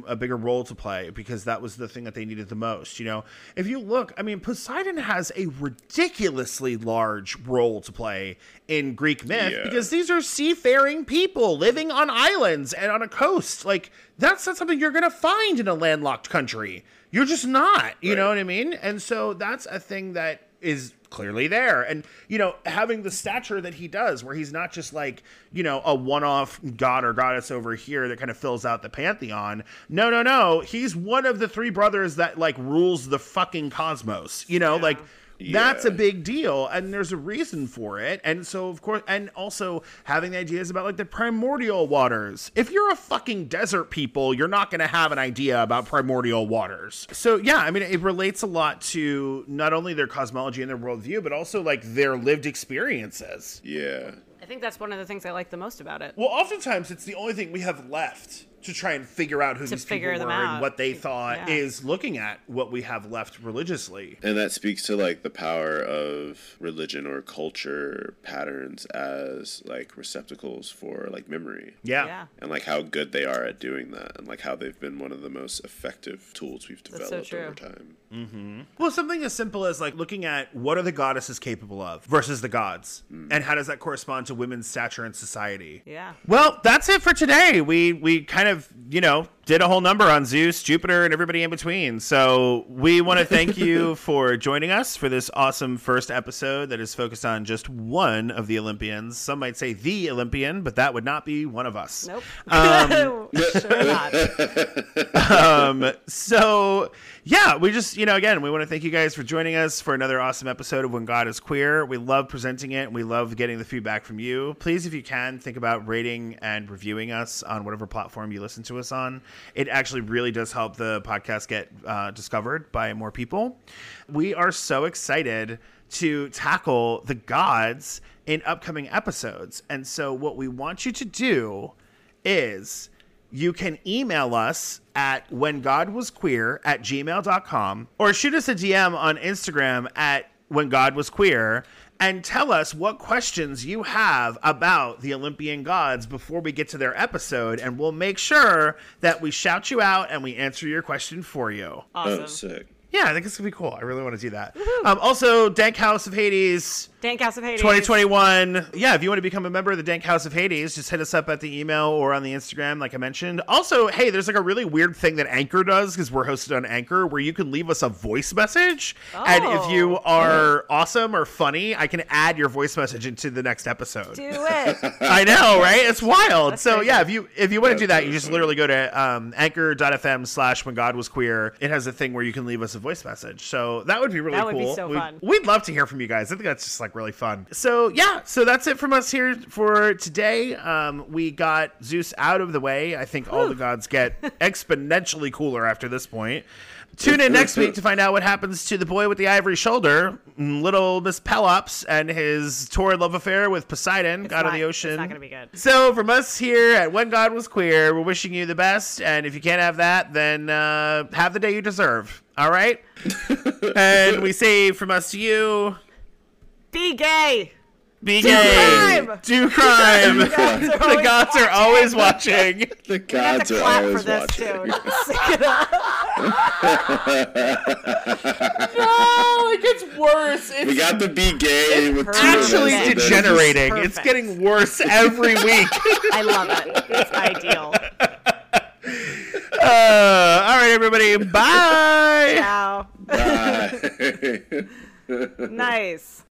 Speaker 2: a bigger role to play because that was the thing that they needed the most. You know, if you look, I mean, Poseidon has a ridiculously large role to play in Greek myth
Speaker 3: Yeah.
Speaker 2: because these are seafaring people living on islands and on a coast. Like, that's not something you're going to find in a landlocked country. You're just not. You know what I mean? And so that's a thing that is clearly there. And you know having the stature that he does where he's not just like you know a one-off god or goddess over here that kind of fills out the pantheon. No no no. He's one of the three brothers that like rules the fucking cosmos. You know like that's a big deal and there's a reason for it and so of course and also having the ideas about like the primordial waters. If you're a fucking desert people you're not going to have an idea about primordial waters. So yeah i mean it relates a lot to not only their cosmology and their worldview but also like their lived experiences.
Speaker 3: Yeah.
Speaker 1: I think that's one of the things I like the most about it.
Speaker 2: well oftentimes it's the only thing we have left to try and figure out who
Speaker 1: To
Speaker 2: these
Speaker 1: figure
Speaker 2: people
Speaker 1: them
Speaker 2: were and what they thought
Speaker 1: Yeah.
Speaker 2: is looking at what we have left religiously
Speaker 3: And that speaks to like the power of religion or culture patterns as like receptacles for like memory.
Speaker 2: yeah.
Speaker 1: Yeah.
Speaker 3: And like how good they are at doing that and like how they've been one of the most effective tools we've developed
Speaker 1: true.
Speaker 3: over time. Mm-hmm.
Speaker 2: Well, something as simple as like looking at what are the goddesses capable of versus the gods, mm. and how does that correspond to women's stature in society?
Speaker 1: Yeah.
Speaker 2: Well, that's it for today. We we kind of you know did a whole number on Zeus, Jupiter, and everybody in between. So we want to thank you for joining us for this awesome first episode that is focused on just one of the Olympians. Some might say the Olympian, but that would not be one of us.
Speaker 1: Nope.
Speaker 2: Um,
Speaker 1: sure not.
Speaker 2: um, so yeah, we just you know again we want to thank you guys for joining us for another awesome episode of When God Is Queer. We love presenting it. and We love getting the feedback from you. Please, if you can, think about rating and reviewing us on whatever platform you listen to us on. It actually really does help the podcast get uh, discovered by more people. We are so excited to tackle the gods in upcoming episodes, and so what we want you to do is you can email us at when god was queer at gmail.com or shoot us a dm on instagram at when god was queer and tell us what questions you have about the olympian gods before we get to their episode and we'll make sure that we shout you out and we answer your question for you
Speaker 1: Awesome.
Speaker 3: Oh, sick.
Speaker 2: yeah i think it's gonna be cool i really want to do that um, also dank house of hades
Speaker 1: Dank House of Hades.
Speaker 2: 2021. Yeah, if you want to become a member of the Dank House of Hades, just hit us up at the email or on the Instagram, like I mentioned. Also, hey, there's like a really weird thing that Anchor does because we're hosted on Anchor where you can leave us a voice message. And if you
Speaker 1: Oh.
Speaker 2: are awesome or funny, I can add your voice message into the next episode.
Speaker 1: Do it.
Speaker 2: I know, right? It's wild.
Speaker 1: That's
Speaker 2: so
Speaker 1: crazy.
Speaker 2: yeah, if you if you want to do that, you just literally go to um, anchor.fm slash when God was queer. It has a thing where you can leave us a voice message. So that would be really
Speaker 1: That would
Speaker 2: cool.
Speaker 1: be so
Speaker 2: We'd-
Speaker 1: fun.
Speaker 2: We'd love to hear from you guys. I think that's just like really fun. So yeah, so that's it from us here for today. Um, we got Zeus out of the way. I think all the gods get exponentially cooler after this point. Tune in next week to find out what happens to the boy with the ivory shoulder, little Miss Pelops, and his torrid love affair with Poseidon, god of the ocean.
Speaker 1: It's not gonna be good.
Speaker 2: So from us here at When God Was Queer, we're wishing you the best, and if you can't have that, then uh, have the day you deserve. All right. and we say from us to you,
Speaker 1: Be gay.
Speaker 2: be
Speaker 1: Do
Speaker 2: gay,
Speaker 1: crime!
Speaker 2: do crime.
Speaker 1: The gods are
Speaker 2: the
Speaker 1: always
Speaker 2: gods are always watching.
Speaker 3: The
Speaker 1: We have
Speaker 3: gods
Speaker 1: to
Speaker 3: are
Speaker 1: clap for
Speaker 3: always
Speaker 1: this
Speaker 3: watching.
Speaker 1: too. It
Speaker 2: no, it gets worse. It's
Speaker 3: We got the be gay with two of
Speaker 2: actually
Speaker 3: us, and
Speaker 2: degenerating. It's
Speaker 1: Perfect.
Speaker 2: getting worse every week.
Speaker 1: I love it. It's ideal.
Speaker 2: uh, all right, everybody. Bye.
Speaker 1: Ciao.
Speaker 3: Bye.
Speaker 1: Nice.